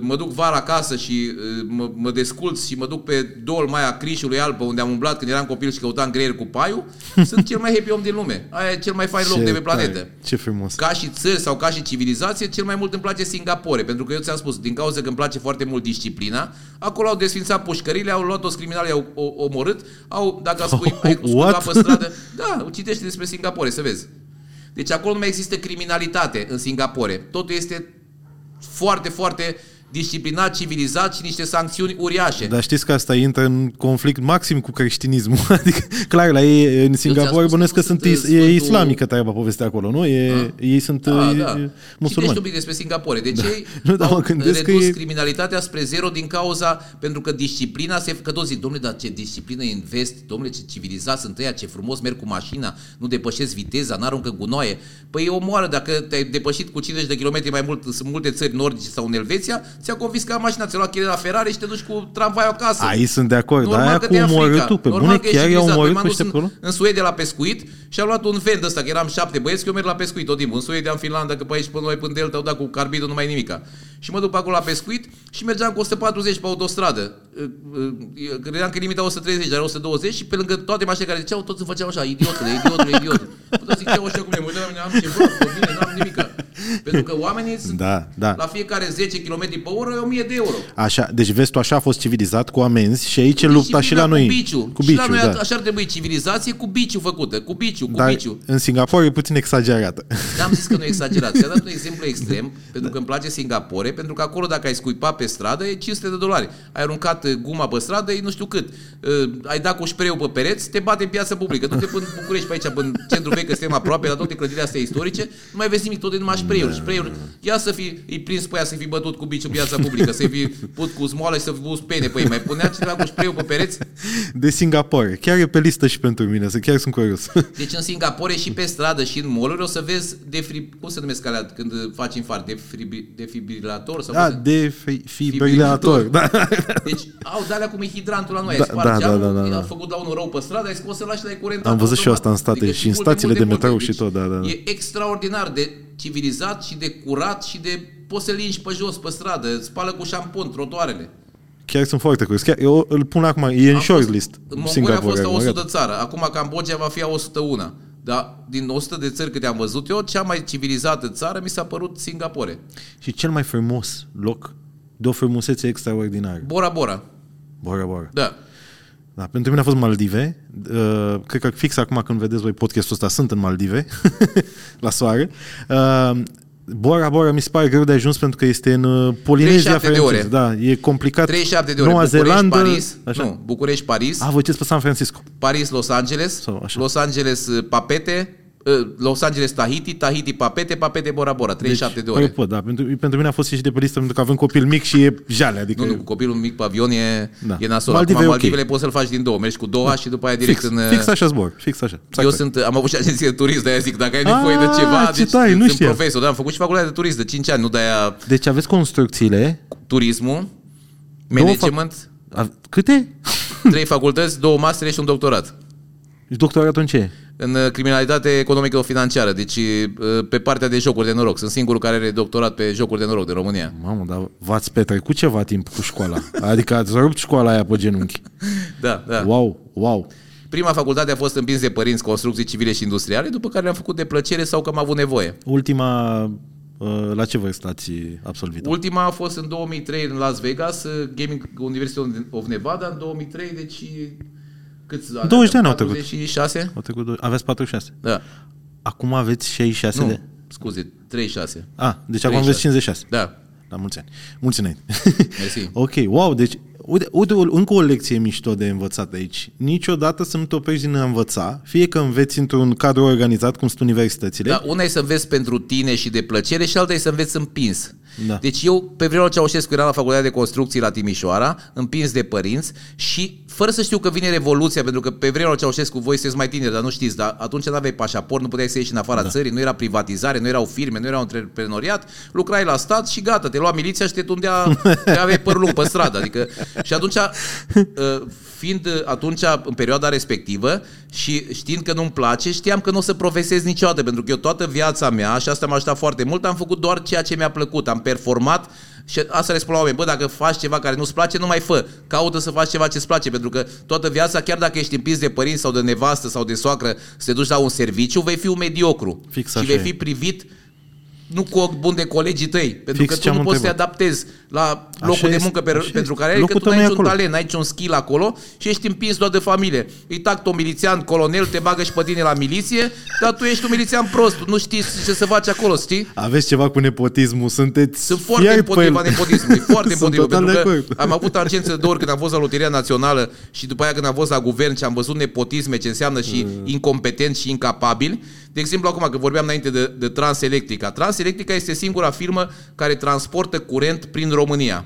mă duc vara acasă și uh, mă, mă desculț și mă duc pe dol Maia Crișului Alpă, unde am umblat când eram copil și căutam greier cu paiul, <laughs> sunt cel mai happy om din lume. Aia e cel mai fain loc de pe planetă. Ce frumos. Ca și țări sau ca și civilizație, cel mai mult îmi place Singapore, pentru că eu ți-am spus, din cauza că îmi place foarte mult disciplina, acolo au desfințat pușcările, au luat toți criminalii, au omorât, au, dacă spui, <laughs> ai pe stradă, da, citește despre Singapore, să vezi. Deci acolo nu mai există criminalitate în Singapore. Totul este foarte, foarte disciplinat, civilizat și niște sancțiuni uriașe. Dar știți că asta intră în conflict maxim cu creștinismul. <laughs> Adică, clar, la ei în Singapore bănesc că sunt, sunt e islamică treaba povestea acolo, nu? E, a? ei sunt da, da. musulmani. Citești un pic despre Singapore. De da. ce <laughs> nu, da, mă redus că e... criminalitatea spre zero din cauza, pentru că disciplina se... Că toți zic, domnule, dar ce disciplină e în vest, domnule, ce civilizați sunt ăia, ce frumos merg cu mașina, nu depășesc viteza, n-aruncă gunoaie. Păi e omoară, dacă te-ai depășit cu 50 de kilometri mai mult, sunt multe țări nordice sau în Elveția, ți-a confiscat mașina, ți-a luat la Ferrari și te duci cu tramvaiul acasă. Aici sunt de acord, dar aia cu omorâtul, pe bune, chiar i-au omorât pe acolo? În, în Suedia la pescuit și am luat un vent ăsta, că eram șapte băieți, că eu merg la pescuit tot timpul. În Suedia, în Finlanda, că pe aici până noi până delta, au dat cu carbidul, nu mai nimica. Și mă duc pe acolo la pescuit și mergeam cu 140 pe autostradă. Credeam că limita 130, dar 120 și pe lângă toate mașinile care ziceau, toți îmi făceau așa, idiotule, idiotule, idiotule. Toți ziceau așa cum e, mă uitam la mine, am ceva, bine, n-am nimica. Pentru că oamenii sunt da, da. la fiecare 10 km pe oră e 1000 de euro. Așa, deci vestul așa a fost civilizat cu amenzi și aici lupta și la noi. Cu biciu. Cu biciu, și la noi da. așa ar trebui civilizație cu biciu făcută, cu biciu, cu Dar biciu. în Singapore e puțin exagerată. N-am zis că nu e <laughs> exagerat. Ți-am dat un exemplu extrem, pentru că îmi place Singapore, pentru că acolo dacă ai scuipa pe stradă e 500 de dolari. Ai aruncat uh, guma pe stradă, e nu știu cât. Uh, ai dat cu șpreu pe pereți, te bate în piața publică. Nu te până București pe aici, în centrul vechi, că suntem aproape la toate clădirile astea istorice, nu mai vezi nimic, tot de numai spray-uri, spray-uri. Ia să fi, îi prins pe ea să fi bătut cu biciul piața publică, să fi put cu smoală și să fi pus pene pe ei. Mai punea cineva cu spray pe pereți? De Singapore. Chiar e pe listă și pentru mine, să chiar sunt curios. Deci în Singapore și pe stradă și în mall o să vezi defri... cum se numesc alea când faci infart? Defibri... Defibrilator? Sau da, defibrilator. Da. Deci au de alea cum e hidrantul la noi. Da, ai da, da, da, da, da. a făcut la unul rău pe stradă, ai scos să lași la curent. Am văzut și asta în state adică și în stațiile de, de metrou deci și tot. Da, da. E extraordinar de civilizat și de curat și de poți să lingi pe jos, pe stradă, spală cu șampon trotuarele. Chiar sunt foarte curios. Chiar, eu îl pun acum, e în short list. Mongolia a fost a 100 țară, acum Cambodgia va fi a 101. Dar din 100 de țări câte am văzut eu, cea mai civilizată țară mi s-a părut Singapore. Și cel mai frumos loc de o frumusețe extraordinară. Bora Bora. Bora Bora. Da. Da, pentru mine a fost Maldive. Uh, cred că fix acum când vedeți voi podcastul ăsta sunt în Maldive, <laughs> la soare. Uh, Bora Bora mi se pare greu de ajuns pentru că este în uh, Polinezia 37 de ore. franceză. Da, e complicat. 37 de ore. Noua București, Zeelandă, Paris. Așa. Nu, București, Paris. A, voi ce pe San Francisco. Paris, Los Angeles. Sau așa. Los Angeles, uh, Papete. Uh, Los Angeles, Tahiti. Tahiti, Papete. Papete, Bora Bora. 37 de ore. Păi, pot, da. Pentru, pentru mine a fost și de pe listă pentru că avem copil mic și e jale. Adică Nu, nu, cu copilul mic pe avion e, Da. e nasol. Maldive Acum e ok. Maldivele poți să-l faci din două. Mergi cu două și după aia direct fix, în... uh, fix așa zbor. Fix așa. Exact Eu sunt, am avut și agenție de turism, de-aia zic, dacă ai nevoie Ah, de ceva, ce deci tare, nu sunt știam. profesor, da, am făcut și facultatea de turism de 5 ani, nu de-aia Deci aveți construcțiile. turismul, Două management, A, câte? trei facultăți, două mastere și un doctorat. Și doctoratul în ce? În uh, criminalitate economică-financiară, deci uh, pe partea de jocuri de noroc. Sunt singurul care are doctorat pe jocuri de noroc din România. Mamă, dar v-ați petrecut ceva timp cu școala. Adică ați rupt școala aia pe genunchi. <laughs> Da, da. Wow, wow. Prima facultate a fost împins de părinți construcții civile și industriale, după care le-am făcut de plăcere sau că am avut nevoie. Ultima, uh, la ce vârstă ați absolvit Ultima a fost în 2003 în Las Vegas, uh, Gaming University of Nevada, în 2003, deci câți ani? 20 de ani au trecut. 46? Au trecut doi, aveți 46. Da. Acum aveți 66 Nu, de... scuze, 36. A, deci acum aveți 56. Da, La mulți ani. Mulți înainte. <laughs> mersi. ok, wow, deci uite, uite, o- încă o lecție mișto de învățat aici. Niciodată să nu te oprești din a învăța, fie că înveți într-un cadru organizat, cum sunt universitățile, Da, una e să înveți pentru tine și de plăcere și alta e să înveți împins. Da. Deci eu, pe vremea lui Ceaușescu, eram la Facultatea de Construcții la Timișoara, împins de părinți și fără să știu că vine Revoluția, pentru că pe vremea lui Ceaușescu voi sunteți mai tineri, dar nu știți, dar atunci nu aveai pașaport, nu puteai să ieși în afara da. țării, nu era privatizare, nu erau firme, nu era antreprenoriat, lucrai la stat și gata, te lua miliția și te tundea, că <laughs> aveai păr lung pe stradă. Adică, și atunci, uh, fiind atunci în perioada respectivă și știind că nu-mi place, știam că nu o să profesez niciodată, pentru că eu toată viața mea, și asta m-a ajutat foarte mult, am făcut doar ceea ce mi-a plăcut, am performat și asta le spun la oameni, bă, dacă faci ceva care nu-ți place, nu mai fă. Caută să faci ceva ce-ți place, pentru că toată viața, chiar dacă ești împins de părinți sau de nevastă sau de soacră, să te duci la un serviciu, vei fi un mediocru. Fix și așa vei e. fi privit nu cu ochi buni de colegii tăi, pentru Fix că ce tu nu am poți să te întrebat. adaptezi la locul Așa de este, muncă pe, așa pentru este. care ai, Locul că tu tău n-ai nu e niciun acolo. talent, n-ai niciun skill acolo și ești împins doar de familie. Îi tac tu milițian, colonel, te bagă și pe tine la miliție, dar tu ești un milițian prost, tu nu știi ce să faci acolo, știi? aveți ceva cu nepotismul, sunteți Sunt foarte fiert pe împotriva el. nepotismului, <laughs> foarte Sunt împotriva, total pentru de că acord. am avut tangențe de două ori când am fost la Loteria Națională și după aia când am fost la guvern și am văzut nepotisme, ce înseamnă și Mm. incompetenți și incapabili. De exemplu, acum că vorbeam înainte de, de Transelectrica. Transelectrica este singura firmă care transportă curent prin România.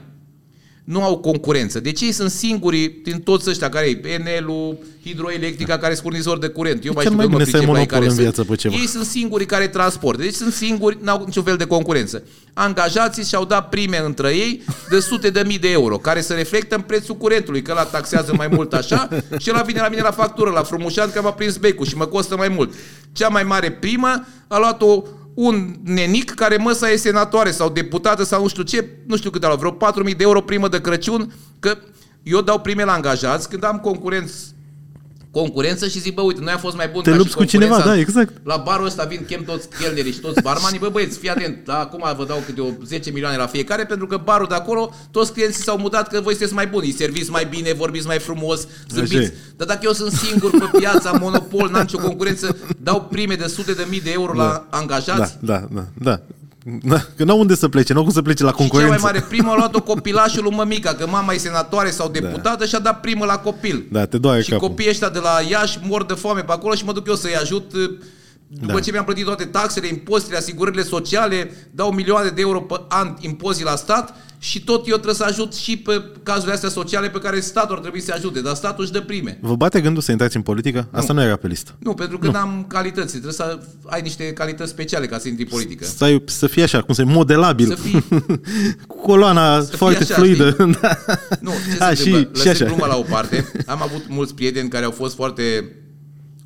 Nu au concurență. Deci ei sunt singurii din toți ăștia care e Enelul, Hidroelectrica, care sunt furnizori de curent. Eu mai cel știu mai că nu mă bine să ai pricep la ei monopol care în sunt. viață pe ceva. Ei sunt singurii care transportă. Deci sunt singuri, n-au niciun fel de concurență. Angajații și-au dat prime între ei de sute de mii de euro, care se reflectă în prețul curentului, că la taxează mai mult așa și la vine la mine la factură, la frumușant că m-a prins becul și mă costă mai mult. Cea mai mare primă a luat-o un nenic care măsa e senatoare sau deputată sau nu știu ce, nu știu cât a luat, vreo 4.000 de euro primă de Crăciun, că eu dau prime la angajați când am concurenți concurență și zic, bă, uite, noi am fost mai buni Te ca și lupți cu cineva, concurența. da, exact. La barul ăsta vin, chem toți chelnerii și toți barmanii, bă, băieți, fii atent, da, acum vă dau câte o 10 milioane la fiecare, pentru că barul de acolo, toți clienții s-au mutat că voi sunteți mai buni, îi serviți mai bine, vorbiți mai frumos, zâmbiți. e. Dar dacă eu sunt singur pe piața, monopol, n-am nicio concurență, dau prime de sute de mii de euro la angajați, Da, da, da, da. Da. <laughs> Că n-au unde să plece, n-au cum să plece la Și cea concurență. mai mare primă a luat-o <laughs> copilașul lui mămica, că mama e senatoare sau deputată și a dat primă la copil. Da, te doare și capul. copiii ăștia de la Iași mor de foame pe acolo și mă duc eu să-i ajut uh, după Da. ce mi-am plătit toate taxele, impozitele, asigurările sociale, dau milioane de euro pe an impozit la stat și tot eu trebuie să ajut și pe cazurile astea sociale pe care statul ar trebui să ajute, dar statul își dă prime. Vă bate gândul să intrați în politică? Asta nu era pe listă. Nu, pentru că n-am calități, trebuie să ai niște calități speciale ca să intri în politică. Să, ai, să fie așa, cum să modelabil. Să fii- <laughs> Cu coloana fie foarte așa, fluidă. <laughs> da. Nu, ce se A, întâmplă? și, și Lăsând așa. gluma la o parte, am avut mulți prieteni care au fost foarte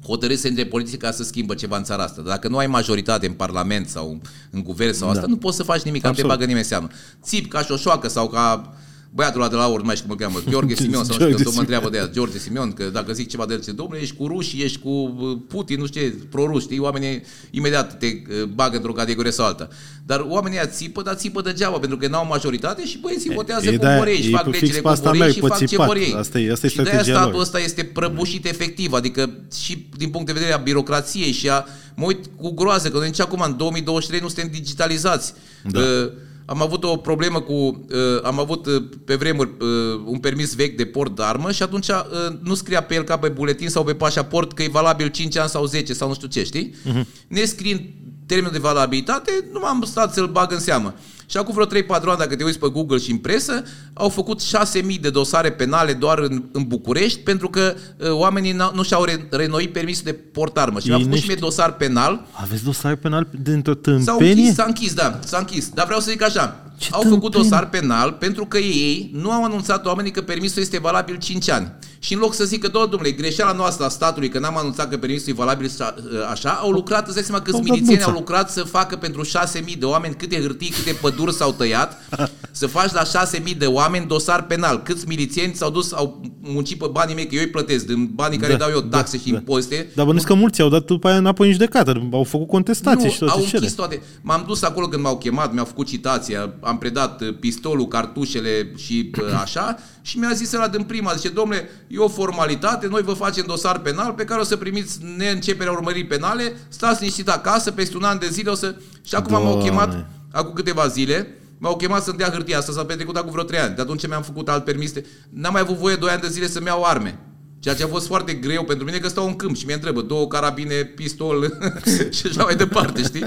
hotărâți să intre în politică ca să schimbă ceva în țara asta. Dar Dacă nu ai majoritate în parlament sau în guvern sau asta, nu poți să faci nimic, nu te Absolut. bagă nimeni în seamă. Țip ca șoșoacă sau ca băiatul ăla de la ori, nu mai știu cum îl cheamă, <laughs> Gheorghe Simion sau nu știu, George tot mă întreabă de ea, George Simion, că dacă zic ceva de el, zice, domnule, ești cu ruși, ești cu uh, Putin, nu știu ce, pro știi, oamenii imediat te uh, bagă într-o categorie sau alta. Dar oamenii ăia țipă, dar țipă degeaba, pentru că n-au majoritate și băieții votează e cum de-aia, vor ei, și ei fac pe fix legile pe cum asta vor ei merg, și pe fac ce țipat. vor ei. Asta e- asta e și de-aia strategia statul lor. ăsta este prăbușit efectiv, adică și din punct de vedere a birocrației și a... Mă uit cu groază, că noi nici acum, în 2023, nu suntem digitalizați. Da. Uh, am avut o problemă cu... Uh, am avut uh, pe vremuri uh, un permis vechi de port de armă și atunci uh, nu scria pe el ca pe buletin sau pe pașaport că e valabil 5 ani sau 10 sau nu știu ce, știi? Uh-huh. Nescriind termenul de valabilitate, nu m-am stat să-l bag în seamă. Și acum vreo 3-4 ani, dacă te uiți pe Google și în presă, au făcut 6.000 de dosare penale doar în, în București pentru că uh, oamenii n-au- nu și-au re- renoit permisul de port armă. Și mi-a Ei făcut și niște- mie dosar penal Aveți dosar penal dintr-o S-a tâmpenie? închis, s-a închis, da, s-a închis. Dar vreau să zic așa, Ce au făcut tâmpenie. dosar penal pentru că ei nu au anunțat oamenii că permisul este valabil 5 ani. Și în loc să zică, "Doamne, domnule, greșeala noastră a statului că n-am anunțat că permisul e valabil sa- așa, au lucrat, îți dai seama câți Au dat milițieni buța. au lucrat să facă pentru 6.000 de oameni câte hârtii, câte păduri s-au tăiat, <laughs> să faci la 6.000 de oameni dosar penal. Câți milițieni s-au dus, au muncit pe banii mei, că eu îi plătesc, din banii care Da, dau eu da, taxe și da. impozite. Dar bănuiesc că mulți au dat după aia înapoi în judecată, au făcut contestații Nu, și toate au cele. închis toate. M-am dus acolo când m-au chemat, mi-au făcut citația, am predat uh, pistolul, cartușele și uh, așa și mi-a zis ăla din prima, zice, domnule, e o formalitate, noi vă facem dosar penal pe care o să primiți neînceperea urmării penale, stați liniștit acasă, peste un an de zile o să... Și acum m-au Doamne. chemat, acum câteva zile, m-au chemat să-mi dea hârtia asta, s-a petrecut acum vreo trei ani. De atunci mi-am făcut alt permis. de- N-am mai avut voie doi ani de zile să-mi iau arme. Ceea ce a fost foarte greu pentru mine că stau în câmp și mi întrebă două carabine, pistol <laughs> și așa mai departe, știi?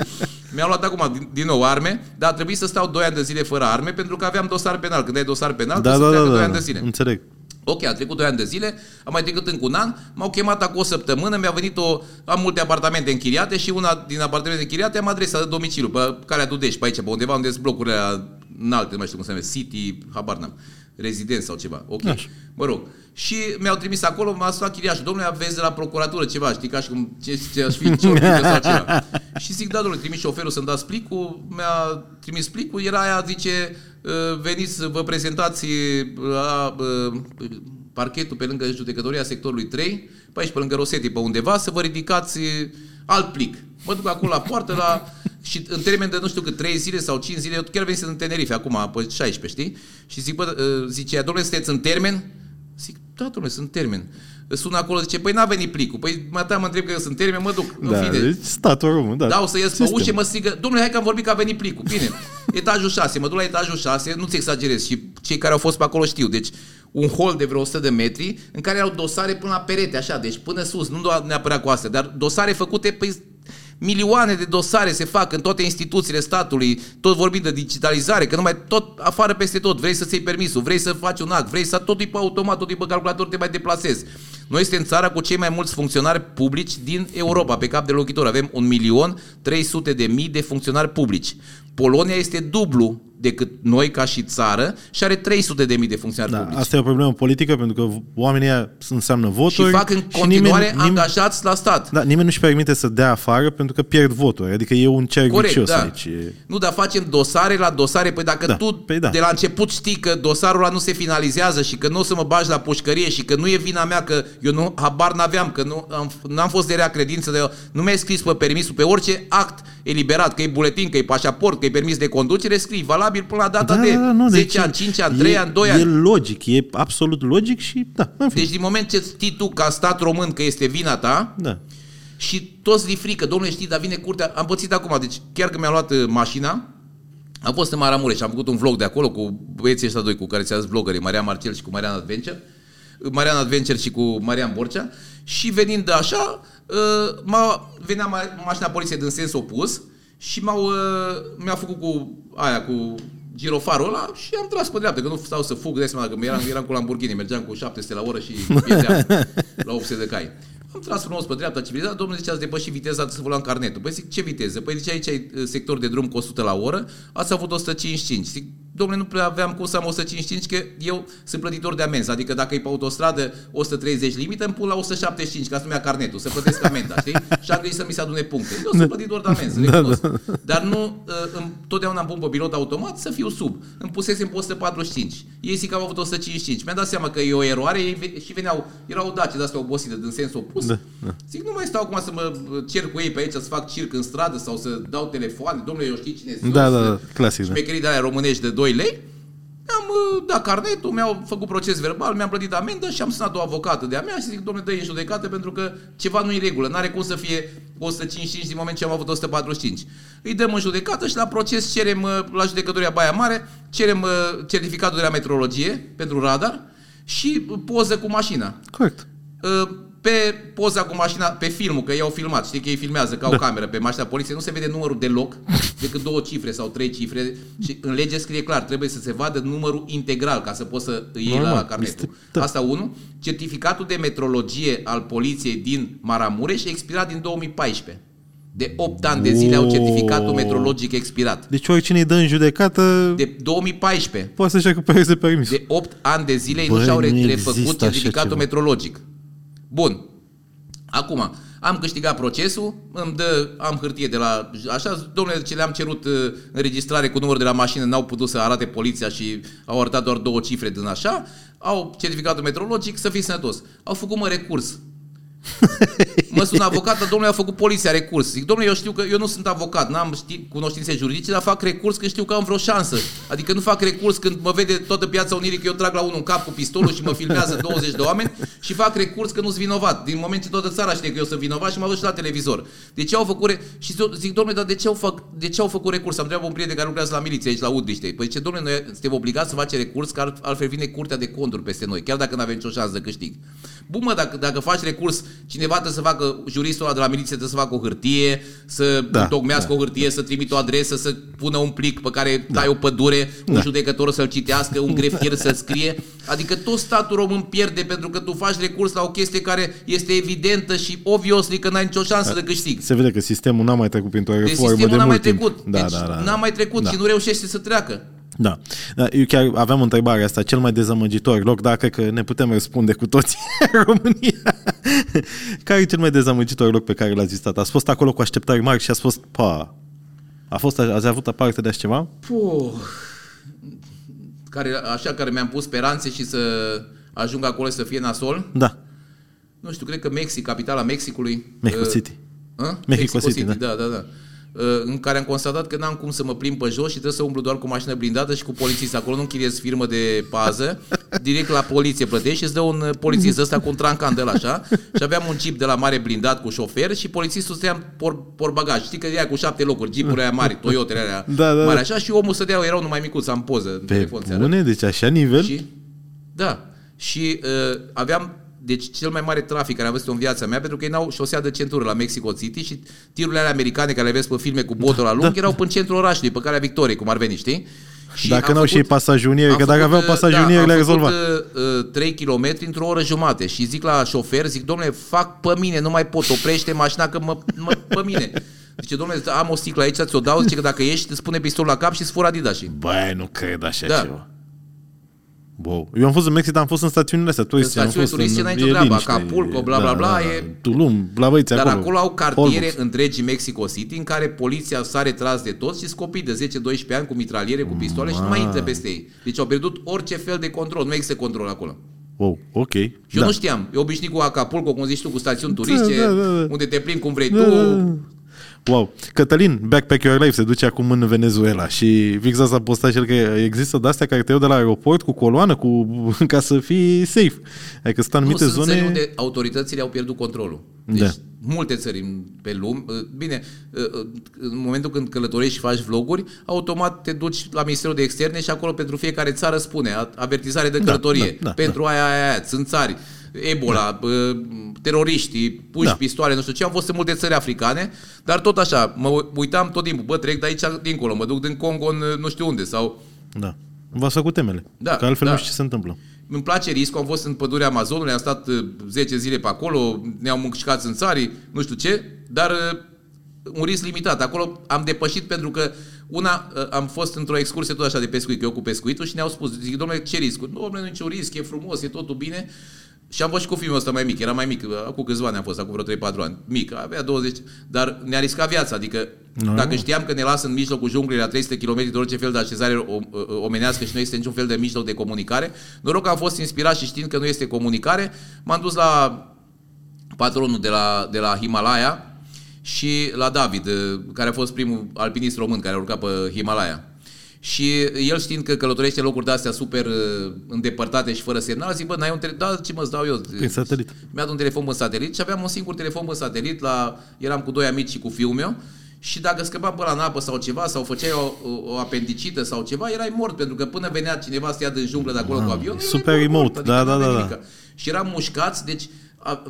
Mi-am luat acum din, din nou arme, dar a trebuit să stau 2 ani de zile fără arme pentru că aveam dosar penal. Când ai dosar penal, Da, trebuie da, să da, treacă 2 da, ani da. de zile. Înțeleg. Ok, a trecut 2 ani de zile, am mai trecut încă un an, m-au chemat acum o săptămână, mi-a venit o... Am multe apartamente închiriate și una din apartamentele închiriate am adresa de domiciliu, pe calea Dudești, pe aici, pe undeva unde sunt blocurile alea înalte, nu mai știu cum se numește, City, habar n-am, rezidență sau ceva. Ok, Așa. mă rog. Și mi-au trimis acolo, m-a sunat chiriașul, domnule, aveți de la procuratură ceva, știi, ca și cum ce, ce aș fi ciorbită sau ceva. <laughs> Și zic, da, domnule, trimis șoferul să-mi dați plicul, mi-a trimis plicul, era aia, zice, "Uh, veniți să vă prezentați la uh, parchetul pe lângă judecătoria sectorului 3, pe aici, pe lângă Rosetti, pe undeva, să vă ridicați alt plic. Mă duc acolo la poartă la, și în termen de nu știu cât, 3 zile sau 5 zile, eu chiar venit în Tenerife, acum, pe 16, știi? Și zic, bă, uh, zice, domnule, sunteți în termen? Zic, da, domnule, sunt în termen. Sună acolo, zice, păi n-a venit plicul. Păi mă, mă întreb că eu sunt în termen, mă duc. În Da, fine. deci statul român, da. Da, o să ies pe Sistem. ușă, mă strigă, domnule, hai că am vorbit că a venit plicul. Bine, <laughs> etajul 6, mă duc la etajul 6, nu-ți exagerez și cei care au fost pe acolo știu. Deci un hol de vreo 100 de metri în care au dosare până la perete, așa, deci până sus, nu doar neapărat cu astea, dar dosare făcute pe milioane de dosare se fac în toate instituțiile statului, tot vorbind de digitalizare, că numai tot afară peste tot, vrei să-ți iei permisul, vrei să faci un act, vrei să totul e pe automat, totul e pe calculator, te mai deplasezi. Noi suntem țara cu cei mai mulți funcționari publici din Europa, pe cap de locuitor. Avem 1.300.000 de mii de funcționari publici. Polonia este dublu decât noi ca și țară și are 300 de mii de funcționari Da, publici. asta e o problemă politică pentru că oamenii ăia înseamnă voturi Și fac în și continuare nimeni, nimeni, angajați la stat. da, nimeni nu-și permite să dea afară pentru că pierd voturi. Adică e un cerc Corect, vicios da. aici. E... Nu, dar facem dosare la dosare. Păi dacă Da, tu păi da. de la început știi că dosarul ăla nu se finalizează și că nu o să mă bagi la pușcărie și că nu e vina mea, că eu nu, habar n-aveam, că nu am, n-am fost de rea credință, de, nu mi-ai scris pe permisul, pe orice act eliberat, că e buletin, că e pașaport, că e permis de conducere, scrii valabil până la data de 10 ani, 5 ani, 3 e, ani, 2 E ani. logic, e absolut logic și da, în fine. Deci din moment ce știi tu ca stat român că este vina ta, da. și toți li frică, domnule știi, dar vine curtea, am pățit acum, deci chiar că mi-am luat uh, mașina, am fost în Maramureș, am făcut un vlog de acolo cu băieții ăștia doi cu care ți-a zis vlogării, Marian Marcel și cu Marian Adventure, uh, Marian Adventure și cu Marian Borcea, și venind de așa, uh, m-a, venea ma- mașina poliției din sens opus și m-au, uh, mi-a făcut cu aia, cu girofarul ăla și am tras pe dreapta, că nu stau să fug, de seama că eram, eram cu Lamborghini, mergeam cu 700 la oră și <laughs> pierdeam la 800 de cai. Am tras frumos pe dreapta civilizat, domnule zice, ați depășit viteza, să vă luăm carnetul. Păi zic, ce viteză? Păi zice, aici ai uh, sector de drum cu 100 la oră, ați avut 155. Zic, domnule, nu prea aveam cum să am 155, că eu sunt plătitor de amenzi. Adică dacă e pe autostradă 130 limită, îmi pun la 175 ca să nu-mi ia carnetul, să plătesc amenda, știi? Și am găsit să mi se adune puncte. Eu sunt plătitor de amenzi, da, da. Dar nu, uh, totdeauna am pun pe pilot automat să fiu sub. Îmi pusesem pe 145. Ei zic că am avut 155. Mi-am dat seama că e o eroare ei și veneau, erau daci de astea obosite, din sens opus. Da, da. Zic, nu mai stau acum să mă cer cu ei pe aici, să fac circ în stradă sau să dau telefoane. Domnule, eu știi cine sunt. Da, da, da, clasic. Da. Șmecherii de alea românești de 2 lei. Am uh, dat carnetul, mi-au făcut proces verbal, mi-am plătit amendă și am sunat o avocată de-a mea și zic, domnule, dă în judecată pentru că ceva nu e regulă. N-are cum să fie 155 din moment ce am avut 145. Îi dăm în judecată și la proces cerem uh, la judecătoria Baia Mare, cerem uh, certificatul de la metrologie pentru radar și poză cu mașina. Corect pe poza cu mașina, pe filmul, că i-au filmat, știi că ei filmează ca o da. cameră pe mașina poliției, nu se vede numărul deloc, decât două cifre sau trei cifre și în lege scrie clar, trebuie să se vadă numărul integral ca să poți să îi iei la carnetul. Da. Asta unul. Certificatul de metrologie al poliției din Maramureș expirat din 2014. De 8 ani de zile au certificatul metrologic expirat. Deci oricine îi dă în judecată... De 2014. Poate să-și recupereze permis. De 8 ani de zile Bă, nu și-au refăcut certificatul metrologic. Bun. Acum, am câștigat procesul, îmi dă, am hârtie de la... Așa, domnule, ce le-am cerut uh, înregistrare cu număr de la mașină, n-au putut să arate poliția și au arătat doar două cifre din așa, au certificatul metrologic, să fii sănătos. Au făcut mă recurs Mă sună avocată, domnule, a făcut poliția recurs. Zic, domnule, eu știu că eu nu sunt avocat, n-am ști, cunoștințe juridice, dar fac recurs când știu că am vreo șansă. Adică nu fac recurs când mă vede toată piața Unirii că eu trag la unul în cap cu pistolul și mă filmează <laughs> 20 de oameni și fac recurs că nu sunt vinovat. Din moment ce toată țara știe că eu sunt vinovat și mă văd și la televizor. De ce au făcut re... Și zic, domnule, dar de ce au, fac... de ce au făcut recurs? Am întrebat un prieten care lucrează la miliție aici la Udriște. Păi ce, domnule, noi suntem obligați să facem recurs, că altfel vine curtea de conturi peste noi, chiar dacă nu avem nicio șansă de câștig. Bun, mă, dacă, dacă faci recurs, cineva trebuie să facă, juristul ăla de la miliție trebuie să facă o hârtie, să da, tocmească da, o hârtie, da. să trimită o adresă, să pună un plic pe care da. tai o pădure, un da. judecător să-l citească, un grefier să scrie. Adică tot statul român pierde pentru că tu faci recurs la o chestie care este evidentă și obviously că n-ai nicio șansă da. de câștig. Se vede că sistemul n-a mai trecut printr-o reformă de, sistemul de n-a mai trecut. Da, deci da, da, n-a mai trecut da. și nu reușește să treacă. Da. da. Eu chiar aveam întrebarea asta, cel mai dezamăgitor loc, dacă că ne putem răspunde cu toții <laughs> în România. care e cel mai dezamăgitor loc pe care l-ați vizitat? Ați fost acolo cu așteptări mari și ați fost, pa, a fost, ați avut parte de așa ceva? Puh, care, așa, care mi-am pus speranțe și să ajung acolo să fie nasol? Da. Nu știu, cred că Mexic, capitala Mexicului. Mexico uh, City. Uh? Mexico, Mexico City, City, da, da, da. da. Uh, în care am constatat că n-am cum să mă plimb pe jos și trebuie să umblu doar cu mașină blindată și cu polițist. Acolo nu închiriez firmă de pază, direct la poliție plătești și îți dă un polițist ăsta cu un trancan de la așa și aveam un jeep de la mare blindat cu șofer și polițistul stătea în por, por știi că ea cu șapte locuri, jeepurile aia mari, Toyota alea da, da, mari da. așa și omul stătea, erau numai micuț, am poză în Pe telefon. Bune, deci așa nivel? Și, da, și uh, aveam deci cel mai mare trafic care am văzut în viața mea, pentru că ei n-au șosea de centură la Mexico City și tirurile alea americane care le vezi pe filme cu botul la lung da. erau pe centrul orașului, pe calea Victoriei, cum ar veni, știi? Și dacă n-au și ei pasajunieri, că dacă aveau pasajunieri, da, le-ai rezolvat. Uh, 3 km într-o oră jumate și zic la șofer, zic, domnule, fac pe mine, nu mai pot, oprește mașina că mă, mă pe mine. Zice, domnule, am o sticlă aici, ți-o dau, zice că dacă ești, îți pune pistolul la cap și îți fură Adidas. Băi, nu cred așa da. ceva. Wow. Eu am fost în Mexic, dar am fost în stațiunile astea turistice. În stațiunile turistice n-ai nicio treabă. Acapulco, bla, bla, bla. Da, e... Tulum, la băiți Dar acolo. acolo au cartiere Holbox. întregi Mexico City în care poliția s-a retras de toți și scopii de 10-12 ani cu mitraliere, cu pistole Ma. și nu mai intră peste ei. Deci au pierdut orice fel de control. Nu există control acolo. Wow, ok. Și eu da. nu știam. Eu obișnuit cu Acapulco, cum zici tu, cu stațiuni turistice, da, da, da. unde te plimbi cum vrei da, tu. Da, da. Wow. Cătălin, Backpack Your Life se duce acum în Venezuela și fix asta a postat el că există de-astea care te iau de la aeroport cu coloană cu, <laughs> ca să fii safe. Adică sunt anumite nu, zone... Sunt unde autoritățile au pierdut controlul. Deci da. multe țări pe lume. Bine, în momentul când călătorești și faci vloguri, automat te duci la Ministerul de Externe și acolo pentru fiecare țară spune avertizare de da, călătorie. Da, da, da, pentru da. aia, aia, aia. Sunt țari. Ebola, da. teroriștii, puși da. pistoale, nu știu ce, am fost în multe țări africane, dar tot așa, mă uitam tot timpul, bă, trec de aici dincolo, mă duc din Congo în nu știu unde, sau... Da. V-ați făcut temele, da, că altfel da. nu știu ce se întâmplă. Îmi place riscul, am fost în pădurea Amazonului, am stat 10 zile pe acolo, ne-au mâncat în țari, nu știu ce, dar un risc limitat. Acolo am depășit pentru că Una, uh, am fost într-o excursie tot așa de pescuit, că eu cu pescuitul și ne-au spus, zic, domnule, ce risc? Domnule, nu niciun risc, e frumos, e totul bine. Și am fost și cu filmul ăsta mai mic, era mai mic, acum câțiva ani am fost, acum vreo 3-4 ani, mic, avea 20, dar ne-a riscat viața, adică no. dacă știam că ne lasă în mijlocul junglei la 300 km de orice fel de așezare omenească și nu este niciun fel de mijloc de comunicare, noroc că am fost inspirat și știind că nu este comunicare, m-am dus la patronul de la, de la Himalaya și la David, care a fost primul alpinist român care a urcat pe Himalaya. Și el știind că călătorește locuri de astea super uh, îndepărtate și fără semnal, zic, bă, n-ai un telefon? Da, ce mă dau eu? Prin satelit. Mi-a dat un telefon pe satelit și aveam un singur telefon pe satelit, la, eram cu doi amici și cu fiul meu și dacă scăpa pe la în apă sau ceva sau făceai o, o, o apendicită sau ceva, erai mort, pentru că până venea cineva să ia din junglă de acolo ah, cu avionul, super remote, adică da, da, da, da. Și eram mușcați, deci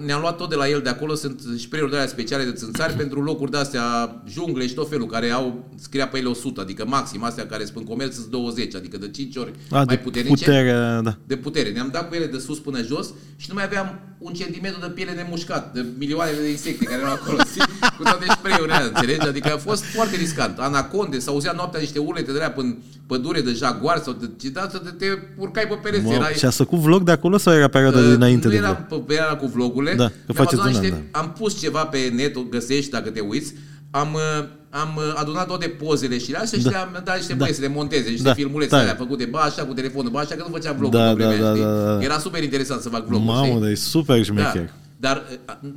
ne-am luat tot de la el de acolo, sunt spray-uri de alea speciale de țânțari <clears throat> pentru locuri de astea, jungle și tot felul, care au, scria pe ele 100, adică maxim, astea care sunt în comerț sunt 20, adică de 5 ori A, mai de puternice. Putere, da. De putere. Ne-am dat cu ele de sus până jos și nu mai aveam un centimetru de piele nemușcat, de milioane de insecte care erau acolo, <laughs> cu toate spray-urile alea, înțelegi? Adică a fost foarte riscant. Anaconde, s-auzea noaptea niște urlete de pe pădure de jaguar sau de ce da, te, te urcai pe pereți. Wow. Erai... Și a făcut vlog de acolo sau era perioada uh, dinainte nu de era, pe, era cu vlogurile. Da, că faceți niște, da. Am pus ceva pe net, găsești dacă te uiți. Am, uh, am uh, adunat toate pozele și astea da. și le-am dat niște da. băieți să le monteze, niște da. filmulețe alea făcute, ba așa, cu telefonul, ba așa, că nu făceam vlog da, da, da, da, da. Era super interesant să fac vlog. Mamă, dar e super șmecher. Da. Dar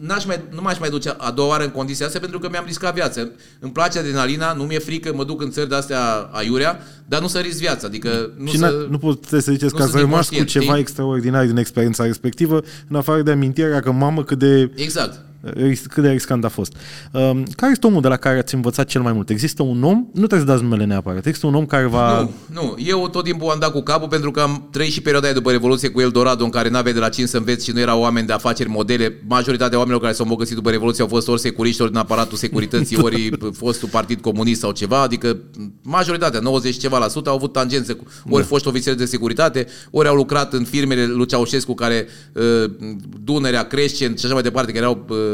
n-aș mai, nu m-aș mai duce a doua oară în condiția asta pentru că mi-am riscat viața. Îmi place adrenalina, nu mi-e frică, mă duc în țări de-astea aiurea, dar nu să risc viața. Adică nu și să, nu puteți să ziceți că ați rămas cu ceva știi? extraordinar din experiența respectivă, în afară de amintirea că mamă cât de... Exact cât de riscant a fost. Um, care este omul de la care ați învățat cel mai mult? Există un om, nu trebuie să dați numele neapărat, există un om care va... Nu, nu, eu tot timpul am dat cu capul pentru că am trăit și perioada aia după Revoluție cu Eldorado în care n-avea de la cine să înveți și nu erau oameni de afaceri, modele. Majoritatea oamenilor care s-au îmbogățit după Revoluție au fost ori securiști, ori din aparatul securității, <laughs> ori fostul partid comunist sau ceva, adică majoritatea, 90 ceva la sută, au avut tangențe, ori da. fost ofițeri de securitate, ori au lucrat în firmele lui Ceaușescu care uh, Dunărea, Crescent și așa mai departe, care erau uh,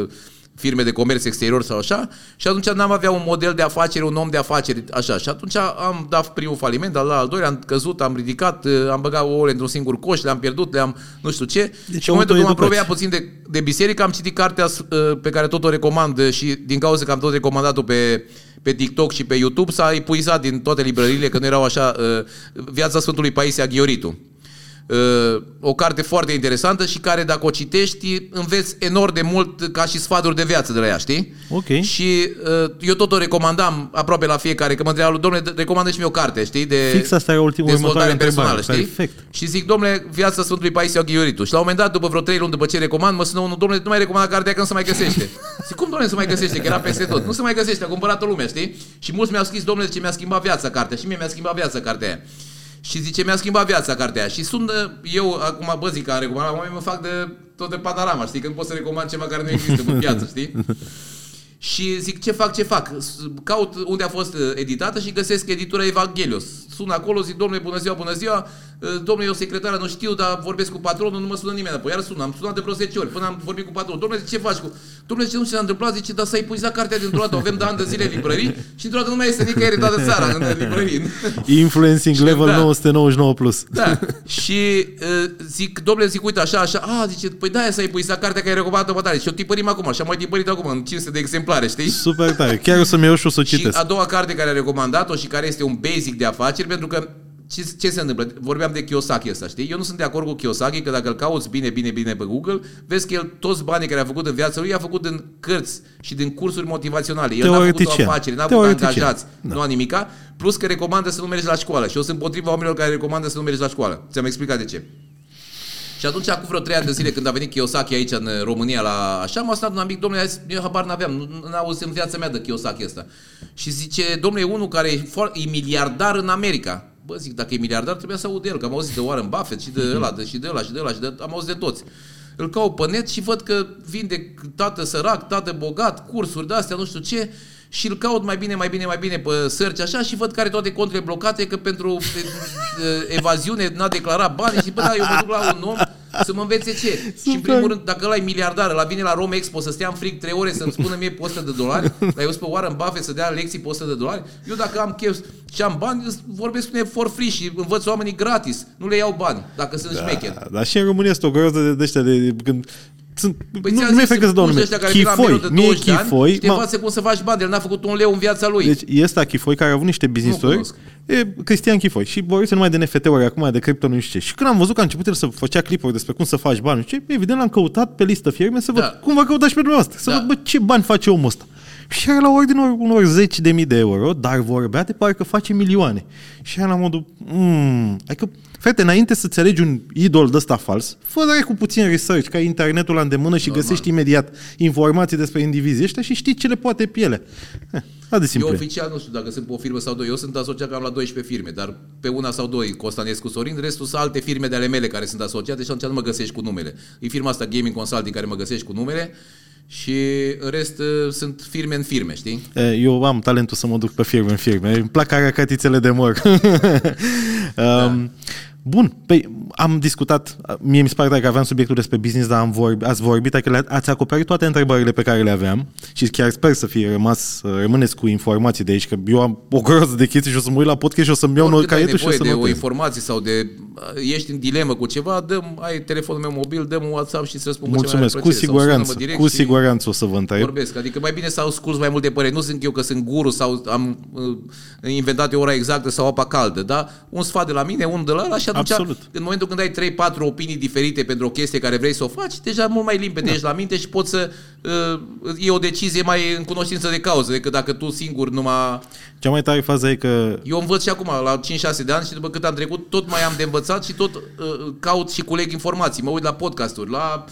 firme de comerț exterior sau așa, și atunci n-am avea un model de afaceri, un om de afaceri, așa. Și atunci am dat primul faliment, al, al doilea am căzut, am ridicat, uh, am băgat ouăle într-un singur coș, le-am pierdut, le-am nu știu ce. Deci și în momentul când m-am apropiat puțin de, de biserică, am citit cartea uh, pe care tot o recomand și din cauza că am tot recomandat-o pe, pe TikTok și pe YouTube, s-a epuizat din toate librăriile, că nu erau așa, uh, Viața Sfântului Paisia Ghioritu. Uh, o carte foarte interesantă și care dacă o citești înveți enorm de mult ca și sfaturi de viață de la ea, știi? Ok. Și uh, eu tot o recomandam aproape la fiecare, că mă întreabă, domnule, recomandă și mie o carte, știi? De Fix asta e ultimul dezvoltare personală, știi? Perfect. Și zic, domnule, viața Sfântului Paisia Ghioritu. Și la un moment dat, după vreo trei luni după ce recomand, mă sună unul, domnule, nu mai recomanda cartea că nu se mai găsește. <laughs> Zic, cum, domnule, nu se mai găsește? Că era peste tot. Nu se mai găsește, a cumpărat-o lumea, știi? Și mulți mi-au scris, domnule, ce mi-a schimbat viața cartea. Și mie mi-a schimbat viața cartea aia. Și zice, mi-a schimbat viața cartea aia. Și sunt eu, acum, bă, zic că am recomandat, oamenii mă fac de tot de panorama, știi? Când pot să recomand ceva care nu există în piață, știi? <laughs> Și zic, ce fac, ce fac? Caut unde a fost editată și găsesc editura Evanghelios. Sun acolo, zic, domnule, bună ziua, bună ziua, domnule, eu secretară, nu știu, dar vorbesc cu patronul, nu mă sună nimeni apoi. Iar sună, am sunat de vreo 10 ori, până am vorbit cu patronul. Domnule, ce faci cu... Domnule, ce nu ce s-a întâmplat? Zice, dar s-a epuizat cartea dintr-o dată, o avem de ani de zile în librării și dintr-o dată nu mai este nicăieri toată țara în librării. <laughs> Influencing level da. 999+. Plus. Da. și uh, zic, domnule, zic, uite, așa, așa, a, zice, păi da, s-a epuizat cartea care e recomandată pe tare. Și o tipărim acum, și am mai tipărit acum în 500 de exemplare, știi? Super tare. Chiar o să-mi iau și o să o citesc. Și a doua carte care a recomandat-o și care este un basic de afaceri, pentru că ce, ce se întâmplă? Vorbeam de Kiyosaki ăsta, știi? Eu nu sunt de acord cu Kiyosaki că dacă îl cauți bine, bine, bine pe Google, vezi că el toți banii care a făcut în viața lui, a făcut în cărți și din cursuri motivaționale. El n-a făcut o afacere, n-a făcut angajați, da. nu a nimica, plus că recomandă să nu mergi la școală. Și eu sunt împotriva oamenilor care recomandă să nu mergi la școală. Ți-am explicat de ce. Și atunci, acum vreo trei ani de zile, când a venit Kiyosaki aici în România la așa, m-a sunat un amic, domnule, eu habar n-aveam, nu auzit în viața mea de Kiyosaki ăsta. Și zice, domnule, e unul care e, foarte, e miliardar în America. Bă, zic, dacă e miliardar, trebuia să aud de el, că am auzit de Warren Buffett și de <laughs> ăla, de, și de ăla, și de ăla, și de, am auzit de toți. Îl caut pe net și văd că vinde tată sărac, tată bogat, cursuri de astea, nu știu ce, și îl caut mai bine, mai bine, mai bine pe search așa și văd că are toate contele blocate, că pentru evaziune n-a declarat bani și bă, da, eu mă duc la un om Să mă învețe ce. Și în primul rând, dacă ăla e miliardar, la vine la Rome Expo să stea în frig 3 ore să-mi spună mie pe 100 de dolari, dar eu sunt pe Warren Buffett să dea lecții pe 100 de dolari, eu dacă am chef și am bani, vorbesc cu mine for free și învăț oamenii gratis. Nu le iau bani, dacă sunt da, șmecher. Dar și în România este o groză de, de ăștia de, de când sunt, Păi nu, ți-am nu mi-e zis, frică să dau puși nume. ăștia care vin la Chifoi, Miro de mie 20 de ani Chifoi, și te ma- învață cum să faci bani. El n-a făcut un leu în viața lui. Deci e ăsta Chifoi care a avut niște business-uri, cunosc. e Cristian Chifoi și vorbește numai de NFT-uri acum, de cripto, nu știu ce. Și când am văzut că a început el să făcea clipuri despre cum să faci bani, nu știu ce, evident l-am căutat pe listă firme să văd Da. cum vă căutați pe dumneavoastră, să Da. văd bă, ce bani face omul ăsta. Și era la ordinul unor zeci de mii de euro, dar vorbea de parcă face milioane. Și era la modul, mm, adică, frate, înainte să-ți alegi un idol de ăsta fals, fă cu puțin research, că ai internetul la îndemână și Normal. găsești imediat informații despre indivizii ăștia și știi ce le poate pe ele. Eh, atât de Eu simplu. e. oficial nu știu dacă sunt pe o firmă sau două. Eu sunt asociat cam la 12 firme, dar pe una sau două Costanescu Sorin, restul sunt alte firme de ale mele care sunt asociate și atunci nu mă găsești cu numele. E firma asta Gaming Consulting care mă găsești cu numele și în rest uh, sunt firme în firme, știi? E, Eu am talentul să mă duc pe firme în firme. Îmi plac caracatițele de mor. <laughs> um, Bun, păi am discutat, mie mi se pare că aveam subiectul despre business, dar am vorbi, ați vorbit, adică le- ați acoperit toate întrebările pe care le aveam și chiar sper să fie rămas, să rămâneți cu informații de aici, că eu am o groză de chestii și o să mă uit la podcast și o să-mi iau o Oricât ai caietă și o nevoie să de o notez. informație sau de ești în dilemă cu ceva, dăm, ai telefonul meu mobil, dăm un WhatsApp și îți răspund cu cea mai Mulțumesc, mare cu plăcere. Sau siguranță, sună-mă direct cu și siguranță o să vă întreb. Vorbesc, adică mai bine să asculți mai multe păreri. Nu sunt eu că sunt guru sau am uh, inventat eu ora exactă sau apa caldă, dar un sfat de la mine, un de la ăla și atunci Absolut. în momentul când ai 3-4 opinii diferite pentru o chestie care vrei să o faci, deja mult mai limpede ești la minte și poți să uh, iei o decizie mai în cunoștință de cauză decât dacă tu singur numai... Cea mai tare fază e că Eu învăț și acum, la 5-6 de ani și după cât am trecut, tot mai am de învățat și tot uh, caut și culeg informații. Mă uit la podcasturi, la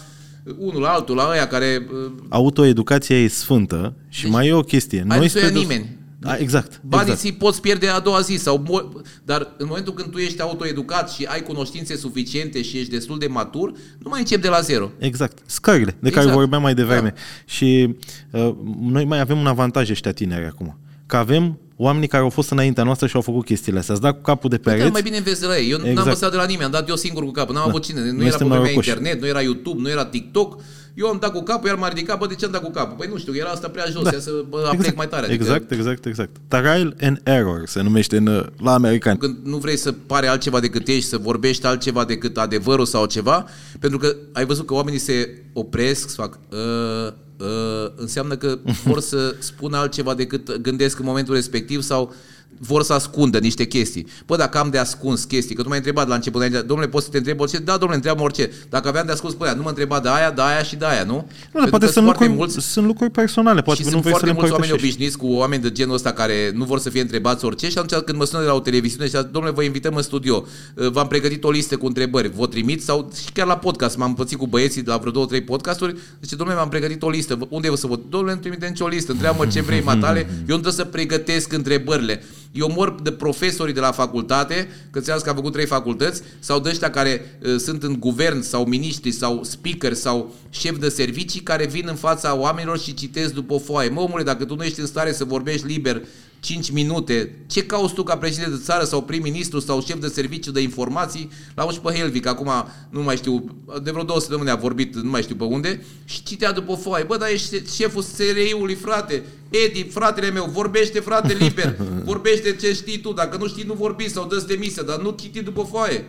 unul, la altul, la ăia care... Uh, autoeducația e sfântă și Deci, mai e o chestie. ai nu să o ia spre- nimeni. A, exact. Banii exact. ți poți pierde a doua zi sau mo- dar în momentul când tu ești autoeducat și ai cunoștințe suficiente și ești destul de matur, nu mai începi de la zero. Exact. Scările de care Exact. vorbeam mai devreme. Și uh, noi mai avem un avantaj ăștia tineri acum. Că avem oamenii care au fost înaintea noastră și au făcut chestiile astea. Ați dat cu capul de Da, pereți. mai bine înveți de la ei. Eu Exact. n-am învățat de la nimeni, am dat eu singur cu capul. N-am avut cine. Nu Noi era suntem pe vremea norocoși. internet, nu era YouTube, nu era TikTok. Eu am dat cu capul, el m-a ridicat, bă, de ce am dat cu capul? Păi nu știu, era asta prea jos, da. să bă, aplec exact. mai tare. Adică Exact, exact, exact. Trial and error se numește în, uh, la americani. când nu vrei să pare altceva decât ești, să vorbești altceva decât adevărul sau ceva, pentru că ai văzut că oamenii se opresc, să fac uh, uh, înseamnă că <laughs> vor să spună altceva decât gândesc în momentul respectiv sau vor să ascundă niște chestii. Bă, dacă am de ascuns chestii, că tu m-ai întrebat la început, înainte, domnule, poți să te întreb orice? Da, domnule, întreabă orice. Dacă aveam de ascuns, păi, nu mă întreba de aia, de aia și de aia, nu? Nu, dar Pentru poate că sunt foarte lucruri, mulți sunt lucruri personale, poate și că nu sunt vrei să le foarte mulți oameni împărtășești. obișnuiți cu oameni de genul ăsta care nu vor să fie întrebați orice și atunci când mă sună de la o televiziune și zic, domnule, vă invităm în studio, Uh, v-am pregătit o listă cu întrebări, vă trimit sau și chiar la podcast, m-am împățit cu băieții de la vreo două, trei podcasturi, zice, domnule, m-am pregătit o listă, Vă- unde vă să vă... Domnule, nu trimite nicio listă, întreabă ce vrei, <laughs> matale, eu nu trebuie să pregătesc întrebările. Eu mor de profesorii de la facultate, că ți că am făcut trei facultăți, sau de ăștia care uh, sunt în guvern, sau miniștri, sau speaker, sau șef de servicii, care vin în fața oamenilor și citesc după o foaie. Mă, omule, dacă tu nu ești în stare să vorbești liber 5 minute, ce cauți tu ca președinte de țară sau prim-ministru sau șef de serviciu de informații? L-au și pe Helvic, acum nu mai știu, de vreo două săptămâni a vorbit, nu mai știu pe unde, și citea după o foaie. Bă, dar ești șeful SRI-ului, frate. Edi, fratele meu, vorbește, frate, liber. <laughs> Vorbește ce știi tu. Dacă nu știi, nu vorbi sau dă-ți demisia, dar nu citi după foaie.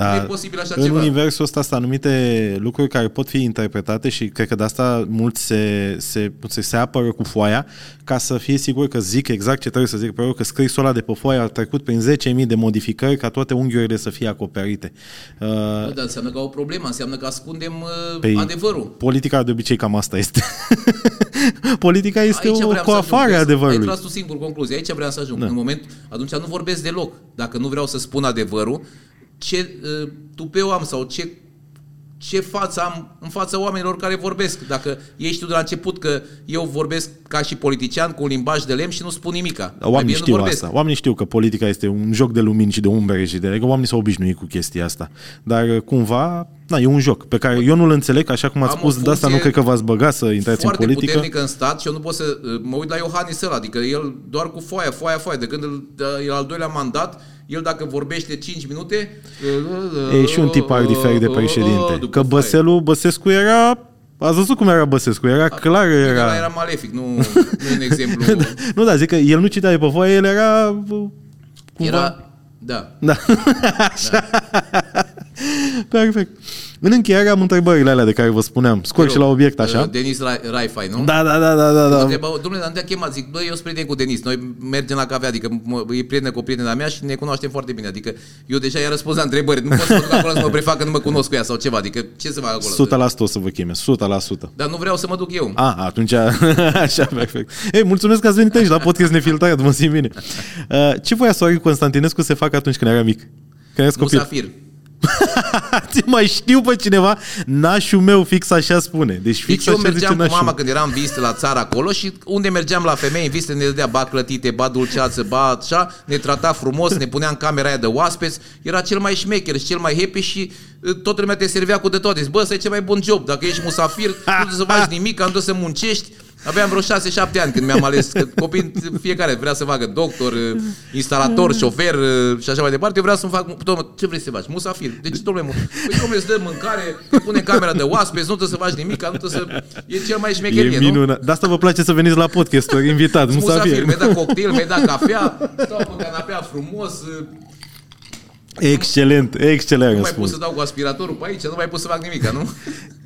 Da, Nu e posibil așa în ceva. universul ăsta sunt anumite lucruri care pot fi interpretate și cred că de asta mulți se, se, se, se apără cu foaia ca să fie sigur că zic exact ce trebuie să zic pe că scrisul ăla de pe foaie a trecut prin 10.000 de modificări ca toate unghiurile să fie acoperite. Uh, Bă, dar înseamnă că au o problemă, înseamnă că ascundem uh, Păi, adevărul. Politica de obicei cam asta este. <laughs> Politica este Aici o vreau să coafare ajung. a Ai adevărului. tras tu singur concluzia. Aici vreau să ajung. Da. În moment, atunci nu vorbesc deloc. Dacă nu vreau să spun adevărul, ce uh, tupeu am sau ce ce față am în fața oamenilor care vorbesc. Dacă ei știu de la început că eu vorbesc ca și politician cu un limbaj de lemn și nu spun nimica. Mai Oamenii bine nu știu vorbesc. asta. Oamenii știu că politica este un joc de lumini și de umbre și de... Adică oamenii s-au obișnuit cu chestia asta. Dar uh, cumva, na, e un joc pe care eu nu-l înțeleg, așa cum ați Am o spus, de asta nu funcție cred că v-ați băga să intrați în foarte politică. puternică în stat și eu nu pot să uh, mă uit la Iohannis ăla, adică el doar cu foaia, foaia, foaia, de când îl, uh, e al doilea mandat, el dacă vorbește 5 minute... E și un tipar diferit de președinte. după Că foaie. Băselu, Băsescu era... Ați văzut cum era Băsescu? Era clar, Ăla era... era malefic, nu, <laughs> nu e un exemplu... Nu, da, zic că el nu citea de pe foaie, el era... Cumva... Era... Da. Da. <laughs> Așa. Perfect. În încheiere am întrebările alea de care vă spuneam. Scurt și la obiect, așa. Uh, Denis Ra- Raifai, nu? Da, da, da, da, da. Mă da. întreba, domnule, dar nu te-a chemat? Zic, băi, eu sunt prieten cu Denis, noi mergem la cafea, adică mă, e prieten cu o prietena mea și ne cunoaștem foarte bine. Adică eu deja i-am răspuns la întrebări, nu pot să mă duc acolo să mă prefac că nu mă cunosc cu ea sau ceva, adică ce să fac acolo? 100% o să vă cheme, 100%. Dar nu vreau să mă duc eu. A, atunci, <laughs> așa, perfect. Ei, mulțumesc că ați venit aici la podcast nefiltrat, mă simt bine. Uh, ce voia Sorin Constantinescu să facă atunci când era mic? Când eras copil? Musafir. <laughs> Ți mai știu pe cineva, nașul meu fix așa spune. Deci fix Deci eu așa zice mergeam cu nașul. mama când eram în vizite la țară acolo și unde mergeam la femei în vizite ne dădea ba clătite, ba dulceață, ba așa, ne trata frumos, ne punea în camera aia de oaspeți, era cel mai șmecher și cel mai happy și uh, toată lumea te servea cu de toate. Zic, bă, ăsta e cel mai bun job, dacă ești musafir, <laughs> nu trebuie să faci nimic, nu trebuie să muncești. Aveam vreo 6-7 ani când mi-am ales că copii, fiecare vrea să facă doctor, uh, instalator, șofer uh, și așa mai departe. Eu vreau să-mi fac, domnule, ce vrei să faci? Musafir. Deci, domnule, mu- păi, domnule, îți dă mâncare, te pune în camera de oaspeți, nu trebuie să faci nimic, nu trebuie să... E cel mai șmecherie, E nu? minunat. De asta vă place să veniți la podcast, <laughs> invitat, nu să Musafir, fie. mi-ai dat cocktail, mi-ai dat cafea, stau pe canapea frumos, uh, Excelent, excelent nu mai pot răspuns. să dau cu aspiratorul pe aici, nu mai pot să fac nimic, nu?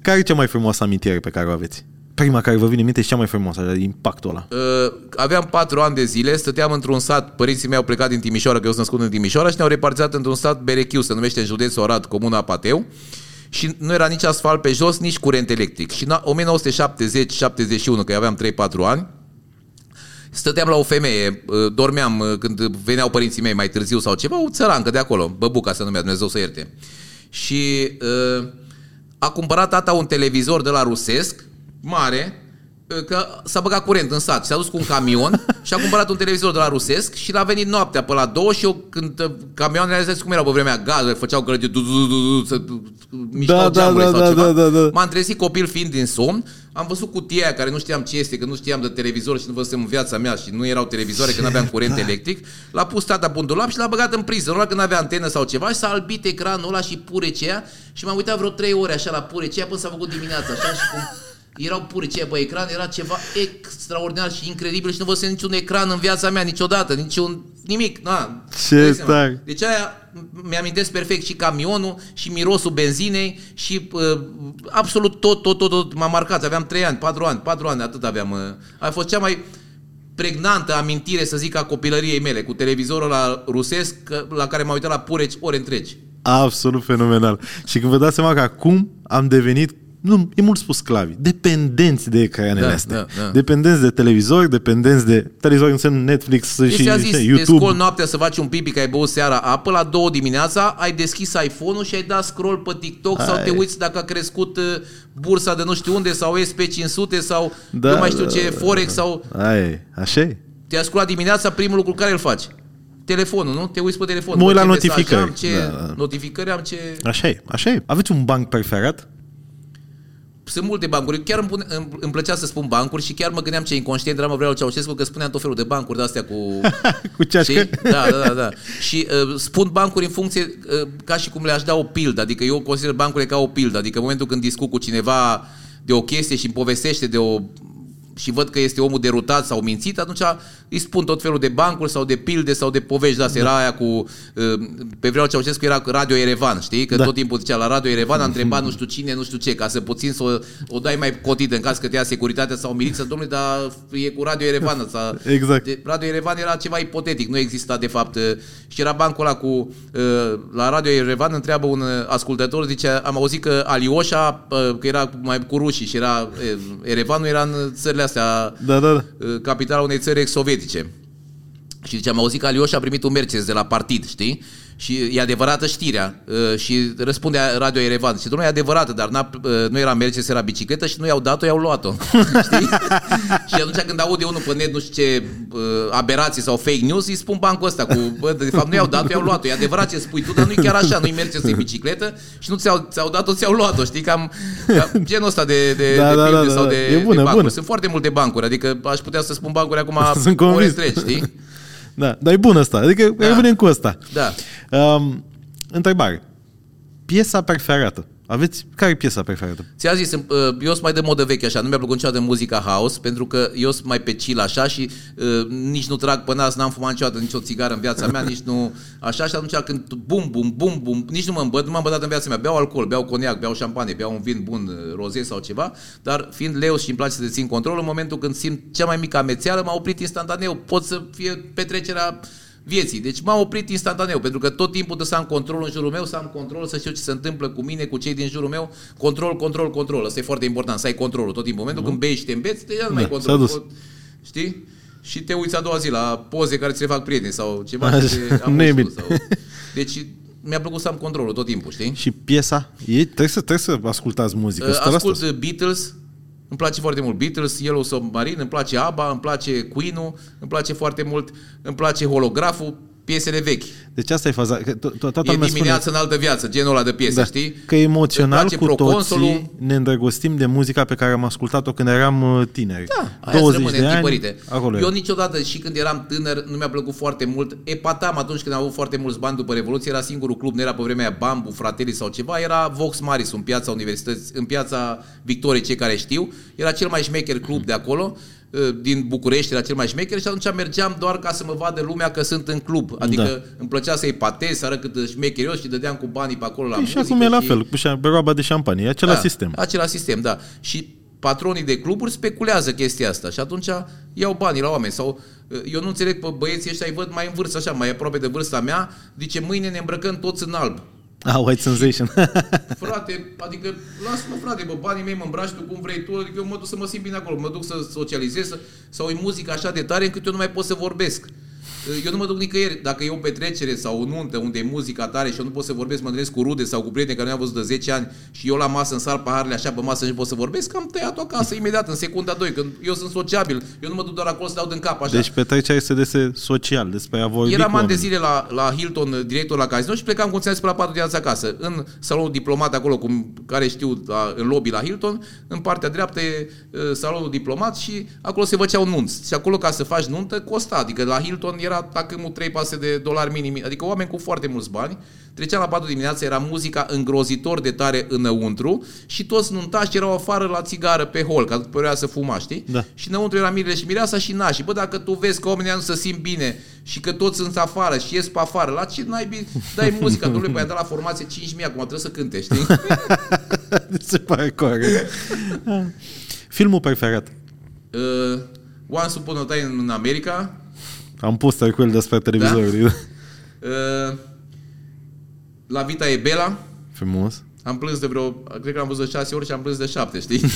Care e cea mai frumoasă amintire pe care o aveți? Prima care vă vine în minte și cea mai frumoasă, așa, de impactul ăla. Uh, aveam patru ani de zile, stăteam într-un sat, părinții mei au plecat din Timișoara, că eu sunt născut în Timișoara și ne-au repartizat într-un sat Berechiu, se numește în județul Arad, comuna Pateu. Și nu era nici asfalt pe jos, nici curent electric. Și în 1970-71, că eu aveam 3-4 ani, Stăteam la o femeie, uh, dormeam uh, când veneau părinții mei mai târziu sau ceva, o țărancă de acolo, băbuca se numea, Dumnezeu să ierte. Și uh, a cumpărat tata un televizor de la Rusesc, mare, uh, că s-a băgat curent în sat. S-a dus cu un camion și a cumpărat un televizor de la Rusesc și l-a venit noaptea pe la două și eu când uh, camioanele astea cum erau pe vremea gaze, făceau călătiri, du- du- du- du- să mișcau Da, da, geamurile da, sau da, ceva. da, da, da. M-am trezit copil fiind din somn, am văzut cutia aia care nu știam ce este, că nu știam de televizor și nu văzusem în viața mea și nu erau televizoare, că nu aveam curent <laughs> electric. L-a pus tata pe un dulap și l-a băgat în priză. Nu că nu avea antenă sau ceva și s-a albit ecranul ăla și purecea și m-am uitat vreo 3 ore așa la purecea până s-a făcut dimineața așa și cum erau purecea pe ecran, era ceva extraordinar și incredibil și nu văzusem niciun ecran în viața mea niciodată, niciun nimic. Na, Ce dai seama. tare. Deci aia mi-amintesc perfect și camionul și mirosul benzinei și uh, absolut tot, tot, tot, tot m-a marcat. Aveam 3 ani, 4 ani, 4 ani, atât aveam. Uh, a fost cea mai pregnantă amintire, să zic, a copilăriei mele, cu televizorul la rusesc, că- la care m-am uitat la pureci ore întregi. Absolut fenomenal. Și când vă dați seama că acum am devenit nu, e mult spus sclavi, dependenți de ecranele Da, astea. da, da. Dependenți de televizor, dependenți de televizor înseamnă Netflix Deci și, ți-a și zis, te YouTube. scol noaptea să faci un pipi că ai băut seara apă, la două dimineața ai deschis iPhone-ul și ai dat scroll pe TikTok sau Hai. te uiți dacă a crescut uh, bursa de nu știu unde sau SP500 sau Da, eu mai știu da, ce, da, Forex sau Aia e, așa e. te-a sculat dimineața, primul lucru care îl faci? Telefonul, nu? Te uiți pe telefon. Mă uit Bă, la ce mesaj notificări. Am, ce Da, da. notificări am, ce... Așa e, așa e. Aveți un banc preferat? Sunt multe bancuri. Chiar îmi, pune, îmi, îmi plăcea să spun bancuri și chiar mă gândeam ce inconștient eram, vreau Ceaușescu, că spuneam tot felul de bancuri de-astea cu... <laughs> Cu ceașcă? Știi? Da, da, da, da. Și uh, spun bancuri în funcție, uh, ca și cum le-aș da o pildă. Adică eu consider bancurile ca o pildă. Adică în momentul când discut cu cineva de o chestie și îmi povestește de o și văd că este omul derutat sau mințit, atunci îi spun tot felul de bancuri sau de pilde sau de povești. Da, era aia cu... uh, Pe vreau Ceaușescu era cu Radio Erevan, știi? Că Da. tot timpul zicea la Radio Erevan, a întrebat <laughs> nu știu cine, nu știu ce, ca să puțin să o, o dai mai cotită în caz că te ia securitatea sau miliță, domnule, dar e cu Radio Erevan. Sau, <laughs> Exact. de, Radio Erevan era ceva ipotetic, nu exista de fapt. uh, Și era bancul ăla cu... uh, La Radio Erevan întreabă un uh, ascultător, zice, am auzit că Alioșa, uh, că era mai cu rușii și era... uh, Erevanul era în țările astea, Da, da, da. uh, capitala unei țări ex-sovietice. Și zice, am auzit că Alioșa a primit un Mercedes de la partid, știi? Și e adevărată știrea. Uh, Și răspunde Radio Erevan. Și domnule, e adevărată, dar n-a, uh, nu era Mercedes, era bicicletă și nu i-au dat-o, i-au luat-o. <laughs> Știi? și atunci când aude unul pe net, nu știu ce uh, aberații sau fake news, îi spun bancul ăsta cu, bă, de fapt nu i-au dat-o, i-au luat-o. E adevărat ce spui tu, dar nu e chiar așa, nu-i Mercedes, e bicicletă și nu ți-au, ți-au dat-o, ți-au luat-o. Știi? Cam, cam <laughs> genul ăsta de, de, Da, de da, pilde da, sau da. de, E bună, de bancuri. bună. Sunt foarte multe bancuri, adică aș putea să spun bancuri acum <laughs> Sunt ore convins. întregi, știi? Da, dar e bun ăsta. Adică Da. rămânem cu ăsta. Da. Um, întrebare. Piesa preferată. Aveți, care e piesa preferată? Ți-a zis, uh, eu sunt mai de modă veche așa, nu mi-a plăcut niciodată muzica house, pentru că eu sunt mai pe chill așa și uh, nici nu trag pe nas, n-am fumat niciodată nicio țigară în viața mea, <laughs> nici nu așa și atunci când bum, bum, bum, bum, nici nu mă îmbăt, nu m-am bătat în viața mea, beau alcool, beau coniac, beau șampanie, beau un vin bun, uh, roze sau ceva, dar fiind leu și îmi place să dețin control, în momentul când simt cea mai mică amețeală, m-a oprit instantaneu, pot să fie petrecerea vieții. Deci m-am oprit instantaneu, pentru că tot timpul trebuie să am control în jurul meu, să am control, să știu ce se întâmplă cu mine, cu cei din jurul meu. Control, control, control. Asta e foarte important, să ai controlul tot timpul. În momentul când bei și te îmbeți, deja nu mai ai Da, control. s-a dus. Știi? Și te uiți a doua zi la poze care ți le fac prieteni sau ceva. Așa, și te nu e amuzi tu bine. Sau... Deci mi-a plăcut să am controlul tot timpul, știi? Și piesa? E, trebuie, să, trebuie să ascultați muzică. Uh, 100%. Ascult uh, Beatles, îmi place foarte mult Beatles, Yellow Submarine, îmi place ABBA, îmi place Queen-ul, îmi place foarte mult, îmi place holograful, piesele vechi. Deci asta e faza. că to- to- Toată E lumea dimineață spune în altă viață, genul ăla de piese, da, știi? că emoțional Îmi place cu Proconsulul. toții ne îndrăgostim de muzica pe care am ascultat-o când eram uh, tineri. Da, aia 20 rămâne de ani, întipărite. acolo Eu era. niciodată și când eram tânăr nu mi-a plăcut foarte mult. Epatam atunci când am avut foarte mulți bani după Revoluție, era singurul club, nu era pe vremea aia Bambu, Fratelli sau ceva, era Vox Maris în piața universității, în piața Victoriei, cei care știu. Era cel mai șmecher club de acolo uh, din București, era cel mai șmecher și atunci mergeam doar ca să mă vadă lumea că sunt în club. Adică Da. îmi plăcea să-i patez, să arăt cât șmecherios și dădeam cu banii pe acolo la Păi și muzică. acum e la fel, cu șa- roaba de șampanie, e același sistem. Același sistem, da. Și patronii de cluburi speculează chestia asta și atunci iau banii la oameni sau uh, eu nu înțeleg pe băieții ăștia, îi văd mai în vârstă așa, mai aproape de vârsta mea, zice mâine ne îmbrăcăm toți în alb. Ah, white sensation. <laughs> Frate, adică lasă-mă frate, bă, banii mei mă îmbraci tu cum vrei tu, adică eu mă duc să mă simt bine acolo, mă duc să socializez să, sau e muzică așa de tare încât eu nu mai pot să vorbesc. Eu nu mă duc nicăieri. Dacă e o petrecere sau o nuntă unde e muzica tare și eu nu pot să vorbesc, mă întâlnesc cu rude sau cu prieteni care nu am văzut de 10 ani și eu la masă însar paharele așa pe masă și nu pot să vorbesc, am tăiat-o acasă imediat, în secunda 2, când eu sunt sociabil. Eu nu mă duc doar acolo să dau din cap așa. Deci petrecerea este despre social, despre a vorbi Eram cu ani de oamenii. zile la, la Hilton, director la casino și plecam cu înțeles pe la 4 dimineața acasă. În salonul diplomat acolo, cum, care știu, la, în lobby la Hilton, în partea dreaptă e uh, salonul diplomat și acolo se făceau nunți. Și acolo ca să faci nuntă costa, adică la Hilton era tacâmul 3 pase de dolari minim, adică oameni cu foarte mulți bani. Treceam la 4 dimineața, era muzica îngrozitor de tare înăuntru și toți nuntași erau afară la țigară pe hol, ca după să fuma, știi? Da. Și înăuntru era Mirele și Mireasa și nași. Bă, dacă tu vezi că oamenii nu se simt bine și că toți sunt afară și ies pe afară, la ce naibii dai muzica? Domnule, păi a dat la formație 5.000, acum trebuie să cânte, știi? <laughs> Se pare corect. <laughs> Filmul preferat. uh, Once Upon a Time în America, Am pus cu el despre televizorul. <laughs> uh, La Vita e Bela, Frumos. am plâns de vreo, cred că am văzut de 6 ori și am plâns de 7, știi? <laughs>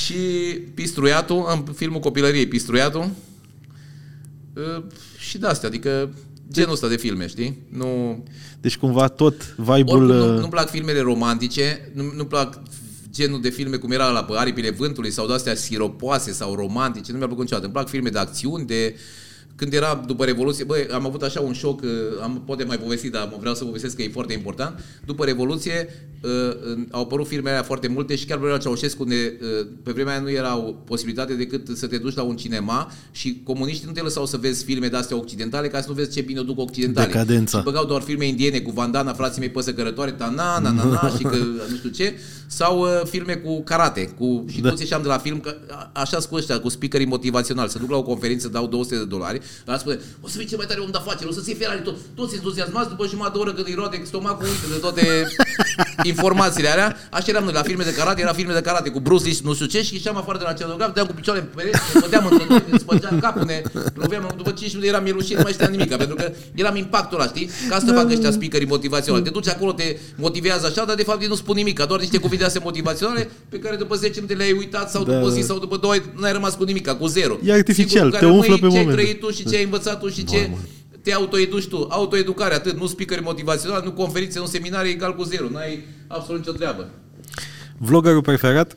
și Pistruiatul, în filmul copilăriei Pistruiatul, uh, și de astea, adică genul ăsta de filme, știi? Nu... Deci cumva tot vibe-ul... Oricum, nu, uh, nu-mi plac filmele romantice, nu, nu plac genul de filme cum era la pe Aripile Vântului sau de-astea siropoase sau romantice, nu mi-a plăcut niciodată. Îmi plac filme de acțiuni, de... Când era după Revoluție, băi, am avut așa un șoc, uh, am, poate mai povesti, dar mă vreau să povestesc că e foarte important. După Revoluție uh, uh, au apărut filme alea foarte multe și chiar vreau Ceaușescu, ne, uh, pe vremea aia nu era o posibilitate decât să te duci la un cinema și comuniștii nu te lăsau să vezi filme de-astea occidentale ca să nu vezi ce bine o duc occidentale. Decadența. Și băgau doar filme indiene cu Vandana, frații mei păsă cărătoare, ta na, na, na, na, <laughs> și că nu știu ce, sau uh, filme cu karate, cu, și da. toți ieșeam de la film, că a- așa cu ăștia, cu speakerii motivaționali, să duc la o conferință, dau 200 de dolari, dar spune, o să fii cel mai tare om de afaceri, o să ții Ferrari, tot, toți entuziasmați, după jumătate de oră când îi roade stomacul, uite de toate <laughs> informațiile alea, așa eram noi la filme de karate, era filme de karate cu Bruce Lee, și nu știu ce, și ieșeam afară de la scenograf, deam cu picioarele în pereți, ne băteam între noi, ne spăgeam capul, ne loveam, după 5 minute eram mielușit, nu mai știam nimic, pentru că eram impactul ăla, știi? Ca asta fac ăștia speakerii motivaționali. Te duci acolo, te motivează așa, dar de fapt ei nu spun nimic, doar niște cuvinte astea motivaționale pe care după 10 minute le-ai uitat sau Da, după o zi da. sau după două, n-ai rămas cu nimic, cu zero. E artificial, Sigur, te care umflă rămâi pe ce ai moment. trăit tu și ce ai învățat tu și ce te autoeduci tu. Autoeducare, atât, nu speakeri motivaționali, nu conferințe, nu seminarii, egal cu zero. N-ai absolut nicio treabă. Vloggerul preferat?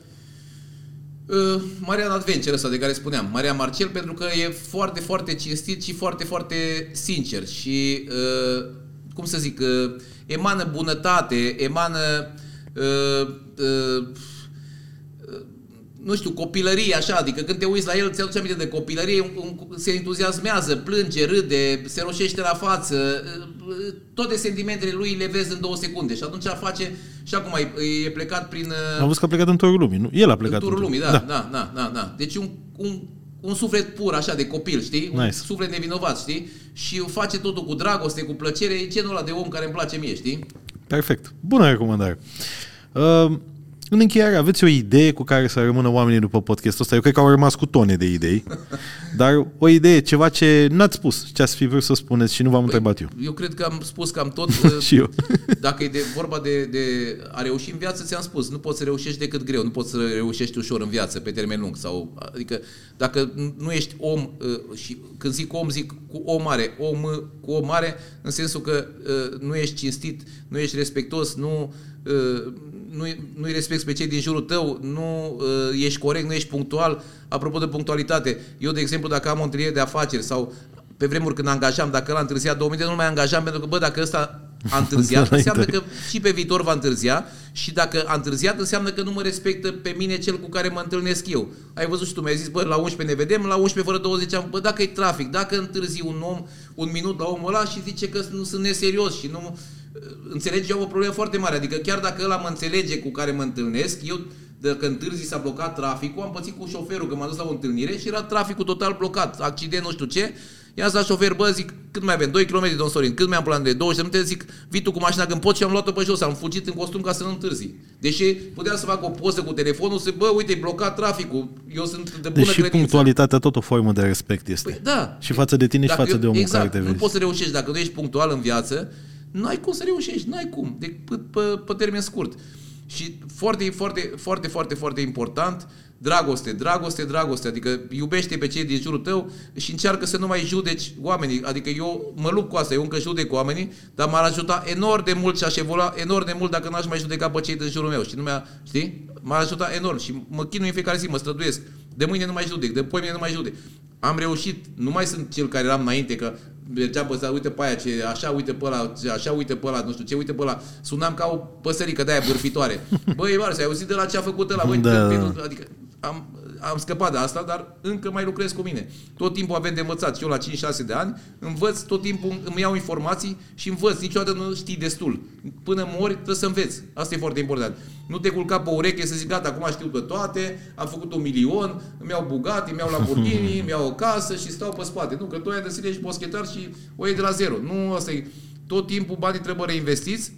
Uh, Marian Adventure ăsta de care spuneam, Marian Marcel, pentru că e foarte, foarte cinstit și foarte, foarte sincer și, uh, cum să zic, uh, emană bunătate, emană, uh, uh, nu știu, copilărie așa, adică când te uiți la el, ți-aduce aminte de copilărie, un, un, se entuziasmează, plânge, râde, se roșește la față, toate sentimentele lui le vezi în două secunde și atunci face, și acum e, e plecat prin... Am văzut că a plecat în turul lumii, nu? El a plecat în turul lumii, da, da, da, da, da, da. Deci un, un, un suflet pur așa de copil, știi? Un Nice. suflet nevinovat, știi? Și face totul cu dragoste, cu plăcere, e genul ăla de om care îmi place mie, știi? Perfect. Bună recomandare. Uh, în încheiere, aveți o idee cu care să rămână oamenii după podcastul ăsta? Eu cred că au rămas cu tone de idei, <laughs> dar o idee, ceva ce n-ați spus, ce ați fi vrut să spuneți și nu v-am întrebat eu. Eu cred că am spus cam tot. <laughs> Și eu. <laughs> Dacă e de vorba de, de a reuși în viață, ți-am spus, nu poți să reușești decât greu, nu poți să reușești ușor în viață, pe termen lung. Sau, adică, dacă nu ești om, uh, și când zic om, zic cu o mare, om cu o mare, în sensul că uh, nu ești cinstit, nu ești respectos, nu, uh, nu, nu-i respecti pe cei din jurul tău, nu uh, ești corect, nu ești punctual. Apropo de punctualitate, eu, de exemplu, dacă am o întâlnire de afaceri sau pe vremuri când angajam, dacă el a întârziat două minute, nu mai angajam, pentru că, bă, dacă ăsta a <laughs> întârziat, înseamnă că și pe viitor va întârzia și dacă a întârziat, înseamnă că nu mă respectă pe mine cel cu care mă întâlnesc eu. Ai văzut și tu, mi-ai zis, bă, la 11 ne vedem, la 11 fără 20 am, bă, dacă e trafic, dacă întârzi un om un minut la omul ăla și zice că nu sunt neserios și nu... Înțelegi, eu am o problemă foarte mare, adică chiar dacă ăla mă înțelege cu care mă întâlnesc, eu dacă întârzi s-a blocat traficul, am pățit cu șoferul că m-a dus la o întâlnire și era traficul total blocat, accident, nu știu ce, I-am zis la șofer, bă, zic, cât mai avem? 2 km, domn Sorin, cât mai am plan de 20 de minute? Zic, vii tu cu mașina când poți și am luat-o pe jos, am fugit în costum ca să nu întârzi. Deși puteam să fac o poză cu telefonul, să, bă, uite, e blocat traficul, eu sunt de bună Deci și credință. punctualitatea tot o formă de respect este. Păi, da. Și față de tine și Dacă față eu- de omul exact, care te nu vezi. poți să reușești dacă nu ești punctual în viață, nu ai cum să reușești, nu ai cum, decât pe, pe termen scurt. Și foarte, foarte, foarte, foarte, foarte important, dragoste, dragoste, dragoste, adică iubește pe cei din jurul tău și încearcă să nu mai judeci oamenii. Adică eu mă lupt cu asta, eu încă judec oamenii, dar m-ar ajuta enorm de mult și aș evolua enorm de mult dacă n-aș mai judeca pe cei din jurul meu. Și nu mi-a, știi? M-ar ajuta enorm și mă chinui în fiecare zi, mă străduiesc. De mâine nu mai judec, de poi mine nu mai judec. Am reușit, nu mai sunt cel care eram înainte, că mergeam pe ăsta, uite pe aia, ce, așa, uite pe ăla, ce, așa, uite pe ăla, nu știu ce, uite pe ăla. Sunam ca o păsărică de aia bârfitoare. <laughs> Băi, Mars, ai auzit de la ce a făcut ăla? Băi, Da, da, da. adică am, am scăpat de asta, dar încă mai lucrez cu mine. Tot timpul avem de învățat. Și eu la 5-6 de ani învăț, tot timpul îmi iau informații și învăț. Niciodată nu știi destul. Până mori trebuie să înveți. Asta e foarte important. Nu te culca pe ureche să zici, gata, acum știu pe toate, am făcut un milion, îmi iau Bugatti, îmi iau Lamborghini, <laughs> îmi iau o casă și stau pe spate. Nu, că tu ai de zile ești boschetar și o iei de la zero. Nu, asta e. Tot timpul banii trebuie reinvestiți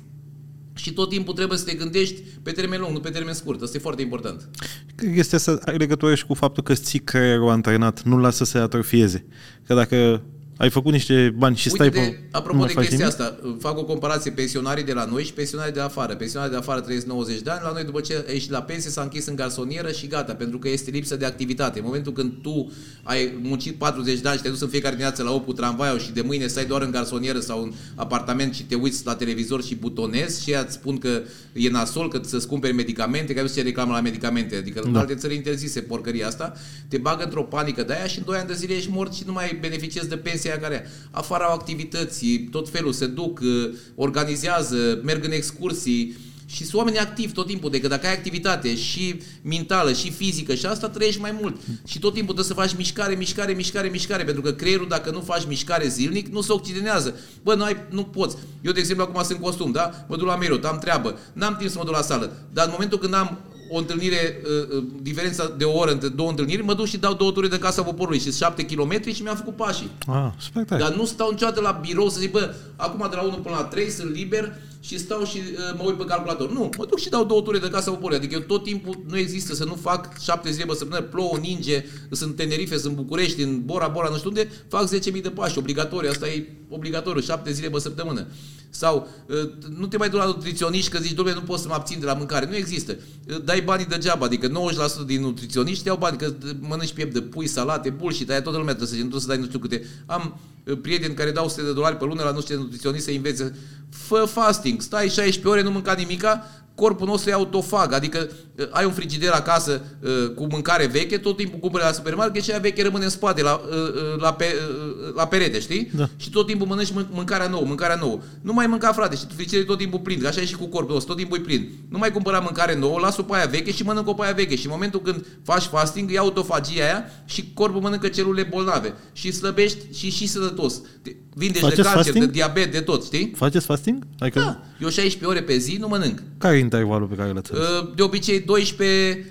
și tot timpul trebuie să te gândești pe termen lung, nu pe termen scurt. Asta e foarte important. Cred că este să ai legătură și cu faptul că îți ții creierul antrenat, nu lasă să se atrofieze. Că dacă ai făcut niște bani și stai Uite, pe... de, nu apropo mai de faci chestia nimic, asta, fac o comparație pensionarii de la noi și pensionarii de afară. Pensionarii de afară trăiesc 90 de ani, la noi după ce ești la pensie s-a închis în garsonieră și gata, pentru că este lipsă de activitate. În momentul când tu ai muncit 40 de ani și te-ai dus în fiecare dimineață la 8 cu tramvaiul și de mâine stai doar în garsonieră sau în apartament și te uiți la televizor și butonezi și ea îți spun că e nasol, că să-ți cumperi medicamente, că ai văzut ce reclamă la medicamente, adică în Da. alte țări interzise porcăria asta, te bagă într-o panică de aia și în 2 ani de zile ești mort și nu mai beneficiezi de pensia aia care e. Afară au activități, tot felul, se duc, uh, organizează, merg în excursii și sunt oameni activi tot timpul, decât dacă ai activitate și mentală, și fizică și asta trăiești mai mult. Și tot timpul trebuie să faci mișcare, mișcare, mișcare, mișcare, pentru că creierul dacă nu faci mișcare zilnic, nu se oxidenează. Bă, nu, ai, nu poți. Eu, de exemplu, acum sunt în costum, da? Mă duc la Merot, am treabă, n-am timp să mă duc la sală, dar în momentul când am o întâlnire, uh, uh, diferența de o oră între două întâlniri, mă duc și dau două ture de casa poporului și 7 km și mi-am făcut pașii. Ah, super tare. Dar nu stau niciodată la birou să zic, bă, acum de la 1 până la 3 sunt liber și stau și uh, mă uit pe calculator. Nu, mă duc și dau două ture de casa poporului. Adică eu tot timpul nu există să nu fac 7 zile pe săptămână, plouă, ninge, sunt în Tenerife, sunt în București, în Bora, Bora, nu știu unde, fac 10.000 de pași, obligatoriu, asta e obligatoriu, 7 zile pe săptămână. Sau uh, nu te mai duci la nutriționiști că zici, domnule, nu pot să mă abțin de la mâncare. Nu există. Uh, Dai banii degeaba, adică 90% din nutriționiști iau bani, că mănânci piept de pui, salate, bullshit, aia toată lumea trebuie să zice, nu trebuie să dai nu știu câte. Am uh, prieteni care dau 100 de dolari pe lună la nu știu ce nutriționist să învețe. Fă fasting, stai 16 ore, nu mânca nimica, corpul nostru e autofag, adică Uh, ai un frigider acasă uh, cu mâncare veche, tot timpul cumperi la supermarket și aia veche rămâne în spate, la, uh, uh, la, pe, uh, la perete, știi? Da. Și tot timpul mănânci mân- mâncarea nouă, mâncarea nouă. Nu mai mânca, frate, și frigiderul e tot timpul plin, că așa e și cu corpul ăsta, tot timpul e plin. Nu mai cumpăra mâncare nouă, las-o pe aia veche și mănânc-o pe aia veche. Și în momentul când faci fasting, e autofagia aia și corpul mănâncă celule bolnave. Și slăbești și și sănătos. Te- Vindești de Faceți cancer, fasting? de diabet, de tot, știi? Faceți fasting? Adică, Da. Eu 16 ore pe zi nu mănânc. care e intervalul pe care l-ați ales? Uh, De obicei 12,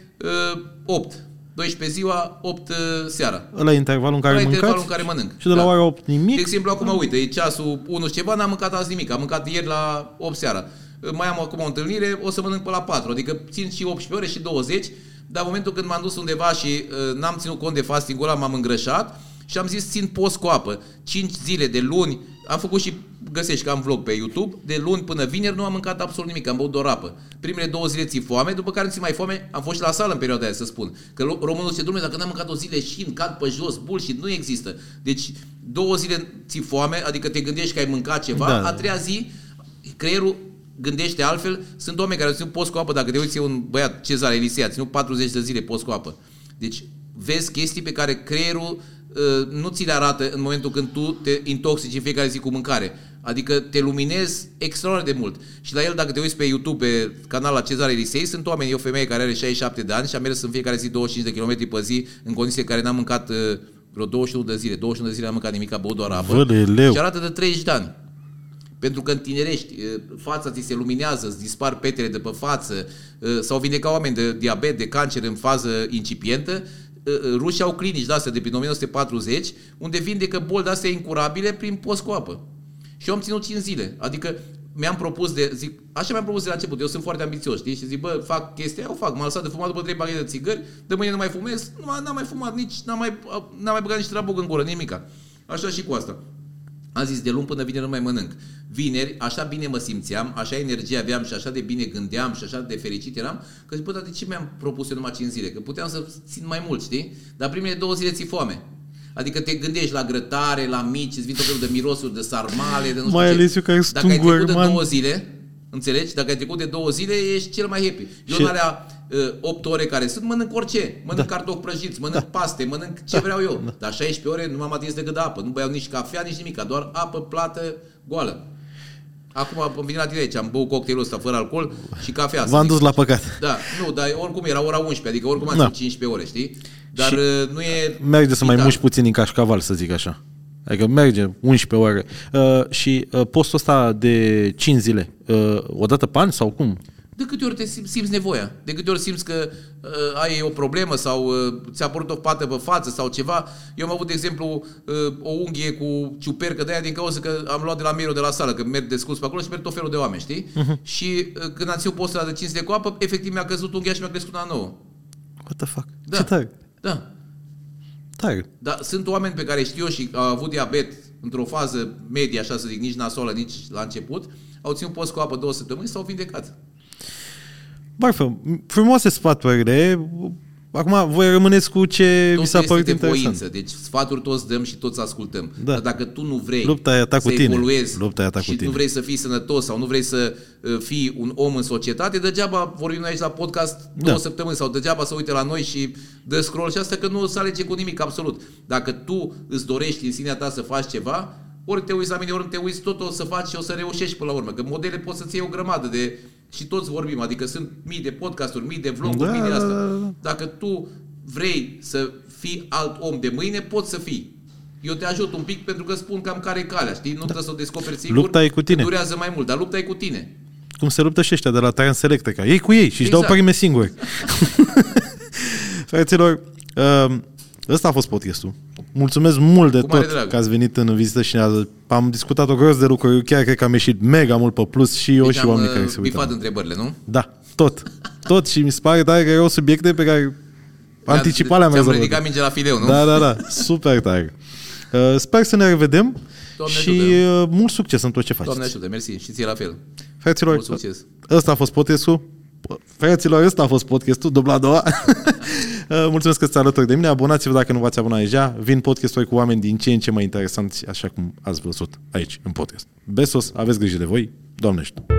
uh, 8. 12 ziua, 8 uh, seara. Ăla e intervalul în care Ăla e mâncați? intervalul în care mănânc. Și de la Da. ora 8 nimic? De exemplu, acum, uite, e ceasul 1 și ceva, n-am mâncat azi nimic. Am mâncat ieri la 8 seara. Mai am acum o întâlnire, o să mănânc pe la 4. Adică țin și 18 ore și 20. Dar în momentul când m-am dus undeva și uh, n-am ținut cont de fastingul ăla, m-am îngrășat și am zis țin post cu apă. 5 zile de luni, am făcut și găsești că am vlog pe YouTube, de luni până vineri nu am mâncat absolut nimic, am băut doar apă. Primele două zile ți foame, după care nu ți mai foame, am fost și la sală în perioada aia, să spun. Că ro- românul se dumne, dacă n-am mâncat o zi leșin, cad pe jos, bullshit, nu există. Deci două zile ți foame, adică te gândești că ai mâncat ceva, Da. a treia zi creierul gândește altfel. Sunt oameni care au ținut post cu apă, dacă te uiți, e un băiat, Cezar Elisei, a ținut 40 de zile post cu apă. Deci vezi chestii pe care creierul uh, nu ți le arată în momentul când tu te intoxici în fiecare zi cu mâncare. Adică te luminezi extraordinar de mult. Și la el, dacă te uiți pe YouTube, pe canalul la Cezar Elisei, sunt oameni, e o femeie care are 67 de ani și a mers în fiecare zi 25 de km pe zi în condiții în care n-a mâncat uh, vreo 21 de zile. 21 de zile n-a mâncat nimic, a băut doar apă. Văle, leu. Și arată de 30 de ani. Pentru că întinerești, e, fața ți se luminează, îți dispar petele de pe față, e, s-au vindecat oameni de diabet, de cancer în fază incipientă. E, e, Rușii au clinici de astea de prin 1940, unde vindecă boli de astea incurabile prin post cu apă. Și eu am ținut 5 zile. Adică mi-am propus de, zic, așa mi-am propus de la început, eu sunt foarte ambițios, știi? Și zic, bă, fac chestia aia, o fac, m-am lăsat de fumat după 3 pachete de țigări, de mâine nu mai fumez, nu mai, n-am mai fumat nici, n-am mai, n-am mai băgat nici trabuc în gură, nimica. Așa și cu asta. Am zis, de luni până vineri nu mai mănânc. Vineri, așa bine mă simțeam, așa energie aveam și așa de bine gândeam și așa de fericit eram, că zic, bă, dar de ce mi-am propus eu numai 5 zile? Că puteam să țin mai mult, știi? Dar primele două zile ți foame. Adică te gândești la grătare, la mici, îți vin tot felul de mirosuri, de sarmale, de nu știu Mai ce. ales eu care sunt Dacă ai un trecut de gourmand. două zile, înțelegi? Dacă ai trecut de două zile, ești cel mai happy. Eu Și- în alea uh, 8 ore care sunt, mănânc orice. Mănânc Da. cartofi prăjiți, mănânc paste, mănânc ce vreau eu. Dar 16 ore nu m-am atins decât de apă. Nu beau nici cafea, nici nimic, doar apă plată, goală. Acum am venit la tine aici, am băut cocktailul ăsta fără alcool și cafea. să V-am zic. dus la păcat. Da, nu, dar oricum era ora 11, adică oricum am Da. ținut 15 ore, știi? Dar Și uh, nu e... Merge să mai vital. muși puțin în cașcaval, să zic așa. Adică merge 11 ore. Uh, și uh, postul ăsta de 5 zile, uh, o dată pe an sau cum? De câte ori te sim- simți nevoia? De câte ori simți că uh, ai o problemă sau uh, ți-a apărut o pată pe față sau ceva? Eu am avut, de exemplu, uh, o unghie cu ciupercă de aia din cauza că am luat de la Miro de la sală, că merg descurs pe acolo și merg tot felul de oameni, știi? Uh-huh. Și uh, când am ținut postul ăla de 5 de cu apă, efectiv mi-a căzut unghia și mi-a crescut una nouă. What the fuck? Da. Ce tare. Da. Tare. Dar sunt oameni pe care știu eu și au avut diabet într-o fază medie, așa să zic, nici nasoală, nici la început, au ținut post cu apă două săptămâni și s-au vindecat. Barfă, frumoase sfaturile. Acum voi rămâneți cu ce vi Totul s-a părut este de interesant. voință, deci sfaturi toți dăm și toți ascultăm. Da. Dar dacă tu nu vrei Lupta e a ta să cu tine. evoluezi Lupta e a ta și cu tine. nu vrei să fii sănătos sau nu vrei să uh, fii un om în societate, degeaba vorbim noi aici la podcast două Da. săptămâni sau degeaba să uite la noi și dă scroll și asta că nu o să alege cu nimic, absolut. Dacă tu îți dorești în sinea ta să faci ceva, ori te uiți la mine, ori te uiți, tot o să faci și o să reușești până la urmă. Că modele poți să-ți iei o grămadă de... Și toți vorbim, adică sunt mii de podcasturi, mii de vloguri, Da, mii de da, asta. da, da. Dacă tu vrei să fii alt om de mâine, poți să fii. Eu te ajut un pic pentru că spun cam care e calea, știi? Nu trebuie să o descoperi singur. Da. Lupta e cu că tine. Durează mai mult, dar lupta e cu tine. Cum se luptă și ăștia de la Transelectrica. Ei cu ei și își Exact. dau prime singuri. <laughs> Fraților, uh, ăsta a fost podcastul. Mulțumesc mult de Cu mare tot drag. că ați venit în vizită și ne-a- am discutat o groază de lucruri. Chiar cred că am ieșit mega mult pe plus și eu Deci și am oamenii uh, care se bifat uită. întrebările, nu? Da, tot. Tot și mi se pare tare că erau subiecte pe care anticipat le-am Ți-am rezolvat. ridicat minge la fileu, nu? Da, da, da. Super tare. Uh, sper să ne revedem Doamne și ajută. uh, mult succes în tot ce faceți. Doamne ajută, mersi. Și ție la fel. Fraților, Mult succes. ăsta a fost podcastul. Fraților, ăsta a fost podcastul, dubla a doua. <laughs> Uh, Mulțumesc că sunteți alături de mine. Abonați-vă dacă nu v-ați abonat deja. Vin podcasturi cu oameni din ce în ce mai interesanți, așa cum ați văzut aici, în podcast. Besos, aveți grijă de voi. Doamne ajută.